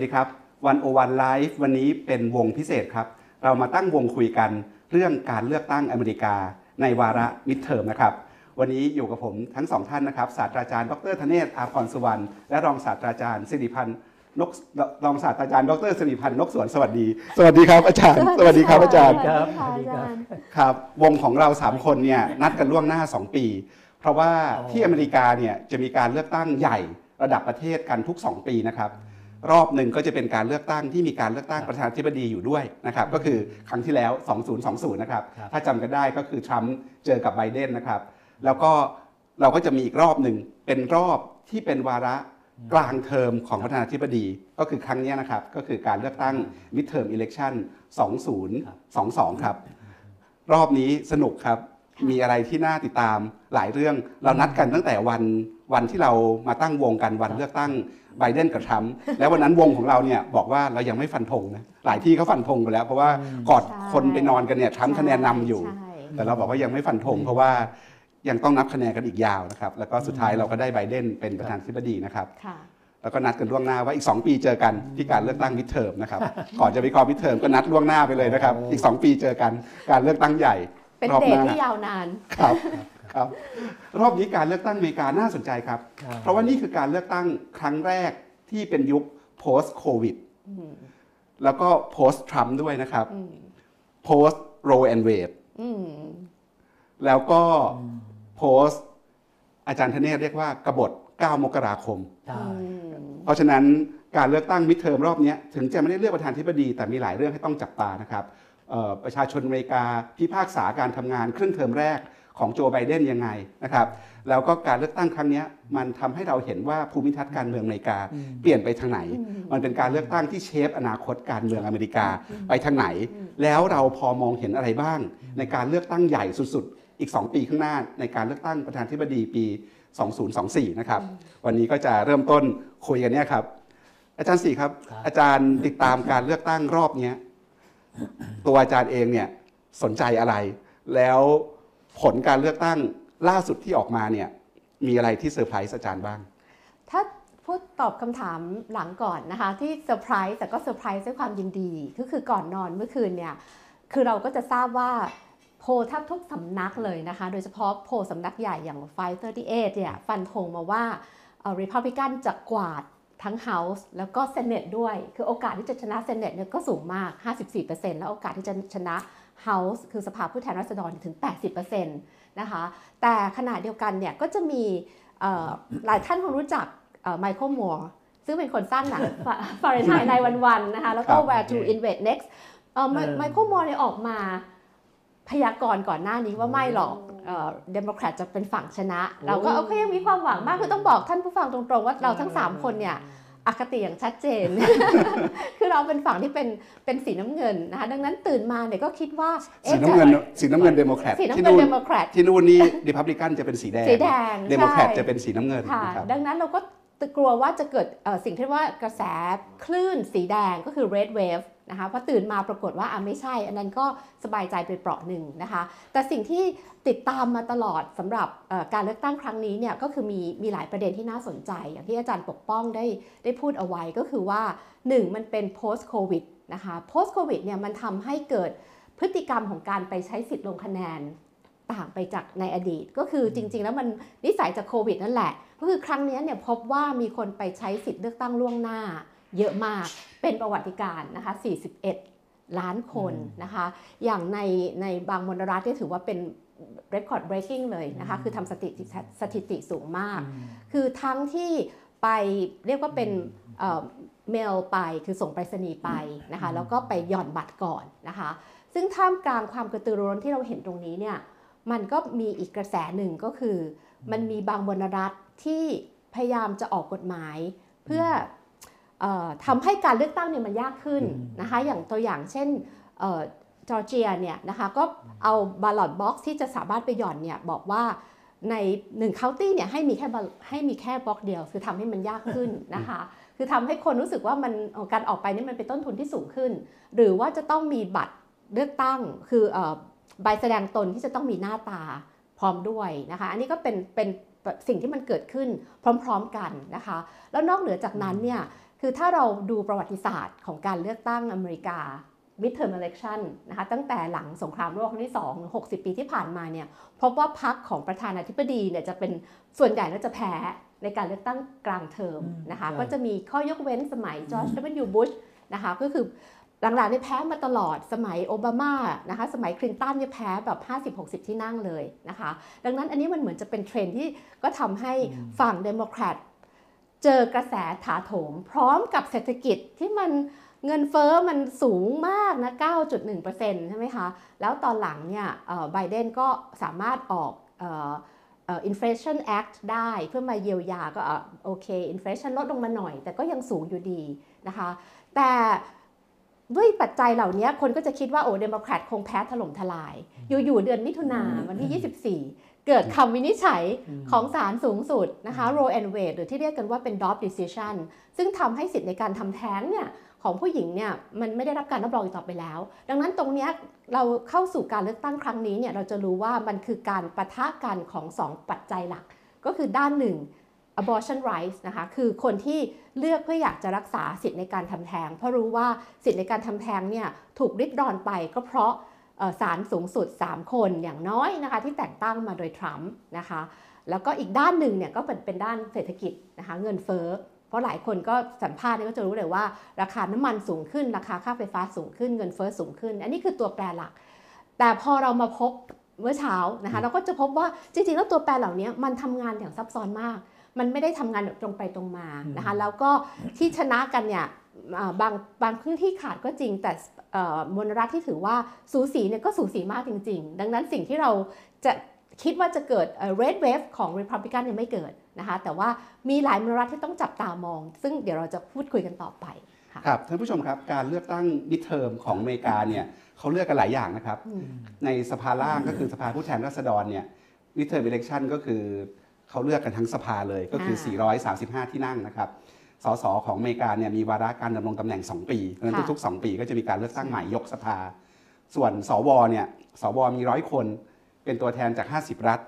วัสดีครับวันโอวันไลฟ์วันนี้เป็นวงพิเศษครับ เรามาตั้งวงคุยกันเรื่องการเลือกตั้งอเมริกา ในวาระมิดเทอมนะครับ วันนี้อยู่กับผมทั้งสองท่านนะครับศาสตราจารย์ดรธเนศอาภรสุวรรณและรองศาสตราจารย์สิริพันธ์นกรองศาสตราจารย์ดรสิริพันธ์นกสวนสวัสดี สวัสดีครับอาจารย์ สวัสดีครับอาจารย์ครับสวัสดีค่ะอาจารย์ครับ วงของเรา 3 คนเนี่ยนัดกันล่วงหน้า 2 ปี เพราะว่าอ๋อที่อเมริกาเนี่ยจะมีการเลือกตั้งใหญ่ระดับประเทศกันทุก 2 ปีนะครับ รอบหนึ่งก็จะเป็นการเลือกตั้งที่มีการเลือกตั้งประธานาธิบดีอยู่ด้วยนะครับก็คือครั้งที่แล้ว 2020 นะครับครับถ้าจำกันได้ก็คือทรัมป์เจอกับไบเดนนะครับ แล้วก็เราก็จะมีอีกรอบหนึ่งเป็นรอบที่เป็นวาระกลางเทอมของประธานาธิบดีก็คือครั้งเนี้ยนะครับ ก็คือการเลือกตั้ง midterm election 2022 ครับ รอบนี้สนุกครับ มีอะไรที่น่าติดตามหลายเรื่อง เรานัดกันตั้งแต่วันวันที่เรามาตั้งวงกันวันเลือกตั้ง ไบเดนกับทรัมป์แล้ววันนั้นวงของเราเนี่ยบอกว่าเรายังไม่ฟันธงนะหลายที่เขาฟันธงไปแล้ว เพราะว่าก่อนใช่คนไปนอนกันเนี่ยทรัมป์คะแนนนำอยู่ใช่แต่เราบอกว่ายังไม่ฟันธง เพราะว่ายังต้องนับคะแนนกันอีกยาวนะครับแล้วก็สุดท้ายเราก็ได้ไบเดนเป็นประธานาธิบดีนะครับค่ะแล้วก็นัดกันล่วงหน้าว่าอีก 2 ปีเจอกันที่การเลือกตั้งมิดเทอมนะครับก่อนจะไปคอมิดเทอมก็นัดล่วงหน้าไปเลยนะครับ อีก 2 ปีเจอกันการเลือกตั้งใหญ่เป็นรอบเดหทน้าที่ยาวนานครับ ครับรอบนี้การเลือกตั้งอเมริกาน่าสนใจครับครับ เพราะว่านี่คือการเลือกตั้งครั้งแรกที่เป็นยุค post covid อืมแล้วก็ post Trump ด้วยนะครับอืม post Roe and Wade อืมแล้วก็ post อาจารย์ธเนศเรียกว่ากบฏ 9 มกราคมใช่เพราะฉะนั้นการเลือกตั้งมิดเทอมรอบเนี้ยถึงจะไม่ได้เลือกประธานธิบดี แต่มีหลายเรื่องให้ต้องจับตานะครับเอ่อประชาชนอเมริกาพิพากษาการทำงานครึ่งเทอมแรก ของโจไบเดนยังไงนะครับแล้วก็การเลือกตั้งครั้งเนี้ยมันทำให้เราเห็นว่าภูมิทัศน์การเมืองอเมริกา เปลี่ยนไปทางไหน มันเป็นการเลือกตั้งที่เชฟอนาคตการเมืองอเมริกาไปทางไหน แล้วเราพอมองเห็นอะไรบ้าง ในการเลือกตั้งใหญ่สุดๆ อีก 2 ปีข้างหน้า ในการเลือกตั้งประธานธิบดีปี 2024 นะครับวันนี้ก็จะเริ่มต้นคุยกันเนี่ยครับอาจารย์สี่ครับครับอาจารย์ติดตามการเลือกตั้งรอบเนี้ยตัวอาจารย์เองเนี่ยสนใจอะไรแล้ว ผลการเลือกตั้งล่าสุดที่ออกมาเนี่ยมีอะไรที่เซอร์ไพรส์อาจารย์บ้าง ถ้าพูดตอบคำถามหลังก่อนนะคะ ที่เซอร์ไพรส์แต่ก็เซอร์ไพรส์ด้วยความยินดี ก็คือก่อนนอนเมื่อคืนเนี่ยคือเราก็จะทราบว่าโพลแทบทุกสำนักเลยนะคะ โดยเฉพาะโพลสำนักใหญ่อย่าง 538เนี่ยฟันธงมาว่าเอ่อ Republican จะกวาดทั้ง House แล้วก็ Senate ด้วย คือโอกาสที่จะชนะ Senate เนี่ยก็สูงมาก 54%แล้วโอกาสที่จะชนะ House คือสภาผู้แทนราษฎรถึง 80%นะคะแต่ขณะเดียวกันเนี่ยก็จะมีเอ่อหลายท่านคงรู้จักไมเคิลมัวร์ซึ่งเป็นคนสร้างหนังฟาเรนไฮต์ในวันๆนะคะแล้วก็ครับ Where to Invade Next เอ่อไมเออไมเคิลมัวร์เนี่ยออกมาพยากรณ์ก่อนหน้านี้ว่าไม่หรอกเดโมแครตจะเป็นฝั่งชนะ เราก็โอเคยังมีความหวังมากคือต้องบอกท่านผู้ฟังตรงๆ ว่าเราทั้ง 3 คนเนี่ย อคติอย่างชัดเจน คือเราเป็นฝั่งที่เป็นเป็นสีน้ำเงินนะคะดังนั้นตื่นมาเนี่ยก็คิดว่าสีเอ๊ะน้ำเงินสีน้ำเงินเดโมแครตสีน้ำเงินนู่นเดโมแครตที่นู่นนี่ริพับลิกันจะเป็นสีแดงสีแดงเดโมแครตใช่จะเป็นสีน้ำเงินค่ะนะครับดังนั้นเราก็กลัวว่าจะเกิดเอ่อสิ่งที่เรียกว่ากระแสคลื่นสีแดงก็คือ red wave นะคะพอตื่นมาปรากฏว่าอะไม่ใช่ อันนั้นก็สบายใจไปเปราะหนึ่งนะคะ แต่สิ่งที่ติดตามมาตลอดสำหรับเอ่อการเลือกตั้งครั้งนี้เนี่ยก็คือมีมีหลายประเด็นที่น่าสนใจ อย่างที่อาจารย์ปกป้องได้ได้พูดเอาไว้ก็คือว่า 1 มันเป็น post covid นะคะ post covid เนี่ยมันทำให้เกิดพฤติกรรมของการไปใช้สิทธิ์ลงคะแนนต่างไปจากในอดีต ก็คือจริง ๆ แล้วมันนิสัยจากโควิดนั่นแหละ ก็คือครั้งนี้เนี่ยพบว่ามีคนไปใช้สิทธิ์เลือกตั้งล่วงหน้า เยอะมาก เป็นประวัติการณ์นะคะ 41 ล้านคนนะคะ อย่างในในบางมลรัฐที่ยถือว่าเป็น record breaking เลยนะคะ คือทำสถิติสถิติสูงมาก คือทั้งที่ไปเรียกว่าเป็นเมลไปคือส่งไปรษณีย์ไปนะคะ แล้วก็ไปหย่อนบัตรก่อนนะคะ ซึ่งท่ามกลางความกระตือรือร้นที่เราเห็นตรงนี้เนี่ย มันก็มีอีกกระแสหนึ่งก็คือ มันมีบางมลรัฐที่พยายามจะออกกฎหมาย เพื่อเออ ทำให้การเลือกตั้งเนี่ยมันยากขึ้นอืมนะคะอย่างตัวอย่างเช่นเอ่อจอร์เจียเนี่ยนะคะก็เอา ballot box ที่จะสามารถไปหย่อนเนี่ยบอกว่าในหนึ่ง county เนี่ยให้มีแค่ ballot- ให้มีแค่บล็อกเดียว คือทำให้มันยากขึ้นนะคะ คือทำให้คนรู้สึกว่ามันเอ่อการออกไปนี่มันเป็นต้นทุนที่สูงขึ้น หรือว่าจะต้องมีบัตรเลือกตั้ง คือเอ่อใบแสดงตนที่จะต้องมีหน้าตาพร้อมด้วยนะคะ อันนี้ก็เป็นเป็นสิ่งที่มันเกิดขึ้นพร้อม ๆกันนะคะ แล้วนอกเหนือจากนั้นเนี่ย คือถ้าเราดูประวัติศาสตร์ของการเลือกตั้งอเมริกา midterm election นะคะตั้งแต่หลังสงครามโลกครั้งที่2ถึง60 ปีที่ผ่านมาเนี่ยพบว่าพรรคของประธานาธิบดีเนี่ยจะเป็นส่วนใหญ่แล้วจะแพ้ในการเลือกตั้งกลางเทอมนะคะใช่ก็จะมีข้อยกเว้นสมัยจอร์จ W. บุชนะคะก็คือหลังๆเนี่ยแพ้มาตลอดสมัยโอบามานะคะสมัยคลินตันเนี่ยแพ้แบบ 50-60 ที่นั่งเลยนะคะดังนั้นอันนี้มันเหมือนจะเป็นเทรนด์ที่ก็ทำให้ฝั่งเดโมแครต เจอกระแสถาโถม พร้อมกับเศรษฐกิจที่มันเงินเฟอ้อมันสูงมากนะ 9.1%ใช่ไหมคะ แล้วตอนหลังเนี่ยไบเดนก็สามารถออกอ่อเอ่อ Inflation Act ได้เพื่อมาเยียวยาก็โอเค inflation ลดลงมาหน่อย แต่ก็ยังสูงอยู่ดีนะคะ แต่ด้วยปัจจัยเหล่านี้คนก็จะคิดว่า โอ้เดโมแครตคงแพ้ถล่มทลาย อยู่ ๆ เดือนมิถุนาวันที่ 24 เกิดคำวินิจฉัยของศาลสูงสุดนะคะ Roe and Wade หรือที่เรียกกันว่าเป็น Dobbs Decision ซึ่งทำให้สิทธิในการทำแท้งเนี่ยของผู้หญิงเนี่ยมันไม่ได้รับการรับรองอีกต่อไปแล้ว ดังนั้นตรงเนี้ยเราเข้าสู่การเลือกตั้งครั้งนี้เนี่ยเราจะรู้ว่ามันคือการปะทะกันของสองปัจจัยหลัก ก็คือด้านหนึ่ง abortion rights นะคะคือคนที่เลือกเพื่ออยากจะรักษาสิทธิในการทำแท้งเพราะรู้ว่าสิทธิในการทำแท้งเนี่ยถูกริดรอนไปก็เพราะเอ่อ ศาลสูงสุด 3 คนอย่างน้อยนะคะที่แต่งตั้งมาโดยทรัมป์นะคะแล้วก็อีกด้านหนึ่งเนี่ยก็เป็นเป็นด้านเศรษฐกิจนะคะเงินเฟ้อเพราะหลายคนก็สัมภาษณ์เนี่ยก็จะรู้เลยว่า ราคาน้ำมันสูงขึ้น ราคาค่าไฟฟ้าสูงขึ้นเงินเฟ้อสูงขึ้น อันนี้คือตัวแปรหลัก แต่พอเรามาพบเมื่อเช้านะคะเราก็จะพบว่าจริงๆแล้วตัวแปรเหล่านี้มันทำงานอย่างซับซ้อนมาก มันไม่ได้ทำงานแบบตรงไปตรงมานะคะแล้วก็ที่ชนะกันเนี่ยอ่าบางบางพื้นที่ขาดก็จริงแต่ เอ่อมลรัฐที่ถือว่าสูสีเนี่ยก็สูสีมากจริง ๆ ดังนั้นสิ่งที่เราจะคิดว่าจะเกิดเอ่อ red wave ของ Republican เนี่ยไม่เกิดนะคะ แต่ว่ามีหลายมลรัฐที่ต้องจับตามอง ซึ่งเดี๋ยวเราจะพูดคุยกันต่อไปค่ะครับท่านผู้ชมครับการเลือกตั้งมิดเทอมของอเมริกาเนี่ยเขาเลือกกันหลายอย่างนะครับอืมในสภาล่างก็คือสภาผู้แทนราษฎรเนี่ยมิดเทอมอิเล็กชันก็คือเขาเลือกกันทั้งสภาเลยก็คือ 435 ที่นั่งนะครับ สสของอเมริกาเนี่ยมีวาระการดำรงตำแหน่ง 2 ปีเพราะฉะนั้นค่ะทุกๆ 2 ปีก็จะมีการเลือกตั้งใหม่ยกสภา ส่วนสวเนี่ยสวมีร้อยคน เป็นตัวแทนจาก 50 รัฐ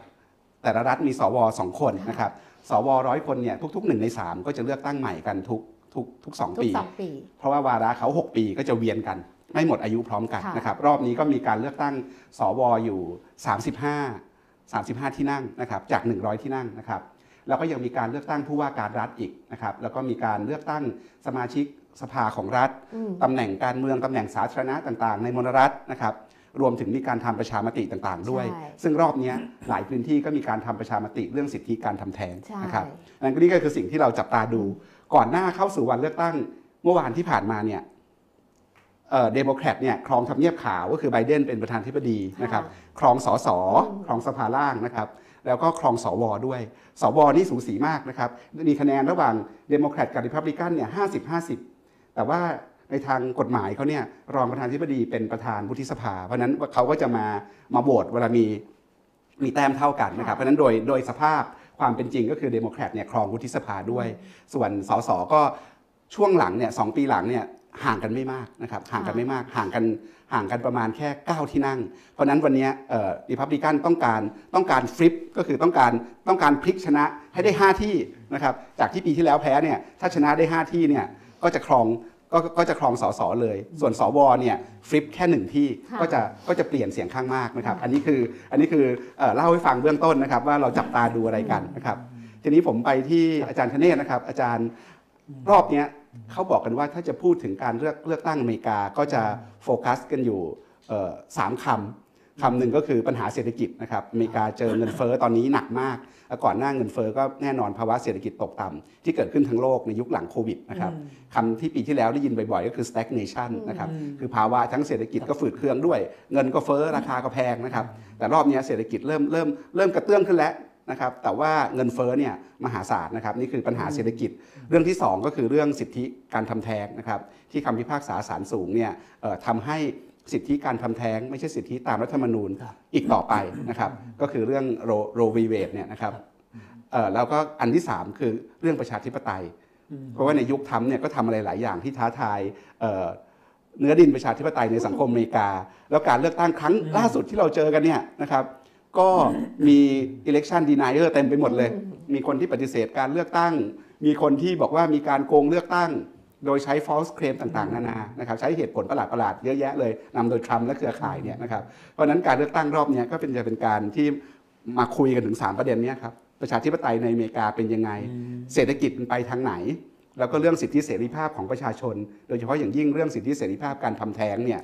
แต่ละรัฐมีสวสองคนนะครับสวร้อยคนเนี่ยทุกๆหนึ่งใน 3 ก็จะเลือกตั้งใหม่กันทุกทุกทุกสองทุกปีสองปี เพราะว่าวาระเขา 6 ปีก็จะเวียนกัน ไม่หมดอายุพร้อมกันค่ะนะครับรอบนี้ก็มีการเลือกตั้งสวอยู่ 35 35 ที่นั่งนะครับจาก 100 ที่นั่งนะครับ แล้วก็ยังมีการเลือกตั้งผู้ว่าการรัฐอีกนะครับแล้วก็มีการเลือกตั้งสมาชิกสภาของรัฐอืมตำแหน่งการเมืองตำแหน่งสาธารณะต่าง ๆ ในมลรัฐนะครับรวมถึงมีการทำประชามติต่างๆ ด้วยใช่ซึ่งรอบเนี้ยหลายพื้นที่ก็มีการทำประชามติเรื่องสิทธิการทำแท้งใช่นะครับนั่นก็นี่ก็คือสิ่งที่เราจับตาดู ก่อนหน้าเข้าสู่วันเลือกตั้งเมื่อวานที่ผ่านมาเนี่ยเอ่อเดโมแครตเนี่ยครองทำเนียบขาวก็คือไบเดนเป็นประธานธิบดีนะครับครองสสครองสภาล่างนะครับ แล้วก็ครองสวด้วย สวนี่สูสีมากนะครับ มีคะแนนระหว่างเดโมแครตกับริพับลิกันเนี่ยห้าสิบห้าสิบแต่ว่าในทางกฎหมายเขาเนี่ยรองประธานธิบดีเป็นประธานวุฒิสภา เพราะนั้นเขาก็จะมามาโหวตเวลามีมีแต้มเท่ากันนะครับ เพราะฉะนั้นโดยโดยสภาพความเป็นจริงก็คือเดโมแครตเนี่ยครองวุฒิสภาด้วย ส่วนสสก็ช่วงหลังเนี่ยสองปีหลังเนี่ยห่างกันไม่มากนะครับห่างกันไม่มากห่างกัน ห่างกันประมาณแค่ 9 ที่นั่ง เพราะฉะนั้นวันเนี้ริพับลิกันต้องการต้องการ flip ก็คือต้องการต้องการพลิกชนะให้ได้ 5 ที่นะครับจากที่ปีที่แล้วแพ้เนี่ยถ้าชนะได้ 5 ที่เนี่ยก็จะครองก็ก็จะครองสสเลย ส่วนสวเนี่ยฟลิปแค่หนึ่งที่ค่ะก็จะก็จะเปลี่ยนเสียงข้างมากนะครับ อันนี้คืออันนี้คือเอ่อเล่าให้ฟังเบื้องต้นนะครับ ว่าเราจับตาดูอะไรกันนะครับ ทีนี้ผมไปที่อาจารย์ธเนศนะครับ อาจารย์รอบเนี้ย เขาบอกกันว่าถ้าจะพูดถึงการเลือกเลือกตั้งอเมริกาก็จะโฟกัสกันอยู่เอ่อสามคำคำหนึ่งก็คือปัญหาเศรษฐกิจนะครับอเมริกาเจอเงินเฟ้อตอนนี้หนักมากแล้วก่อนหน้าเงินเฟ้อก็แน่นอนภาวะเศรษฐกิจตกต่ำที่เกิดขึ้นทั้งโลกในยุคหลังโควิดนะครับคำที่ปีที่แล้วได้ยินบ่อยๆ ก็คือ stagnation นะครับคือภาวะทั้งเศรษฐกิจก็ฝืดเคืองด้วย เงินก็เฟ้อราคาก็แพงนะครับแต่รอบเนี้ยเศรษฐกิจเริ่มเริ่มเริ่มกระเตื้องขึ้นแล้วนะครับแต่ว่าเงินเฟ้อเนี่ยมหาศาลนะครับนี่คือปัญหาเศรษฐกิจ เรื่องที่ 2 ก็คือเรื่องสิทธิการทำแท้งนะครับที่คำพิพากษาศาลสูงเนี่ยเอ่อทำให้สิทธิการทำแท้งไม่ใช่สิทธิตามรัฐธรรมนูญครับอีกต่อไปนะครับก็คือเรื่องโรโรวีเวดเนี่ยนะครับเอ่อแล้วก็อันที่ 3 คือเรื่องประชาธิปไตย เพราะว่าในยุคทำเนี่ยก็ทำอะไรหลายอย่างที่ท้าทายเอ่อเนื้อดินประชาธิปไตยในสังคมอเมริกา แล้วการเลือกตั้งครั้งล่าสุดที่เราเจอกันเนี่ยนะครับก็มี election denier เต็มไปหมดเลย มีคนที่ปฏิเสธการเลือกตั้ง มีคนที่บอกว่ามีการโกงเลือกตั้ง โดยใช้ false claim ต่างๆ นานานะครับใช้เหตุผลประหลาดๆเยอะแยะเลยนำโดยทรัมป์และเครือข่ายเนี่ยนะครับเพราะฉะนั้นการเลือกตั้งรอบเนี้ยก็เป็นจะเป็นการที่มาคุยกันถึง 3 ประเด็นเนี้ยครับประชาธิปไตยในอเมริกาเป็นยังไง เศรษฐกิจมันไปทางไหน แล้วก็เรื่องสิทธิเสรีภาพของประชาชน โดยเฉพาะอย่างยิ่งเรื่องสิทธิเสรีภาพการทำแท้งเนี่ย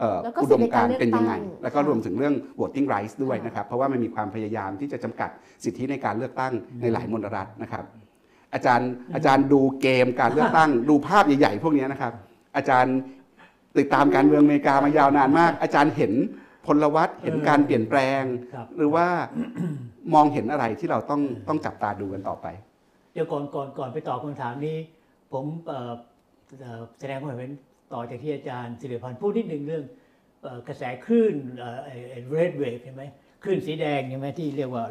เอ่อแล้วก็อุดมการณ์เป็นยังไงสิทธิในการเลือกตั้งแล้วก็รวมถึงเรื่อง voting rights ด้วยนะครับ เพราะว่ามันมีความพยายามที่จะจำกัดสิทธิในการเลือกตั้งในหลายมลรัฐนะครับ อาจารย์อาจารย์ดูเกมการเลือกตั้ง ดูภาพใหญ่ๆพวกนี้นะครับ อาจารย์ติดตามการเมืองอเมริกามายาวนานมาก อาจารย์เห็นพลวัตเห็นการเปลี่ยนแปลงครับหรือว่ามองเห็นอะไรที่เราต้องต้องจับตาดูกันต่อไป เดี๋ยวก่อนก่อนก่อนไปตอบคำถามนี้ ผมเอ่อเอ่อแสดงความเห็นต่อจากที่อาจารย์สิริพันธ์พูดนิดหนึ่งเรื่องเอ่อกระแสคลื่นเรดเวฟใช่ไหมคลื่นสีแดงใช่ไหมที่เรียกว่าบ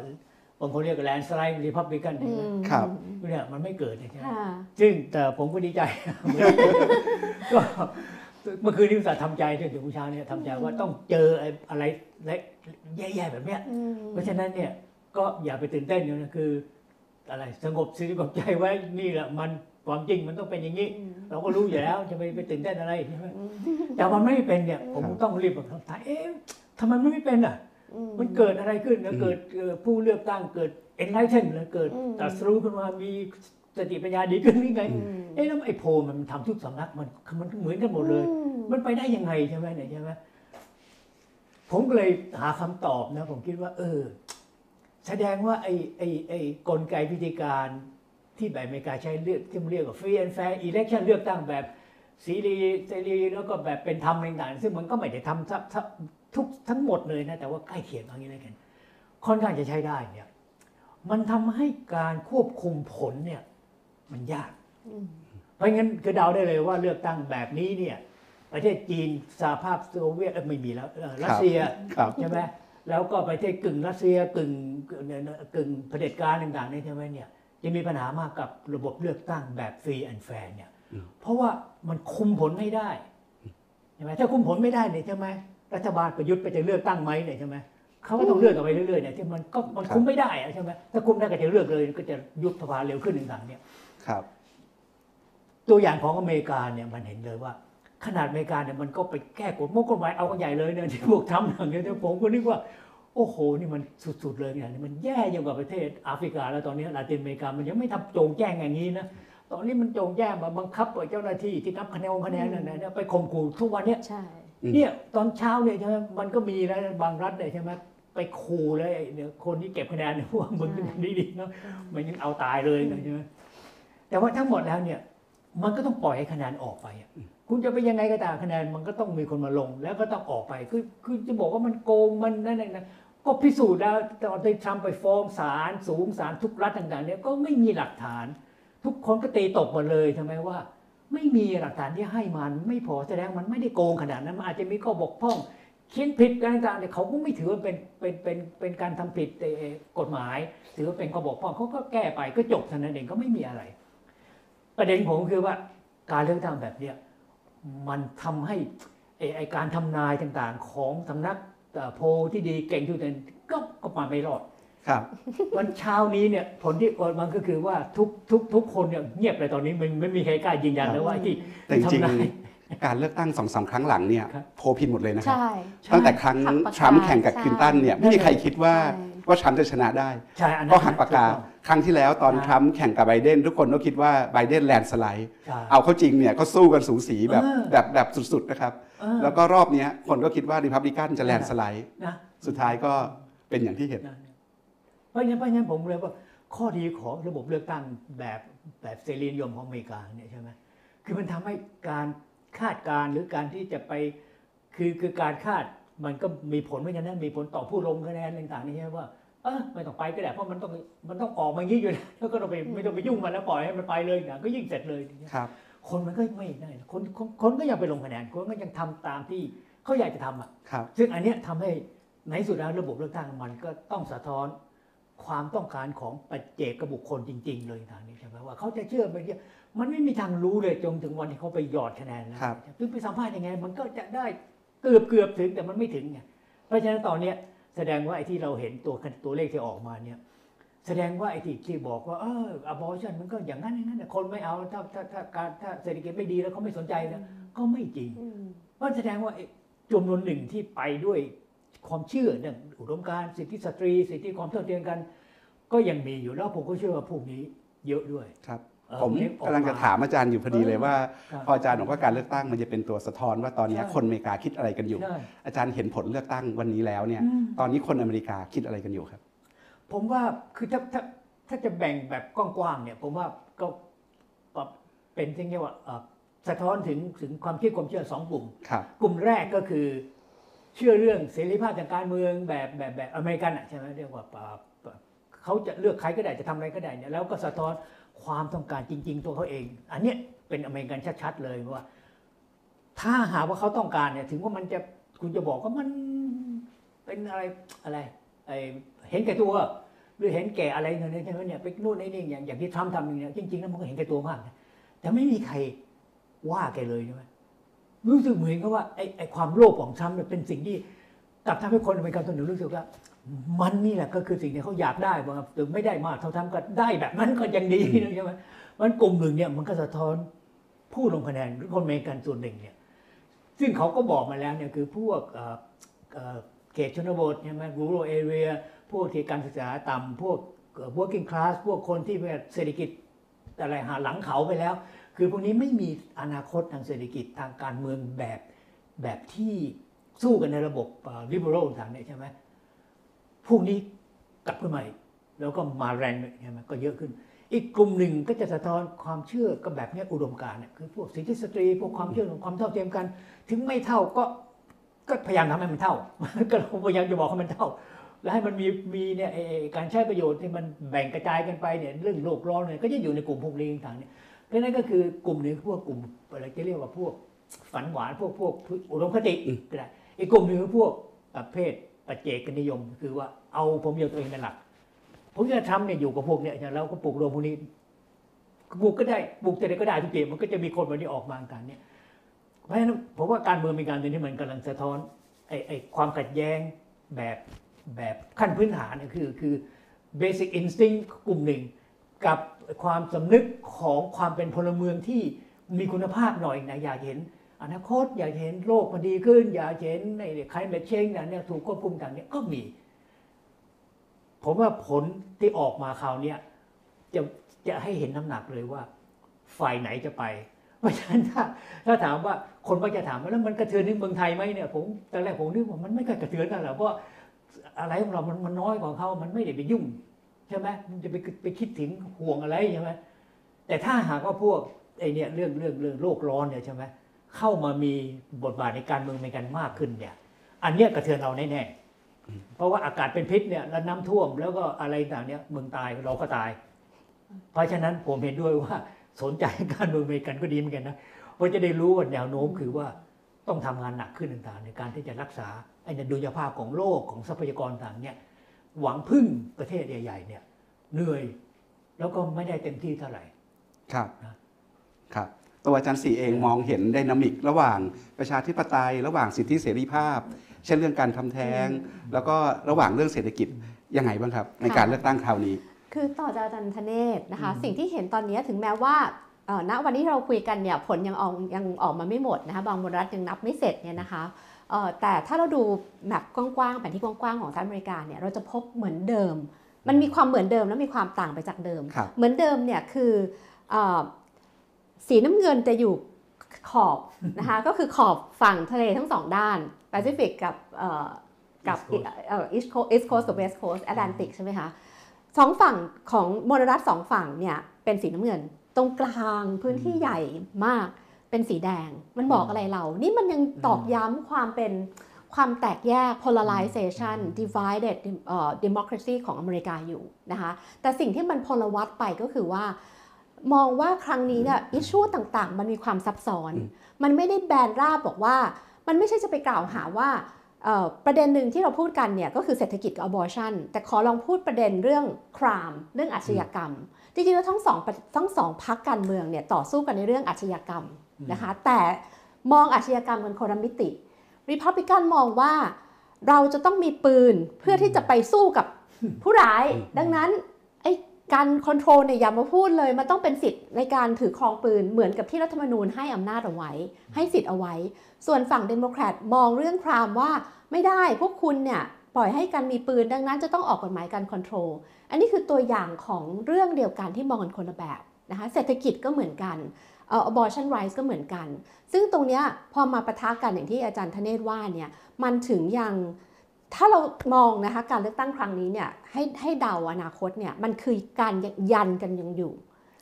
างคนเรียกแลนสไลด์รีพับลิกันอืใช่ไหมมครับ เนี่ยมันไม่เกิดใช่ไหมค่ะซึ่งแต่ผมก็ดีใจก็เมื่อคืนนี้อุตส่าห์ทำใจจนถึงเช้าเนี่ยทำใจว่าต้องเจออะไรและแย่ๆแบบเนี้ยอืมเพราะฉะนั้นเนี่ยก็อย่าไปตื่นเต้นนะคือ อะไรสงบสติกบใจไว้นี่แหละมันความจริงมันต้องเป็นอย่างนี้ เราก็รู้อยู่แล้วจะไปไปตื่นเต้นอะไรใช่ไหมแต่มันไม่เป็นเนี่ย ผมครับต้องรีบแบบถามเอ๊ะทำไมมันไม่เป็นอะ มันเกิดอะไรขึ้นนะเกิดเอ่อผู้เลือกตั้งเกิด enlighten หรือเกิดอืมตรัสรู้ขึ้นมามีสติปัญญาดีขึ้นนี่ไงอืมเอ๊ะแล้วไอ้โพลมันทำทุกสำนักมันมันเหมือนกันหมดเลยอืมมันไปได้ยังไงใช่ไหมเนี่ยใช่ไหมผมก็เลยหาคำตอบนะ ผมคิดว่า เออ แสดงว่าไอ้ไอ้ไอ้กลไกวิธีการที่แบบอเมริกาใช้เลือกที่มันเรียกว่า free and fair election เลือกตั้งแบบสีรีเสรีแล้วก็แบบเป็นธรรมต่างๆซึ่งมันก็ไม่ได้ทำทับ ทับทุกทั้งหมดเลยนะแต่ว่าใกล้เคียงเอางี้เลยกันค่อนข้างจะใช้ได้เนี่ยมันทำให้การควบคุมผลเนี่ยมันยากอืมเพราะงั้นคือเดาได้เลยว่าเลือกตั้งแบบนี้เนี่ยประเทศจีนสหภาพโซเวียตเอ้ยไม่มีแล้วเอ่อรัสเซียครับใช่ไหมแล้วก็ประเทศกึ่งรัสเซียกึ่งกึ่งกึ่งเผด็จการต่างๆเนี่ยใช่ไหมเนี่ยจะมีปัญหามากกับระบบเลือกตั้งแบบ free and fair เนี่ยเพราะว่ามันคุมผลไม่ได้ใช่ไหมถ้าคุมผลไม่ได้เนี่ยใช่ไหม รัฐบาลประยุทธ์ไปจะเลือกตั้งไหมเนี่ยใช่ไหมเขาก็ต้องเลือกกันไปเรื่อยๆเนี่ยที่มันก็มันคุมไม่ได้อะใช่ไหมถ้าคุมได้ก็จะเลือกเลยก็จะยุบสภาเร็วขึ้นต่างๆเนี่ยครับ ตัวอย่างของอเมริกาเนี่ยมันเห็นเลยว่า ขนาดอเมริกาเนี่ยมันก็ไปแก้กฎมกฎหมายเอากันใหญ่เลยเนี่ยที่พวกทำอย่างเงี้ยเนี่ยผมก็นึกว่าโอ้โห นี่มันสุด ๆ เลยเนี่ยนี่มันแย่ยิ่งกว่าประเทศแอฟริกา แล้วตอนนี้ลาตินอเมริกามันยังไม่ทำโจงแจ้งอย่างนี้นะ ตอนนี้มันโจงแจ้งมาบังคับเจ้าหน้าที่ที่นับคะแนนคะแนนนั่นนะไปข่มขู่ทุกวันเนี่ยใช่อืม เนี่ยตอนเช้าเนี่ยใช่ไหมมันก็มีแล้วบางรัฐเนี่ยใช่ไหมไปขู่เลยไอ้เนี่ยคนที่เก็บคะแนนเนี่ยว่ามึงดีๆเนาะมันยังเอาตายเลยนะใช่ไหมแต่ว่าทั้งหมดแล้วเนี่ย มันก็ต้องปล่อยให้คะแนนออกไปอะคุณจะไปยังไงก็ตามคะแนนมันก็ต้องมีคนมาลง แล้วก็ต้องออกไปคือคือจะบอกว่ามันโกงมันนั่นน่ะนะก็พิสูจน์แล้วตอนที่ทรัมป์ไปฟ้องศาลสูงศาลทุกรัฐต่างๆเนี่ยก็ไม่มีหลักฐาน ทุกคนก็ตีตกหมดเลยใช่ไหมว่า ไม่มีหลักฐานที่ให้มันไม่พอแสดงมันไม่ได้โกงขนาดนั้นมันอาจจะมีข้อบกพร่องเขียนผิดอะไรต่างๆเนี่เขาก็ไม่ถือว่าเป็นเป็นเป็นเป็นการทำผิดเอ่กฎหมาย ถือว่าเป็นข้อบกพร่องเขาก็แก้ไปก็จบเท่านั้นเองก็ไม่มีอะไร ประเด็นผมคือว่าการเลือกตั้งแบบเนี้ยมันทำให้ไอการทำนายต่างๆ ของสำนักโพที่ดีเก่งที่สุดนั้นก็ก็มาไม่รอด ครับ วันเช้านี้เนี่ยผลที่ออกมาก็คือว่าทุกทุกทุกคนเนี่ยเงียบเลยตอนนี้มันไม่มีใครกล้ายืนยันเลยว่าไอ้ที่แต่จริงทำนายๆการเลือกตั้งสองสามครั้งหลังเนี่ยครับโพลผิดหมดเลยนะครับใช่ตั้งแต่ครั้งหักปากกาทรัมป์แข่งกับใช่คลินตันเนี่ยไม่มีใครคิดว่าใช่ว่าทรัมป์จะชนะได้ใช่อันนั้นก็หักปากกาถูต้องครั้งที่แล้วตอนครับทรัมป์แข่งกับไบเดนทุกคนก็คิดว่าไบเดนแลนด์สไลด์ใช่เอาเข้าจริงเนี่ยก็สู้กันสูสีแบบเออแบบแบบสุดๆนะครับเออแล้วก็รอบเนี้ยคนก็คิดว่าริพับลิกันจะแลนด์สไลด์นะสุดท้ายก็เป็นอย่างที่เห็นนะ เพราะฉะนั้นเพราะฉะนั้นผมเลยว่าข้อดีของระบบเลือกตั้งแบบแบบเสรีนิยมของอเมริกาเนี่ยใช่ไหมคือมันทำให้การคาดการณ์หรือการที่จะไปคือคือการคาดมันก็มีผลเหมือนกันนะมีผลต่อผู้ลงคะแนนต่างๆนี่ใช่ไหมว่าเออไม่ต้องไปก็ได้เพราะมันต้องมันต้องออกมาอย่างนี้อยู่แล้วแล้วก็ต้องไปไม่ต้องไปยุ่งมันแล้วปล่อยให้มันไปเลยนะก็ยิ่งเสร็จเลยครับ คนมันก็ไม่ได้นะคนคนคนก็ยังไปลงคะแนนคนก็ยังทำตามที่เขาอยากจะทำอะครับซึ่งอันเนี้ยทำให้ในที่สุดแล้วระบบเลือกตั้งมันก็ต้องสะท้อน ความต้องการของปัจเจกบุคคลจริง ๆ เลยทางนี้ใช่ไหมว่าเขาจะเชื่อไปเนี่ยมันไม่มีทางรู้เลยจนถึงวันที่เขาไปหยอดคะแนนแล้วครับซึ่งไปสัมภาษณ์ยังไง มันก็จะได้เกือบเกือบถึงแต่มันไม่ถึงไงเพราะฉะนั้นตอนเนี้ยแสดงว่าไอ้ที่เราเห็นตัวตัวเลขที่ออกมาเนี่ย แสดงว่าไอ้ที่ที่บอกว่าเออ abortion มันก็อย่างนั้นอย่างนั้นน่ะคนไม่เอาถ้าถ้าถ้าการถ้าเศรษฐกิจไม่ดีแล้วเขาไม่สนใจแล้วก็ไม่จริงอืมเพราะแสดงว่าไอ้จำนวนหนึ่งที่ไปด้วย ความเชื่อเรื่องอุดมการณ์สิทธิสตรี สิทธิความเท่าเทียมกัน ก็ยังมีอยู่แล้วผมก็เชื่อว่าพวกนี้เยอะด้วยครับเอ่อผมเล็ออกำลังจะถามอาจารย์อยู่พอดีเลยว่าครับพออาจารย์บอกว่าการเลือกตั้งมันจะเป็นตัวสะท้อนว่าตอนนี้ใช่คนอเมริกาคิดอะไรกันอยู่ใช่อาจารย์เห็นผลเลือกตั้งวันนี้แล้วเนี่ยอืมตอนนี้คนอเมริกาคิดอะไรกันอยู่ครับ ผมว่าคือถ้าถ้าถ้าจะแบ่งแบบกว้างๆเนี่ย ผมว่าก็ก็เป็นที่เรียกว่าเอ่อสะท้อนถึงถึงความคิดความเชื่อสองกลุ่มครับกลุ่มแรกก็คือ เชื่อเรื่องเสรีภาพทางการเมืองแบบแบบแบบอเมริกันอะใช่ไหมเรียกว่าเขาจะเลือกใครก็ได้จะทำอะไรก็ได้เนี่ยแล้วก็สะท้อนความต้องการจริง ๆ ตัวเขาเอง อันเนี้ยเป็นอเมริกันชัดๆเลยว่า ถ้าหากว่าเขาต้องการเนี่ยถึงว่ามันจะคุณจะบอกว่ามันเป็นอะไรอะไรไอเห็นแก่ตัวหรือเห็นแก่อะไรเนี่ยใช่ไหมเนี่ยไปนู่นนี่อย่างอย่างที่ทรัมป์ทำอย่างเนี้ยจริงๆแล้วมันก็เห็นแก่ตัวมากแต่ไม่มีใครว่าแกเลยใช่ไหม รู้สึกเหมือนกับว่าไอ้ไอ้ความโลภของทรัมป์เนี่ยเป็นสิ่งที่กลับทำให้คนอเมริกันตัวหนึ่งรู้สึกว่า มันนี่แหละก็คือสิ่งที่เขาอยากได้ว่าถึงไม่ได้มากเท่าทำก็ได้แบบนั้นก็ยังดีนะใช่ไหมมันกลุ่มหนึ่งเนี่ยมันก็สะท้อนผู้ลงคะแนนหรือคนอเมริกันส่วนหนึ่งเนี่ยซึ่งเขาก็บอกมาแล้วเนี่ยคือพวกเอ่อเอ่อเขตชนบทใช่ไหม rural area พวกที่การศึกษาต่ำพวกเอ่อ working class พวกคนที่แบบเศรษฐกิจอะไรหาหลังเขาไปแล้ว คือพวกนี้ไม่มีอนาคตทางเศรษฐกิจทางการเมืองแบบแบบที่สู้กันในระบบเอ่อ liberal ทางนี่ยใช่ไหมพวกนี้กลับขึ้นมาแล้วก็มาแรงใช่ไหมก็เยอะขึ้น อีกกลุ่มหนึ่งก็จะสะท้อนความเชื่อก็แบบนี้อุดมการณ์เนี่ยคือพวกสิทธิสตรี พวกความเชื่อของความเท่าเทียมกัน ถึงไม่เท่าก็ก็พยายามทำให้มันเท่า ก็พยายามจะบอกให้มันเท่า แล้วให้มันมีมีเนี่ยการใช้ประโยชน์ที่มันแบ่งกระจายกันไปเนี่ยเรื่องโลกร้อนเนี่ยก็จะอยู่ในกลุ่มพวกนี้ต่างเนี่ย ราะฉะนั้นก็คือกลุ่มหนึ่งพวกกลุ่มอะไรจะเรียกว่าพวกฝันหวานพวกพวกอุดมคติอืมก็ได้อีกกลุ่มหนึ่งคือพวกประเภทปัจเจกนิยม คือว่าเอาผมเดียวตัวเองเป็นหลักผมจะทำเนี่ยอยู่กับพวกเนี่ยเราก็ปลูกโรงพวกนี้ปลูกก็ได้ปลูกจะได้ก็ได้ทุกทีมันก็จะมีคนแบบนี้ออกมากันเนี่ยเพราะฉะนั้นผมว่าการเมืองเป็นการเมืองที่มันกำลังสะท้อนไอ้ไอ้ความขัดแย้งแบบแบบขั้นพื้นฐานเนี่ยคือคือ basic instinct กลุ่มหนึ่งกับ ความสำนึกของความเป็นพลเมืองที่มีคุณภาพหน่อยนะอยากเห็นอนาคตอยากเห็นโลกมันดีขึ้น อยากเห็นในใครเมชเชงเนี่ยถูกควบคุมต่างเนี่ยก็มี ผมว่าผลที่ออกมาคราวนี้จะจะให้เห็นน้ำหนักเลยว่า ฝ่ายไหนจะไป เพราะฉะนั้นถ้าถ้าถามว่าคนมักจะถามว่าแล้วมันกระเทือนถึงเมืองไทยไหมเนี่ยผมตอนแรกผมนึกว่ามันไม่ค่อยกระเทือนกันหรอกเพราะอะไรของเรามันมันน้อยกว่าเขามันไม่ได้ไปยุ่ง ใช่ไหมมันจะไปไปคิดถึงห่วงอะไรใช่ไหมแต่ถ้าหากว่าพวกไอเนี่ยเรื่องเรื่องเรื่องโลกร้อนเนี่ยใช่ไหมเข้ามามีบทบาทในการเมืองในกันมากขึ้นเนี่ย อันเนี้ยกระเทือนเราแน่ๆเพราะว่าอากาศเป็นพิษเนี่ยแล้วน้ำท่วมแล้วก็อะไรต่างเนี่ยเมืองตายเราก็ตาย เพราะฉะนั้นผมเห็นด้วยว่าสนใจการเมืองอเมริกันก็ดีเหมือนกันนะเพราะจะได้รู้ว่าแนวโน้มคือว่าต้องทำงานหนักขึ้นต่างๆ ในการที่จะรักษาไอ้เนี่ยดุลยภาพของโลกของทรัพยากรต่างเนี่ย หวังพึ่งประเทศใหญ่ๆเนี่ยเหนื่อยแล้วก็ไม่ได้เต็มที่เท่าไหร่ครับนะครับตัวอาจารย์สีเองมองเห็นไดนามิก ระหว่างประชาธิปไตย ระหว่างสิทธิเสรีภาพ เช่นเรื่องการทำแท้ง แล้วก็ระหว่างเรื่องเศรษฐกิจยังไงบ้างครับ ในการเลือกตั้งคราวนี้ คือต่อจากอาจารย์ธเนศนะคะอืมสิ่งที่เห็นตอนนี้ถึงแม้ว่าเอ่อณวันนี้เราคุยกันเนี่ยผลยังออกยังออกมาไม่หมดนะคะบางมลรัฐยังนับไม่เสร็จเนี่ยนะคะเอ่อ แต่ถ้าเราดูแบบกว้างๆแผนที่กว้างๆของสหรัฐอเมริกาเนี่ยเราจะพบเหมือนเดิม มันมีความเหมือนเดิมและมีความต่างไปจากเดิมครับเหมือนเดิมเนี่ยคือเออสีน้ำเงินจะอยู่ขอบนะคะก็คือขอบฝั่งทะเลทั้งสองด้านแปซิฟิกกับเอ่อกับ East Coast เอ่อ East Coast East Coast กับ West Coast Atlantic ใช่ไหมคะสองฝั่งของมลรัฐสองฝั่งเนี่ยเป็นสีน้ำเงิน ตรงกลางพื้นที่ใหญ่มาก เป็นสีแดง มันบอกอะไรเรา นี่มันยังตอกย้ำความเป็นความแตกแยก polarization divided เอ่อ democracy ของอเมริกาอยู่นะคะ แต่สิ่งที่มันพลวัตไปก็คือว่า มองว่าครั้งนี้เนี่ยอิชชูต่างๆ มันมีความซับซ้อนอืมมันไม่ได้แบนราบบอกว่า มันไม่ใช่จะไปกล่าวหาว่าเอ่อประเด็นหนึ่งที่เราพูดกันเนี่ยก็คือเศรษฐกิจกับ abortion แต่ขอลองพูดประเด็นเรื่อง crime เรื่องอาชญากรรม จริงๆแล้วทั้งสองประทั้งสองพักการเมืองเนี่ยต่อสู้กันในเรื่องอาชญากรรมนะคะแต่มองอาชญากรรมเป็นคนละมิติริพับลิกันมองว่าเราจะต้องมีปืนเพื่อที่จะไปสู้กับผู้ร้ายอืมดังนั้น gun control เนี่ยอย่ามาพูดเลย มันต้องเป็นสิทธิ์ในการถือครองปืนเหมือนกับที่รัฐธรรมนูญให้อำนาจเอาไว้ ให้สิทธิ์เอาไว้ ส่วนฝั่งเดโมแครตมองเรื่อง crime ว่าไม่ได้พวกคุณเนี่ย ปล่อยให้การมีปืนดังนั้นจะต้องออกกฎหมาย gun control อันนี้คือตัวอย่างของเรื่องเดียวกันที่มองกันคนละแบบนะคะเศรษฐกิจก็เหมือนกันเอ่อ abortion rights ก็เหมือนกัน ซึ่งตรงเนี้ยพอมาปะทะกันอย่างที่อาจารย์ธเนศว่าเนี่ยมันถึงยังถ้าเรามองนะคะการเลือกตั้งครั้งนี้เนี่ยให้ให้เดาอนาคตเนี่ยมันคือการยันกันยังอยู่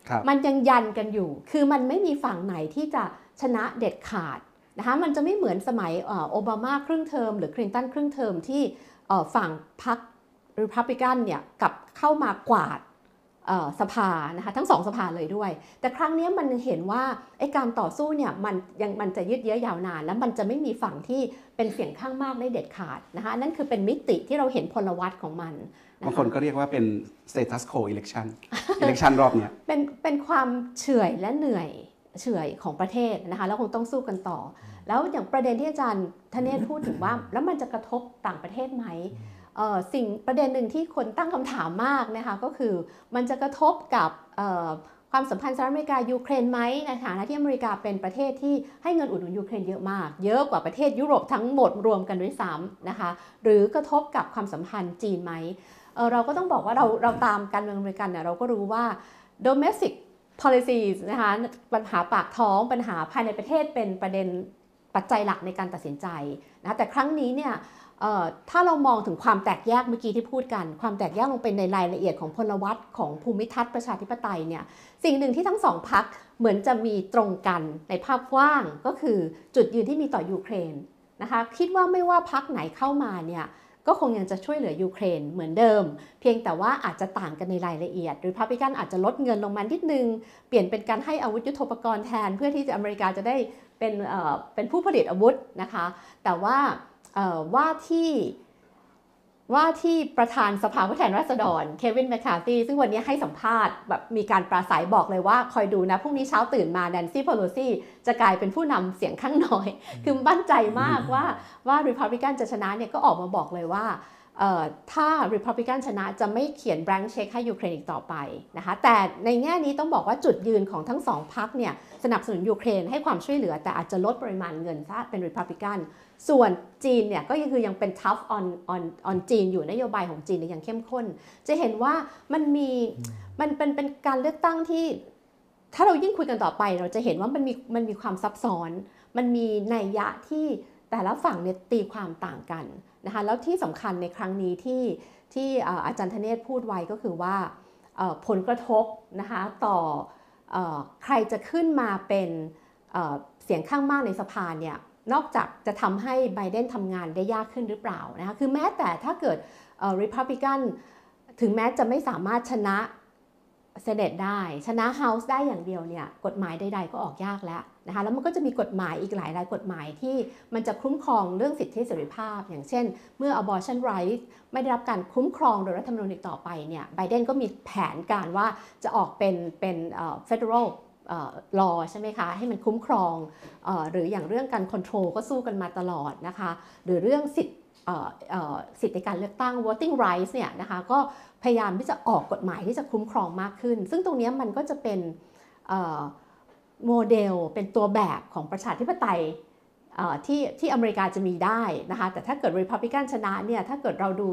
ครับมันยังยันกันอยู่ คือมันไม่มีฝั่งไหนที่จะชนะเด็ดขาดนะคะมันจะไม่เหมือนสมัยเอ่อโอบามาครึ่งเทอมหรือคลินตันครึ่งเทอมที่เอ่อ ฝั่งพรรครีพับลิกันเนี่ยกลับเข้ามากวาดเอ่อสภานะคะทั้งสองสภาเลยด้วย แต่ครั้งนี้มันเห็นว่าไอ้การต่อสู้เนี่ยมันยังมันจะยืดเยื้อยาวนาน แล้วมันจะไม่มีฝั่งที่เป็นเสียงข้างมากได้เด็ดขาดนะคะอันนั่นคือเป็นมิติที่เราเห็นพลวัตของมันนะะบางคนก็เรียกว่าเป็น status quo election election รอบเนี้ยเป็นเป็นความเฉื่อยและเหนื่อยเฉื่อยของประเทศนะคะแล้วคงต้องสู้กันต่อ แล้วอย่างประเด็นที่อาจารย์ธเนศพูดถึงว่า แล้วมันจะกระทบต่างประเทศไหมเอ่อสิ่งประเด็นหนึ่งที่คนตั้งคำถามมากนะคะก็คือมันจะกระทบกับเอ่อความสัมพันธ์สหรัฐอเมริกายูเครนไหมในฐานะที่อเมริกาเป็นประเทศที่ให้เงินอุดหนุนยูเครนเยอะมาก เยอะกว่าประเทศยุโรปทั้งหมดรวมกันด้วยซ้ำนะคะ หรือกระทบกับความสัมพันธ์จีนไหมเอ่อเราก็ต้องบอกว่าเราเราตามการเมืองอเมริกันเนี่ยเราก็รู้ว่า domestic policies นะคะปัญหาปากท้องปัญหาภายในประเทศเป็นประเด็น ปัจจัยหลักในการตัดสินใจนะแต่ครั้งนี้เนี่ยถ้าเรามองถึงความแตกแยกเมื่อกี้ที่พูดกัน ความแตกแยกลงไปในรายละเอียดของพลวัตของภูมิทัศน์ประชาธิปไตยเนี่ยสิ่งหนึ่งที่ทั้งสองพักเหมือนจะมีตรงกันในภาพกว้างก็คือจุดยืนที่มีต่อยูเครนนะคะคิดว่าไม่ว่าพักไหนเข้ามาเนี่ยก็คงยังจะช่วยเหลือยูเครนเหมือนเดิม เพียงแต่ว่าอาจจะต่างกันในรายละเอียด หรือพับลิกันอาจจะลดเงินลงมานิดนึง เปลี่ยนเป็นการให้อาวุธยุทโธปกรณ์แทน เพื่อที่จะอเมริกาจะได้ เป็นเอ่อเป็นผู้ผลิตอาวุธนะคะ แต่ว่าเอ่อว่าที่ว่าที่ประธานสภาผู้แทนราษฎรเควินแมคคาร์ธีซึ่งวันนี้ให้สัมภาษณ์แบบมีการปราศัยบอกเลยว่า คอยดูนะ พรุ่งนี้เช้าตื่นมาแนนซี่ p พ l ลซีจะกลายเป็นผู้นำเสียงข้างน้อย คือมั่นใจมากว่าว่า Republican จะชนะเนี่ยก็ออกมาบอกเลยว่าเอ่อถ้า Republican ชนะจะไม่เขียน blank check ให้ยูเครนอีกต่อไปนะคะแต่ในแง่นี้ต้องบอกว่าจุดยืนของทั้งสองพรรคเนี่ย สนับสนุนยูเครนให้ความช่วยเหลือ แต่อาจจะลดปริมาณเงินถ้าเป็น Republican ส่วนจีนเนี่ยก็ยังคือยังเป็น tough on on on จีนอยู่นโยบายของจีนเนี่ยยังเข้มข้น จะเห็นว่ามันมีมันเป็นเป็นการเลือกตั้งที่ ถ้าเรายิ่งคุยกันต่อไปเราจะเห็นว่ามันมีมันมีความซับซ้อน มันมีนัยยะที่แต่ละฝั่งเนี่ยตีความต่างกันนะคะแล้วที่สำคัญในครั้งนี้ที่ที่อาจารย์ธเนศพูดไว้ก็คือว่าผลกระทบนะคะต่อ ใครจะขึ้นมาเป็นเสียงข้างมากในสภาเนี่ยนอกจากจะทำให้ไบเดนทำงานได้ยากขึ้นหรือเปล่านะคะคือแม้แต่ถ้าเกิดริพับบิกันถึงแม้จะไม่สามารถชนะ เซเนตได้ชนะ House ได้อย่างเดียวเนี่ยกฎหมายใด ๆ ก็ออกยากแล้วนะคะแล้วมันก็จะมีกฎหมายอีกหลายรายกฎหมายที่มันจะคุ้มครองเรื่องสิทธิเสรีภาพ อย่างเช่น เมื่อ abortion rights ไม่ได้รับการคุ้มครองโดยรัฐธรรมนูญอีกต่อไปเนี่ยไบเดนก็มีแผนการว่าจะออกเป็นเป็นเอ่อ federal เอ่อ law ใช่ไหมคะ ให้มันคุ้มครองอหรืออย่างเรื่องการ control ก็สู้กันมาตลอดนะคะ หรือเรื่องสิทธิ สิทธิการเลือกตั้ง voting rights เนี่ยนะคะก็พยายามที่จะออกกฎหมายที่จะคุ้มครองมากขึ้น ซึ่งตรงนี้มันก็จะเป็นโมเดลเป็นตัวแบบของประชาธิปไตยที่ที่อเมริกาจะมีได้นะคะแต่ถ้าเกิด Republican ชนะเนี่ยถ้าเกิดเราดู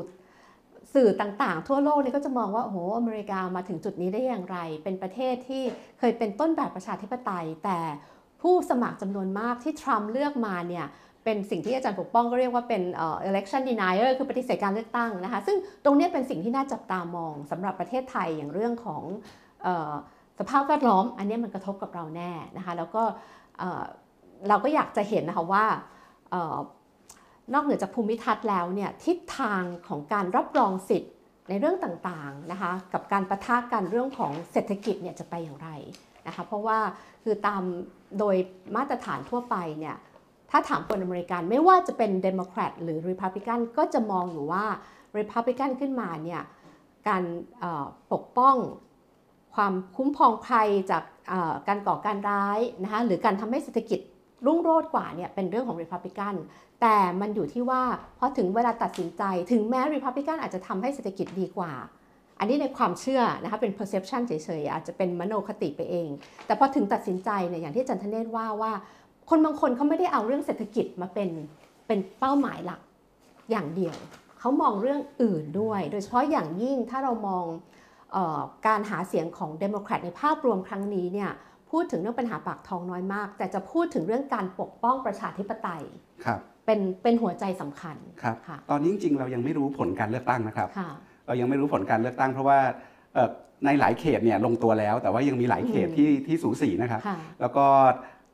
สื่อต่างๆ ทั่วโลกเนี่ยก็จะมองว่าโอ้โหอเมริกามาถึงจุดนี้ได้อย่างไร เป็นประเทศที่เคยเป็นต้นแบบประชาธิปไตย แต่ผู้สมัครจำนวนมากที่ทรัมป์เลือกมาเนี่ย เป็นสิ่งที่อาจารย์ปกป้องก็เรียกว่าเป็น election denier คือปฏิเสธการเลือกตั้งนะคะ ซึ่งตรงนี้เป็นสิ่งที่น่าจับตามองสำหรับประเทศไทยอย่างเรื่องของออสภาพแวดล้อม อันนี้มันกระทบกับเราแน่นะคะแล้วก็เราก็อยากจะเห็นนะคะว่าออนอกเหนือจากภูมิทัศน์แล้วเนี่ยทิศทางของการรับรองสิทธิ์ในเรื่องต่างๆนะคะกับการปะทะกันเรื่องของเศรษฐกิจเนี่ยจะไปอย่างไรนะคะเพราะว่าคือตามโดยมาตรฐานทั่วไปเนี่ย ถ้าถามคนอเมริกันไม่ว่าจะเป็นเดโมแครตหรือริพับลิกันก็จะมองอยู่ว่าริพับลิกันขึ้นมาเนี่ยการปกป้องความคุ้มครองภัยจากการก่อการร้ายนะคะหรือการทำให้เศรษฐกิจรุ่งโรจน์กว่าเนี่ยเป็นเรื่องของริพับลิกันแต่มันอยู่ที่ว่าพอถึงเวลาตัดสินใจถึงแม้ริพับลิกันอาจจะทำให้เศรษฐกิจดีกว่า อันนี้ในความเชื่อนะคะเป็น perception เฉยๆอาจจะเป็นมโนคติไปเอง แต่พอถึงตัดสินใจเนี่ยอย่างที่จันทเนศว่าว่า คนบางคนเขาไม่ได้เอาเรื่องเศรษฐกิจมาเป็นเป็นเป้าหมายหลักอย่างเดียว เขามองเรื่องอื่นด้วย โดยเฉพาะอย่างยิ่งถ้าเรามองเออการหาเสียงของเดโมแครตในภาพรวมครั้งนี้เนี่ยพูดถึงเรื่องปัญหาปากท้องน้อยมาก แต่จะพูดถึงเรื่องการปกป้องประชาธิปไตยครับเป็นเป็นหัวใจสำคัญครับค่ะตอนนี้จริงๆเรายังไม่รู้ผลการเลือกตั้งนะครับค่ะเรายังไม่รู้ผลการเลือกตั้ง เพราะว่าเอ่อในหลายเขตเนี่ยลงตัวแล้ว แต่ว่ายังมีหลายเขตอืมที่ที่สูสีนะครับค่ะแล้วก็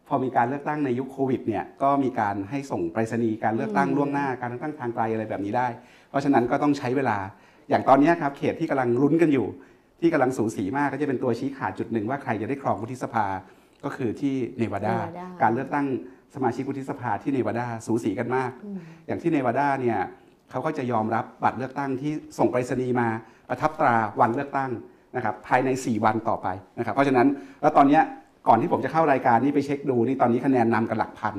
พอมีการเลือกตั้งในยุคโควิดเนี่ยก็มีการให้ส่งไปรษณีย์การเลือกตั้งอืมล่วงหน้าการเลือกตั้งทางไกลอะไรแบบนี้ได้ เพราะฉะนั้นก็ต้องใช้เวลาอย่างตอนเนี้ยครับเขตที่กำลังลุ้นกันอยู่ ที่กำลังสูสีมากก็จะเป็นตัวชี้ขาดจุดหนึ่งว่าใครจะได้ครองวุฒิสภาก็คือที่เนวาดา Nevada การเลือกตั้งสมาชิกวุฒิสภาที่เนวาดาสูสีกันมากอืมอย่างที่เนวาดาเนี่ยเขาก็จะยอมรับบัตรเลือกตั้งที่ส่งไปรษณีย์มาประทับตราวันเลือกตั้งนะครับภายใน 4 วันต่อไปนะครับเพราะฉะนั้นแล้วตอนเนี้ย ก่อนที่ผมจะเข้ารายการนี้ไปเช็คดูนี่ตอนนี้คะแนนนำกันหลักพัน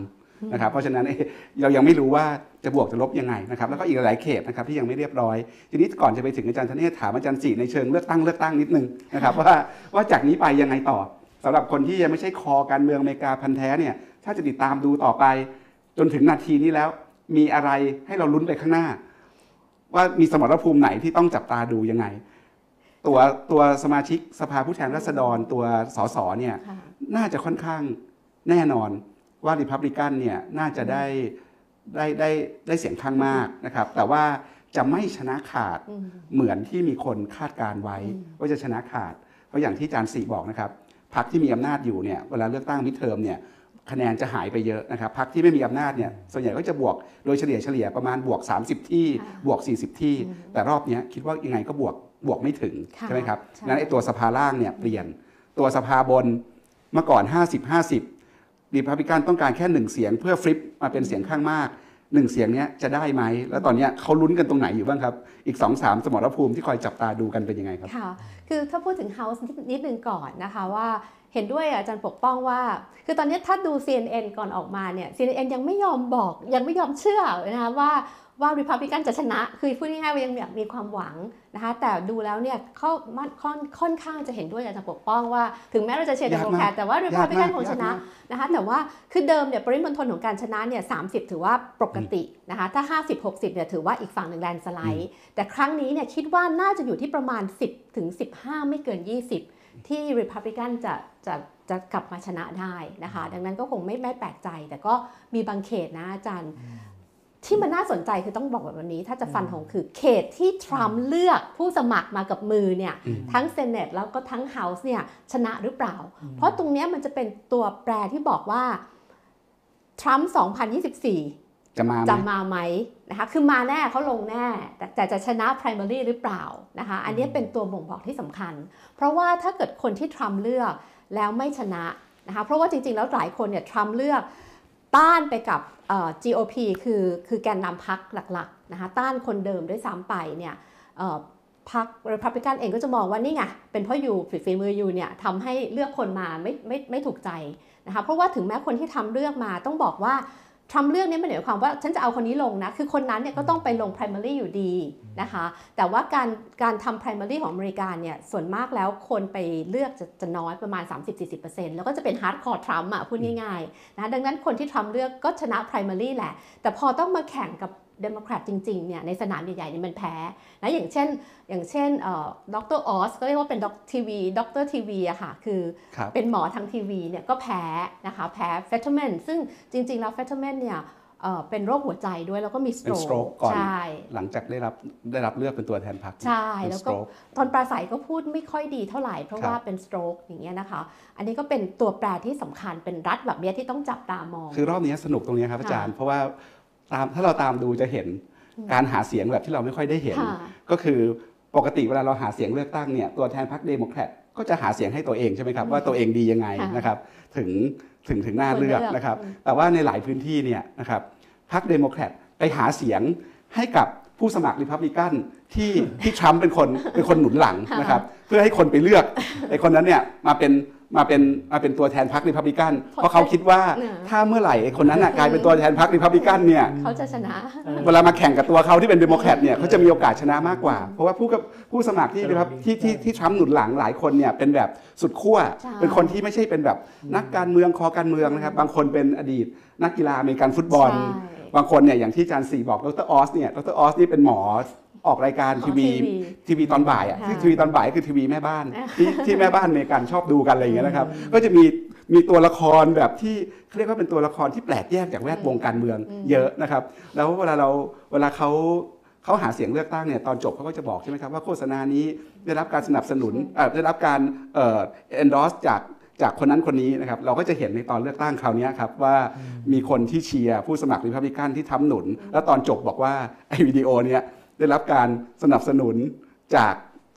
นะครับเพราะฉะนั้นเอ๊ะเรายังไม่รู้ว่าจะบวกจะลบยังไงนะครับแล้วก็อีกหลายเขตนะครับที่ยังไม่เรียบร้อย ทีนี้ก่อนจะไปถึงอาจารย์ธเนศถามอาจารย์สีในเชิงเลือกตั้งเลือกตั้งนิดนึงนะครับว่าว่าจากนี้ไปยังไงต่อสำหรับคนที่ยังไม่ใช่คอการเมืองอเมริกาพันธุ์แท้เนี่ยถ้าจะติดตามดูต่อไป จนถึงนาทีนี้แล้วมีอะไรให้เราลุ้นไปข้างหน้า ว่ามีสมรภูมิไหนที่ต้องจับตาดูยังไง ตัวตัวสมาชิกสภาผู้แทนราษฎรตัวสสเนี่ยค่ะน่าจะค่อนข้างแน่นอนว่าริพับลิกันเนี่ยน่าจะได้ได้ได้ได้เสียงข้างมากนะครับ แต่ว่าจะไม่ชนะขาดอืมเหมือนที่มีคนคาดการไว้อืมว่าจะชนะขาด เพราะอย่างที่อาจารย์สีบอกนะครับพรรคที่มีอำนาจอยู่เนี่ยเวลาเลือกตั้งมิดเทอมเนี่ยคะแนนจะหายไปเยอะนะครับพรรคที่ไม่มีอำนาจเนี่ยส่วนใหญ่ก็จะบวกโดยเฉลี่ยเฉลี่ยประมาณบวก 30 ที่ค่ะบวก 40 ที่อืมแต่รอบเนี้ยคิดว่ายังไงก็บวก บวกไม่ถึงค่ะใช่ไหมครับใช่งั้นไอ้ตัวสภาล่างเนี่ยเปลี่ยนตัวสภาบนเมื่อก่อน 50 50รีพับลิกันต้องการแค่หนึ่งเสียงเพื่อฟลิปมาเป็นเสียงข้างมากหนึ่งเสียงเนี้ยจะได้ไหม แล้วตอนเนี้ยเขาลุ้นกันตรงไหนอยู่บ้างครับ อีก2อสามสมรภูมิที่คอยจับตาดูกันเป็นยังไงครับ ค่ะ คือถ้าพูดถึง House นิดนิดนึงก่อนนะคะว่าเห็นด้วยอาจารย์ปกป้องว่า คือตอนนี้ถ้าดู CNN ก่อนออกมาเนี่ย CNN ยังไม่ยอมบอกยังไม่ยอมเชื่อนะคะว่า ว่า Republican จะชนะ คือพูดง่ายๆว่ายังแบบมีความหวังนะคะ แต่ดูแล้วเนี่ยเขามันค่อนค่อนข้างจะเห็นด้วยกับอาจารย์ปกป้องว่า ถึงแม้เราจะเชียร์เดยากโมมากแครตแต่ว่า Republican ยากมากคงชนะยากมากนะคะ แต่ว่าคือเดิมเนี่ยปริมณฑลของการชนะเนี่ย30ถือว่าปกตินะคะ ถ้า 50-60เนี่ยถือว่าอีกฝั่งหนึ่งแลนด์สไลด์ แต่ครั้งนี้เนี่ยคิดว่าน่าจะอยู่ที่ประมาณ 10ถึง15 ไม่เกิน 20 ที่ Republican จะจะจะกลับมาชนะได้นะคะ ดังนั้นก็คงไม่ไม่แปลกใจ แต่ก็มีบางเขตนะอาจารย์ ที่มันน่าสนใจคือต้องบอกแบบวันนี้ ถ้าจะฟันธงคือเขตที่ทรัมป์เลือกผู้สมัครมากับมือเนี่ยอืมทั้งเซเนตแล้วก็ทั้งเฮาส์เนี่ยชนะหรือเปล่า เพราะตรงเนี้ยมันจะเป็นตัวแปรที่บอกว่าทรัมป์2024 จะมาไหมจะมาไหมนะคะคือมาแน่เขาลงแน่แต่แต่จะชนะ primary หรือเปล่านะคะอันนี้เป็นตัวบ่งบอกที่สำคัญ เพราะว่าถ้าเกิดคนที่ทรัมป์เลือกแล้วไม่ชนะนะคะเพราะว่าจริงๆ แล้วหลายคนเนี่ยทรัมป์เลือก ต้านไปกับ GOP คือคือแกนนำพักหลักๆนะคะต้านคนเดิมด้วยซ้ำไปเนี่ยเอ่อพรรค Republican เองก็จะมองว่านี่ไงเป็นเพราะอยู่ฝีฝีมืออยู่เนี่ยทำให้เลือกคนมาไม่ไม่ไม่ถูกใจนะคะเพราะว่าถึงแม้คนที่ทำเลือกมาต้องบอกว่า ทรัมป์เลือกเนี่ยไม่ได้หมายความว่าฉันจะเอาคนนี้ลงนะ คือคนนั้นเนี่ยก็ต้องไปลง primary อยู่ดีนะคะ แต่ว่าการการทำ primary ของอเมริกาเนี่ยส่วนมากแล้วคนไปเลือกจะจะน้อยประมาณ 30-40%แล้วก็จะเป็น hardcore ทรัมป์อะพูดง่ายๆนะดังนั้นคนที่ทรัมป์เลือกก็ชนะ primary แหละ แต่พอต้องมาแข่งกับ เดโมแครตจริงๆเนี่ยในสนามใหญ่ๆเนี่ยมันแพ้นะอย่างเช่นอย่างเช่นดรออสก็เรียกว่าเป็นด็อกทีวีด็อกเตอร์ทีวีอะค่ะคือครับเป็นหมอทางทีวีเนี่ยก็แพ้นะคะแพ้เฟตเทอร์แมนซึ่งจริงๆแล้วเฟตเทอร์แมนเนี่ยเอ่อเป็นโรคหัวใจด้วยแล้วก็มีสเป็นโตร stroke กก่อนใช่หลังจากได้รับได้รับเลือกเป็นตัวแทนพรรคใช่เป็นแล้วก็ stroke ตอนปราศัยก็พูดไม่ค่อยดีเท่าไหร่ เพราะครับว่าเป็น stroke อย่างเงี้ยนะคะ อันนี้ก็เป็นตัวแปรที่สำคัญเป็นรัฐแบบเนี้ยที่ต้องจับตามอง คือรอบนี้สนุกตรงนี้ครับอาจารย์ เพราะว่า ตามถ้าเราตามดูจะเห็นการหาเสียงแบบที่เราไม่ค่อยได้เห็นค่ะก็คือปกติเวลาเราหาเสียงเลือกตั้งเนี่ยตัวแทนพรรคเดโมแครตก็จะหาเสียงให้ตัวเองใช่ไหมครับว่าตัวเองดียังไงค่ะนะครับถึงถึงถึงหน้าเลือกคนเลือกนะครับอืมแต่ว่าในหลายพื้นที่เนี่ยนะครับพรรคเดโมแครตไปหาเสียงให้กับผู้สมัครริพับลิกันที่ที่ทรัมป์เป็นคนเป็นคนหนุนหลังนะครับ เพื่อให้คนไปเลือกไอ้คนนั้นเนี่ยมาเป็น มาเป็นมาเป็นตัวแทนพรรคริพับลิกัน เพราะเขาคิดว่าเนี่ยถ้าเมื่อไหร่ไอ้คนนั้นน่ะกลายเป็นตัวแทนพรรคริพับลิกันเนี่ยเขาจะชนะ เวลามาแข่งกับตัวเขาที่เป็นเดโมแครตเนี่ยเขาจะมีโอกาสชนะมากกว่า เพราะว่าผู้กับผู้สมัครที่นะครับที่ที่ที่ทรัมป์หนุนหลังหลายคนเนี่ยเป็นแบบสุดขั้วใช่เป็นคนที่ไม่ใช่เป็นแบบนักการเมืองคอการเมืองนะครับบางคนเป็นอดีต นักกีฬาอเมริกันฟุตบอลใช่บางคนเนี่ยอย่างที่อาจารย์สีบอกดรออสเนี่ยดรออสนี่เป็นหมอ ออกรายการของทีวีทีวีทีวีตอนบ่ายอะค่ะที่ทีวีตอนบ่ายคือทีวีแม่บ้านอ่าที่ที่แม่บ้านอเมริกันชอบดูกันอะไรอย่างเงี้ยนะครับ ก็จะมีมีตัวละครแบบที่เรียกว่าเป็นตัวละครที่แปลกแยกจากแวดวงการเมืองเยอะนะครับ แล้วเวลาเราเวลาเขาเขาหาเสียงเลือกตั้งเนี่ยตอนจบเขาก็จะบอกใช่ไหมครับว่าโฆษณานี้ได้รับการสนับสนุนเอ่อได้รับการเอ่อ endorse จากจากคนนั้นคนนี้นะครับเราก็จะเห็นในตอนเลือกตั้งคราวเนี้ยครับว่ามีคนที่เชียร์ผู้สมัครริพับลิกันที่ทำหนุน แล้วตอนจบบอกว่าไอ้วิดีโอเนี้ย ได้รับการสนับสนุนจาก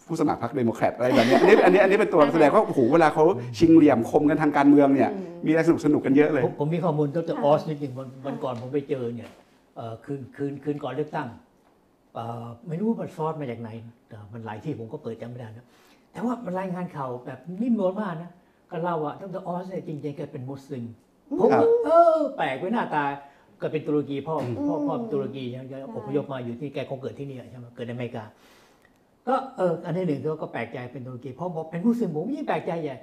ผู้สมัครพรรคเดโมแครตอะไรแบบเนี้ยอันนี้อันนี้อันนี้เป็นตัวแสดงว่าโอ้โหเวลาเขาชิงเหลี่ยมคมกันทางการเมืองเนี่ยมีอะไรสนุกสนุกๆกันเยอะเลยผมผมมีข้อมูลดรออสนิดหนึ่งวันวันก่อนผมไปเจอเนี่ยเอ่อคืนคืนคืนก่อนเลือกตั้งเอ่อไม่รู้ว่ามันซอสมาจากไหนแต่มันหลายที่ผมก็เปิดจำไม่ได้นะแต่ว่ามันรายงานข่าวแบบนิ่มนวลมากนะก็เล่าว่าดรออสเนี่ยจริงๆแกเป็นมุสลิมผมก็ครับเออแปลกไว้หน้าตา ก็เป็นตุรกีพ่อพ่อพ่อเป็นตุรกีใช่ไหมอพยพมาอยู่ที่แกคงเกิดที่นี่ใช่ไหมเกิดในอเมริกา ก็เอออันที่หนึ่งก็แปลกใจเป็นตุรกีเพราะบอกเป็นมุสลิมผมยิ่งแปลกใจใหญ่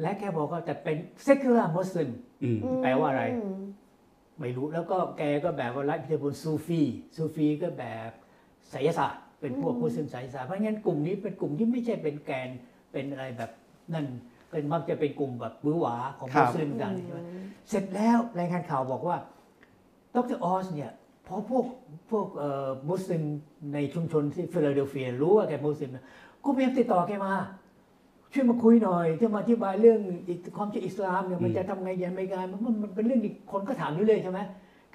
และแกบอกว่าแต่เป็น secular Muslim อืมแปลว่าอะไร ไม่รู้แล้วก็แกก็แบบว่ารัฐพิธีบุญซูฟีซูฟีก็แบบไสยศาสตร์เป็นพวกมุสลิมไสยศาสตร์เพราะงั้นกลุ่มนี้เป็นกลุ่มที่ไม่ใช่เป็นแกนเป็นอะไรแบบนั่นเป็นมักจะเป็นกลุ่มแบบบื้อหวาของครัมุบสลิมกันใช่ไหมเสร็จแล้วรายงานข่าวบอกว่า ดรออสเนี่ยพอพวกพวกเอ่อมุสลิมในชุมชนที่ฟิลาเดลเฟียรู้ว่าแกมุสลิมนะก็พยายามติดต่อแกมาช่วยมาคุยหน่อยจะมาอธิบายเรื่องอิความเชื่ออิสลามเนี่ยมันจะทำไงยังไม่ไงมันมันมันเป็นเรื่องที่คนก็ถามอยู่เลยใช่ไหม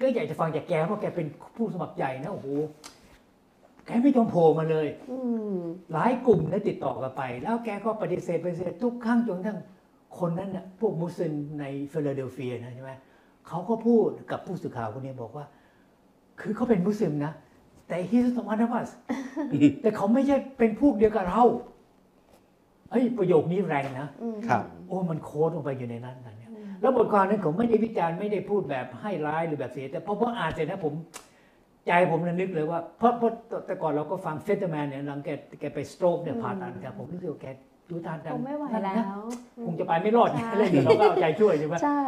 ก็อยากจะฟังจากแกเพราะแกเป็นผู้สมัครใหญ่นะโอ้โหแกไม่ยอมโผล่มาเลยอืมหลายกลุ่มได้ติดต่อกันไป แล้วแกก็ปฏิเสธปฏิเสธทุกครั้งจนกระทั้งคนนั้นน่ะพวกมุสลิมในฟิลาเดลเฟียนะใช่ไหม เขาก็พูดกับผู้สื่อข่าวคนนี้บอกว่า คือเขาเป็นมุสลิมนะ แต่ he's not one of us แต่เขาไม่ใช่เป็นพวกเดียวกับเราเฮ้ยประโยคนี้แรงนะอืมครับ โอ้มันโค้ดลงไปอยู่ในนั้นนะเนี่ยแล้วบทความนั้นผมไม่ได้วิจารณ์ไม่ได้พูดแบบให้ร้ายหรือแบบเสีย แต่พอพออ่านเสร็จนะผมใจผมระนึกเลยว่าเพราะเพราะแต่ก่อนเราก็ฟังเฟตเทอร์แมนเนี่ยหลังแกแกไปสโตรกเนี่ยผ่าตัดครับผมรู้สึกว่าแก ดูทานดัคงไม่ไหวนั่นแล้นะวคงจะไปไม่รอดใช่เล่นเราก็เอาใจช่วยใช่ไหมใช่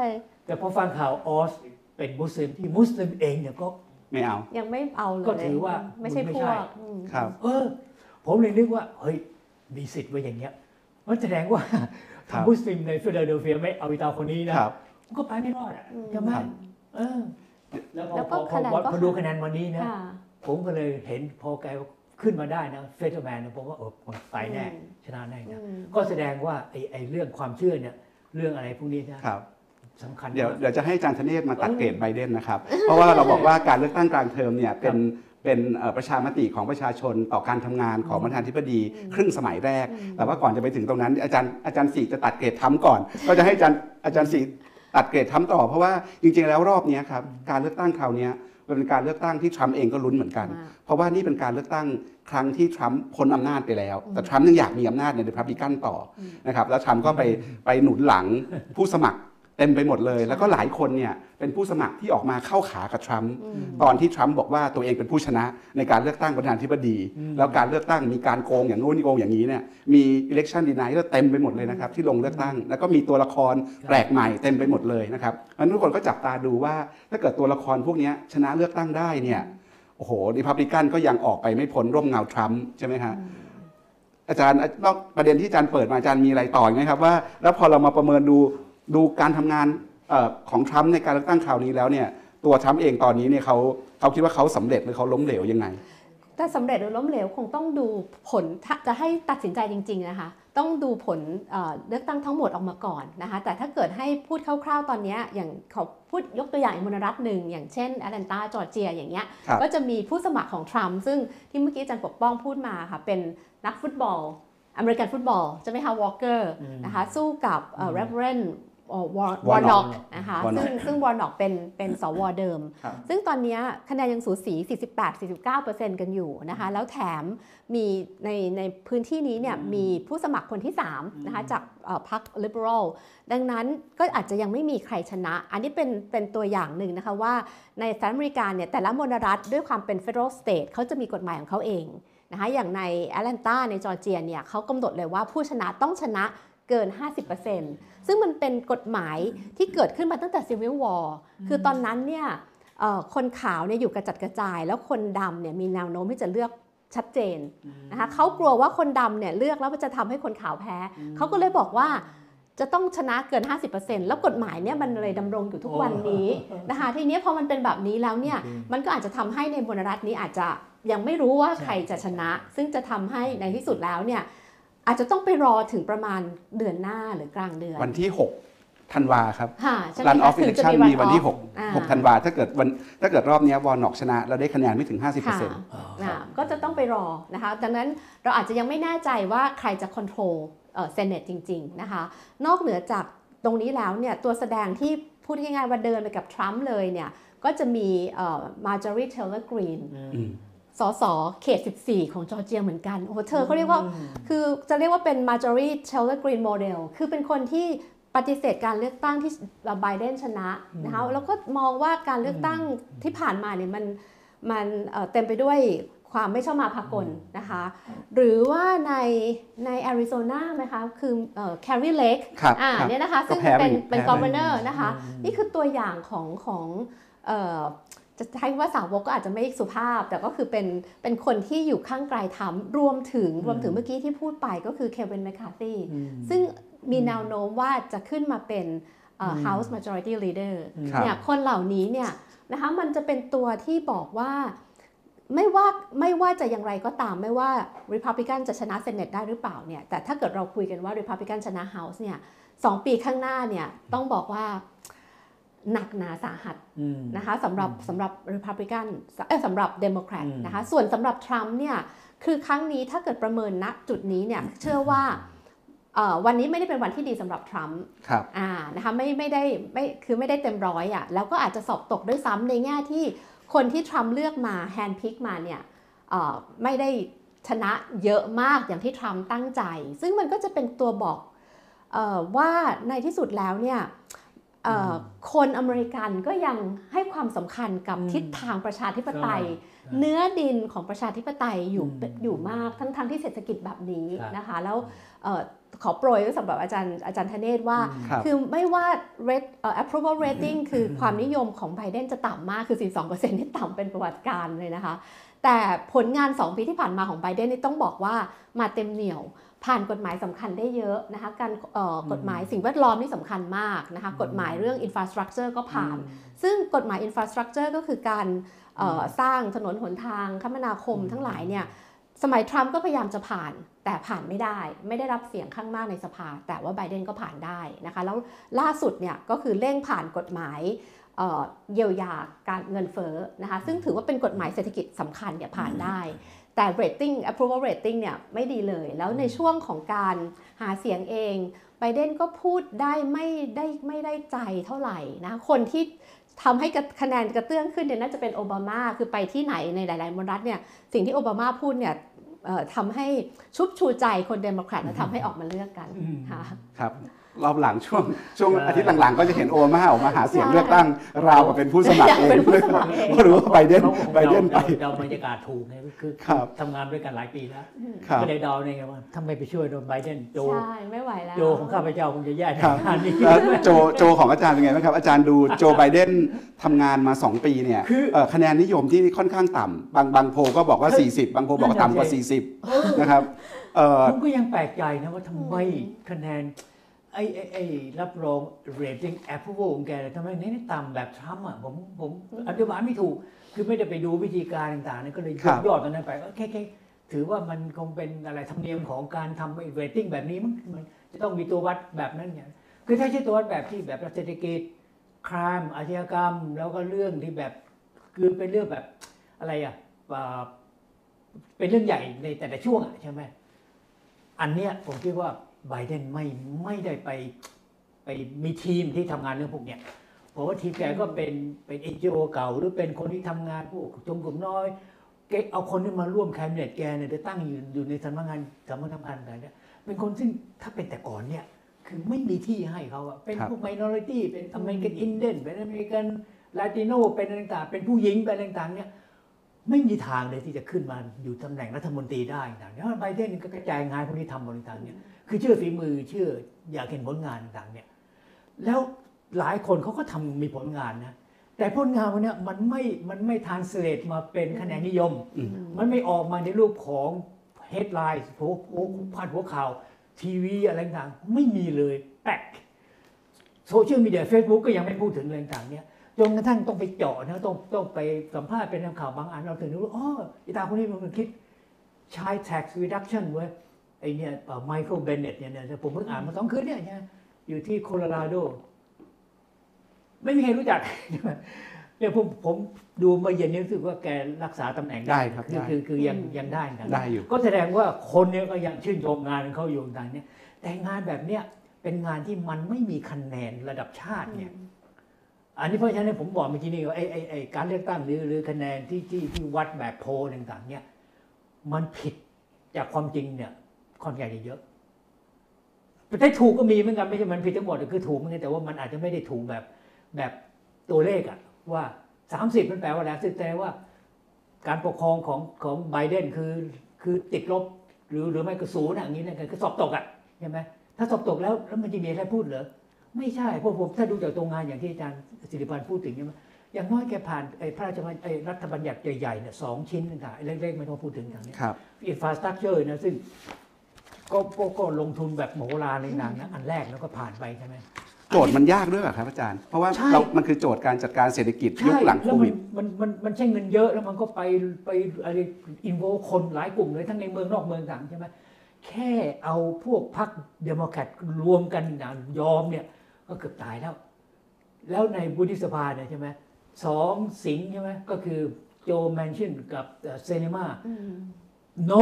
แต่พอฟังข่าวออสเป็นมุสลิมที่มุสลิมเองเนี่ยก็ไม่เอา ยังไม่เอาเลย ก็ถือว่าไม่ใช่ไม่พใช่วกอืมครับเออผมเลยนึกว่า เฮ้ย มีสิทธิ์ไว้อย่างเงี้ยมันแสดงว่าครับมุสลิมในฟิลาเดลเฟียไม่เอาอิตาคนนี้นะครับมันก็ไปไม่รอดอะใช่ไหมครับเออ แล้วพอแล้วพก็อพอคะแนนพอก็พอดูคะแนนวันนี้นะค่ะผมก็เลยเห็นพอแก ขึ้นมาได้นะเฟเธอร์แมนผมว่าเออไปแน่อืมชนะแน่นะอืมก็แสดงว่าไอ้ไอ้เรื่องความเชื่อเนี่ยเรื่องอะไรพวกนี้นะครับสำคัญเดี๋ยวมากเดี๋ยวจะให้อาจารย์ธเนศมาตัดเกรดไบเดนนะครับ เพราะว่าเราบอกว่าการเลือกตั้งกลางเทอมเนี่ยเป็นเป็นเอ่อประชามติของประชาชนต่อการทำงานของประธานาธิบดีครึ่งสมัยแรก แต่ว่าก่อนจะไปถึงตรงนั้น อาจารย์อาจารย์สีจะตัดเกรดทํก่อน ก็จะให้อาจารย์อาจารย์สีตัดเกรดทํต่อ เพราะว่าจริงๆแล้วรอบเนี้ยครับการเลือกตั้งคราว เนี้ยเป็นการเลือกตั้งที่ทรัมป์เองก็ลุ้นเหมือนกันมากเพราะว่านี่เป็นการเลือกตั้งครั้งที่ทรัมป์พ้นอำนาจไปแล้ว แต่ทรัมป์ยังอยากมีอำนาจในริพับลิกันต่ออนะครับแล้วทรัมป์ก็ไปไปหนุนหลังผู้สมัคร เต็มไปหมดเลย แล้วก็หลายคนเนี่ยเป็นผู้สมัครที่ออกมาเข้าขากับทรัมป์ตอนที่ทรัมป์บอกว่าตัวเองเป็นผู้ชนะในการเลือกตั้งประธานาธิบดี แล้วการเลือกตั้งมีการโกงอย่างงู้นโกงอย่างนี้เนี่ยมี election denial เต็มไปหมดเลยนะครับที่ลงเลือกตั้ง แล้วก็มีตัวละครแปลกใหม่เต็มไปหมดเลยนะครับอันทุกคนก็จับตาดูว่าถ้าเกิดตัวละครพวกเนี้ยชนะเลือกตั้งได้เนี่ยโอ้โหริพับลิกันก็ยังออกไปไม่พ้นร่มเงาทรัมป์ใช่ไหมฮะอาจารย์นอกประเด็นที่อาจารย์เปิดมาอาจารย์มีอะไรต่ออีกไหมครับว่า แล้วพอเรามาประเมินดู ดูการทำงานเอ่อของทรัมป์ในการเลือกตั้งคราวนี้แล้วเนี่ยตัวทรัมป์เองตอนนี้เนี่ยเขาเขาคิดว่าเขาสำเร็จหรือเขาล้มเหลวยังไง แต่สำเร็จหรือล้มเหลวคงต้องดูผลถ้าจะให้ตัดสินใจจริง ๆนะคะ ต้องดูผลเอ่อเลือกตั้งทั้งหมดออกมาก่อนนะคะแต่ถ้าเกิดให้พูดคร่าวๆตอนเนี้ยอย่างเขาพูดยกตัวอย่างอีกมลรัฐหนึ่งอย่างเช่นแอตแลนตาจอร์เจียอย่างเงี้ยครับก็จะมีผู้สมัครของทรัมป์ซึ่งที่เมื่อกี้อาจารย์ปกป้องพูดมาค่ะเป็นนักฟุตบอลอเมริกันฟุตบอลใช่ไหมคะวอลเกอร์อืมนะคะสู้กับเรเวรน วอร์ Warnock น็อกนะคะ Warnock ซึ่งซึ่งวอร์น็อกเป็นเป็นสวเดิมครับซึ่งตอนเนี้ยคะแนนยังสูสี 48-49%กันอยู่นะคะแล้วแถมมีในในพื้นที่นี้เนี่ยมีผู้สมัครคนที่3นะคะจากเอ่อพรรค liberal ดังนั้นก็อาจจะยังไม่มีใครชนะ อันนี้เป็นเป็นตัวอย่างหนึ่งนะคะว่าในสหรัฐอเมริกาเนี่ยแต่ละมณรัฐด้วยความเป็น federal state เขาจะมีกฎหมายของเขาเองนะคะอย่างในแอตแลนตาในจอร์เจียเนี่ยเขากำหนดเลยว่าผู้ชนะต้องชนะ เกิน 50%ซึ่งมันเป็นกฎหมายที่เกิดขึ้นมาตั้งแต่ Civil War คือตอนนั้นเนี่ยเอ่อคนขาวเนี่ยอยู่กระจัดกระจาย แล้วคนดำเนี่ยมีแนวโน้มที่จะเลือกชัดเจนนะคะเขากลัวว่าคนดำเนี่ยเลือกแล้วมันจะทำให้คนขาวแพ้ เขาก็เลยบอกว่าจะต้องชนะเกิน 50%แล้วกฎหมายเนี่ยมันเลยดำรงอยู่ทุกวันนี้นะคะทีนี้พอมันเป็นแบบนี้แล้วเนี่ยมันก็อาจจะทำให้ในมณรัฐนี้อาจจะยังไม่รู้ว่าใครจะชนะ ซึ่งจะทำให้ในที่สุดแล้วเนี่ย อาจจะต้องไปรอถึงประมาณเดือนหน้าหรือกลางเดือน วันที่6ธันวาครับค่ะใช่ไหมรันออคะฟอิถึเล็งกจะชัน run มีวันที่ off อ่า6 6ธันวาถ้าเกิดวันถ้าเกิดรอบเนี้วอร์น็อกชนะ เราได้คะแนนไม่ถึง 50%ค่ะอ่าก็จะต้องไปรอนะคะดังนั้นเราอาจจะยังไม่แน่ใจว่าใครจะค o n t r o l เอ่อเซเนตจริง ๆ นะคะ นอกเหนือจากตรงนี้แล้วเนี่ยตัวแสดงที่พูดง่ายๆว่าเดินไปกับทรัมป์เลยเนี่ยก็จะมีมาจอรีเทเลอร์กรีนอืม สสเขต 14 ของจอร์เจียเหมือนกันโอ้โหเธอเขาเรียกว่าคือจะเรียกว่าเป็น Marjorie Taylor Greene model คือเป็นคนที่ปฏิเสธการเลือกตั้งที่ไบเดนชนะนะคะแล้วก็มองว่าการเลือกตั้งที่ผ่านมาเนี่ยมันมันเอ่อเต็มไปด้วยความไม่ชอบมาพากลนะคะ หรือว่าในในแอริโซนาไหมคะ คือแคร์รีเล็กครับอ่าครับเนี่ยนะคะก็ซึ่งแพ้ไปเป็นอยู่เป็นแพ้กไปอ v เนอร์นะคะ นี่คือตัวอย่างของของเอ่อ จะใช้ว่าสาวกก็อาจจะไม่สุภาพ แต่ก็คือเป็นเป็นคนที่อยู่ข้างไกลทำรวมถึงรวมถึงเมื่อกี้ที่พูดไปก็คือเควินแมคคาร์ธีซึ่งมีแนวโน้มว่าจะขึ้นมาเป็นเอ่อ House Majority Leader ครับเนี่ยคนเหล่านี้เนี่ยนะคะมันจะเป็นตัวที่บอกว่าไม่ว่าไม่ว่าจะอย่างไรก็ตามไม่ว่า Republican จะชนะ Senate ได้หรือเปล่าเนี่ยแต่ถ้าเกิดเราคุยกันว่า Republican ชนะ House เนี่ยสองปีข้างหน้าเนี่ยต้องบอกว่า หนักหนาสาหัสนะคะสำหรับสำหรับ Republican เอ้ยสำหรับ Democrat อืมนะคะส่วนสำหรับทรัมป์เนี่ยคือครั้งนี้ถ้าเกิดประเมินณจุดนี้เนี่ยเชื่อว่าเอ่อวันนี้ไม่ได้เป็นวันที่ดีสำหรับทรัมป์ครับอ่านะคะไม่ไม่ได้ไม่คือไม่ได้เต็มร้อยอะ่ะแล้วก็อาจจะสอบตกด้วยซ้ำในแง่ที่คนที่ทรัมป์เลือกมาแฮนด์พิกมาเนี่ยเอ่อไม่ได้ชนะเยอะมากอย่างที่ทรัมป์ตั้งใจ ซึ่งมันก็จะเป็นตัวบอกเออว่าในที่สุดแล้วเนี่ยเอ่ออ คนอเมริกันก็ยังให้ความสำคัญกับอืมทิศทางประชาธิปไตยใช่เนื้อดินของประชาธิปไตยอยู่อืมอยู่มากทั้งทั้งที่เศรษฐกิจแบบนี้ครับนะคะ แล้วเอ่อขอโปรยไว้สำหรับอาจารย์อาจารย์ธเนศว่าครับคือไม่ว่า rate เอ่อ approval rating คือความนิยมของไบเดนจะต่ำมากคือ 42%นี่ต่ำเป็นประวัติการเลยนะคะ แต่ผลงาน 2 ปีที่ผ่านมาของไบเดนนี่ต้องบอกว่ามาเต็มเหนี่ยว ผ่านกฎหมายสำคัญได้เยอะนะคะการเอ่อกฎหมายสิ่งแวดล้อมนี่สำคัญมากนะคะกฎหมายเรื่อง infrastructure ก็ผ่าน ซึ่งกฎหมาย infrastructure ก็คือการเอ่อสร้างถนนหนทางคมนาคมทั้งหลายเนี่ยสมัยทรัมป์ก็พยายามจะผ่านแต่ผ่านไม่ได้ ไม่ได้รับเสียงข้างมากในสภา แต่ว่าไบเดนก็ผ่านได้นะคะแล้วล่าสุดเนี่ยก็คือเร่งผ่านกฎหมายเอ่อเยียวยาการเงินเฟ้อนะคะซึ่งถือว่าเป็นกฎหมายเศรษฐกิจสำคัญเนี่ยผ่านได้ แต่ rating approval rating เนี่ยไม่ดีเลย แล้วในช่วงของการหาเสียงเองไบเดนก็พูดได้ไม่ได้ไม่ได้ใจเท่าไหร่นะ คนที่ทำให้คะแนนกระเตื้องขึ้นเนี่ยน่าจะเป็นโอบามาคือไปที่ไหนในหลายๆมณรัฐเนี่ยสิ่งที่โอบามาพูดเนี่ยเอ่อทำให้ชุบชูใจคนเดโมแครตและทำให้ออกมาเลือกกันอืมค่ะครับ รอบหลังช่วงช่วงใช่อาทิตย์หลังๆ ก็จะเห็นโอมาออกมาหาเสียงใช่เลือกตั้งราวกับเป็นผู้สมัครเองเป็นผู้สมัครเองก็รู้ว่าไบเดนเขาคงไบเดนไปเดาเดาบรรยากาศถูกไงคือครับทำงานด้วยกันหลายปีแล้วครับก็เลยเดาเนี่ยไงว่าทำไมไปช่วยโดนไบเดนโจใช่ไม่ไหวแล้วโจของข้าพเจ้าคงจะแย่ในครับงานนี้แล้วโจโจของอาจารย์เป็นไงบ้างครับ อาจารย์ดูโจไบเดนทำงานมา 2 ปีเนี่ยคือเอ่อคะแนนนิยมที่ค่อนข้างต่ำบางบางโพลก็บอกว่า 40 บางโพลบอกว่าต่ำกว่า 40 นะครับเอ่อผมก็ยังแปลกใจนะว่าทำไมคะแนน ไอ้ไอ้ไอ้รับรอง rating approval ของแกเนี่ยทำไมเน้นต่ำแบบทรัมป์อะผมผมอธิบายไม่ถูก คือไม่ได้ไปดูวิธีการต่างๆเนี่ยก็เลยยครักบยอดตรงนั้นไปก็แค่แค่ถือว่ามันคงเป็นอะไรธรรมเนียมของการทำไอ้ rating แบบนี้มั้งมันจะต้องมีตัววัดแบบนั้นเนี่ยคือถ้าใช่ตัววัดแบบที่แบบเศรษฐกิจครามอาชญากรรม แล้วก็เรื่องที่แบบคือเป็นเรื่องแบบอะไรอะอ่าเป็นเรื่องใหญ่ในแต่ละช่วงอะใช่ไหมอันเนี้ยผมคิดว่า ไบเดนไม่ไม่ได้ไปไปไปมีทีมที่ทำงานเรื่องพวกเนี้ยผมว่าทีมแกก็เป็นเป็นเอ็นจีโอเก่า หรือเป็นคนที่ทำงานพวกชนกลุ่มน้อยแกเอาคนที่มาร่วม cabinet แกเนี่ยจะตั้งอยู่อยู่ในสำนักงานสำนักงานอะไรเนี่ยเป็นคนซึ่งถ้าเป็นแต่ก่อนเนี่ยคือไม่มีที่ให้เขาอะเป็นครับพวก minority เป็นอเมริกันอินเดียนเป็นอเมริกันลาติโนเป็นอะไรต่างๆเป็นผู้หญิงเป็นอะไรต่างๆเนี่ย ไม่มีทางเลยที่จะขึ้นมาอยู่ตำแหน่งรัฐมนตรีได้ต่างๆเนี่ยไบเดนก็กระจายงานพวกนี้ทำบริต่างๆเนี่ยคือเชื่อฝีมือเชื่ออยากเห็นผลงานต่างๆเนี่ยแล้วหลายคนเขาก็ทำมีผลงานนะแต่ผลงานพวกเนี้ยมันไม่มันไม่ทานสเลตมาเป็นคะแนนนิยมอืมมันไม่ออกมาในรูปของ headline หัวหัวพาดหัวข่าว ทีวีอะไรต่างๆไม่มีเลยแปลกโซเชียลมีเดีย Facebook ก็ยังไม่พูดถึงอะไรต่างๆเนี่ย จนกระทั่งต้องไปเจาะนะต้องต้องไปสัมภาษณ์เป็นข่าวบางอันเราถึงรู้ว่าอ๋ออีตาคนนี้มันคิดใช้ tax reduction เว้ยไอเนี่ยไมเคิลเบนเน็ตเนี่ยเนี่ยผมเพิ่งอ่านมาสองคืนเนี่ยเนี่ยอยู่ที่โคโลราโด ไม่มีใครรู้จักเนี่ยผมผมดูมาเย็นนี้รู้สึกว่าแกรักษาตำแหน่งได้ครับคือได้คือคือยังยังได้นะได้อยู่ ก็แสดงว่าคนเนี้ยก็ยังชื่นชมงานของเขาอยู่ต่างๆเนี่ยแต่งานแบบเนี้ยเป็นงานที่มันไม่มีคะแนนระดับชาติเนี่ย อันนี้เพราะฉะนั้นผมบอกเมื่อกี้นี่ว่าไอ้ไอ้ไอ้การเลือกตั้งหรือหรือคะแนนที่ที่ที่วัดแบบโพลต่างๆ เนี่ย มันผิดจากความจริงเนี่ยค่อนข้างเยอะแต่ถ้าถูกก็มีเหมือนกันไม่ใช่มันผิดทั้งหมดคือถูกเหมือนกันแต่ว่ามันอาจจะไม่ได้ถูกแบบแบบตัวเลขอะว่า 30 มันแปลว่าอะไรซึ่งแปลว่า การปกครองของของไบเดนคือคือติดลบหรือหรือไม่ก็ศูนย์อย่างนี้นะคือสอบตกอะใช่ไหมถ้าสอบตกแล้วแล้วมันจะมีอะไรพูดเหรอ ไม่ใช่เพราะผมถ้าดูจากตรงงานอย่างที่อาจารย์สิริพันธ์พูดถึงใช่ไหมอย่างน้อยแกผ่านไอ้พระราชบัญไอ้รัฐบัญญัติใหญ่ๆเนี่ยสองชิ้นต่างๆไอ้เล็กๆไม่ต้องพูดถึงอย่างนี้ครับ infrastructure นะซึ่งก็ก็ก็ลงทุนแบบมโหฬารในนางนะอันแรกแล้วก็ผ่านไปใช่ไหมโจทย์มันยากด้วยเหรอครับอาจารย์ เพราะว่าใช่เรามันคือโจทย์การจัดการเศรษฐกิจยุคใช่แล้วมันหลังโควิดมันมันมันใช้เงินเยอะแล้วมันก็ไปไปอะไรอินโวคนหลายกลุ่มเลยทั้งในเมืองนอกเมืองต่างใช่ไหมแค่เอาพวกพรรคเดโมแครตรวมกันนะยอมเนี่ย ก็เกือบตายแล้ว แล้วในวุฒิสภาเนี่ยใช่ไหมสองสิงห์ใช่ไหมก็คือโจแมนชินกับซิเนมาอืม no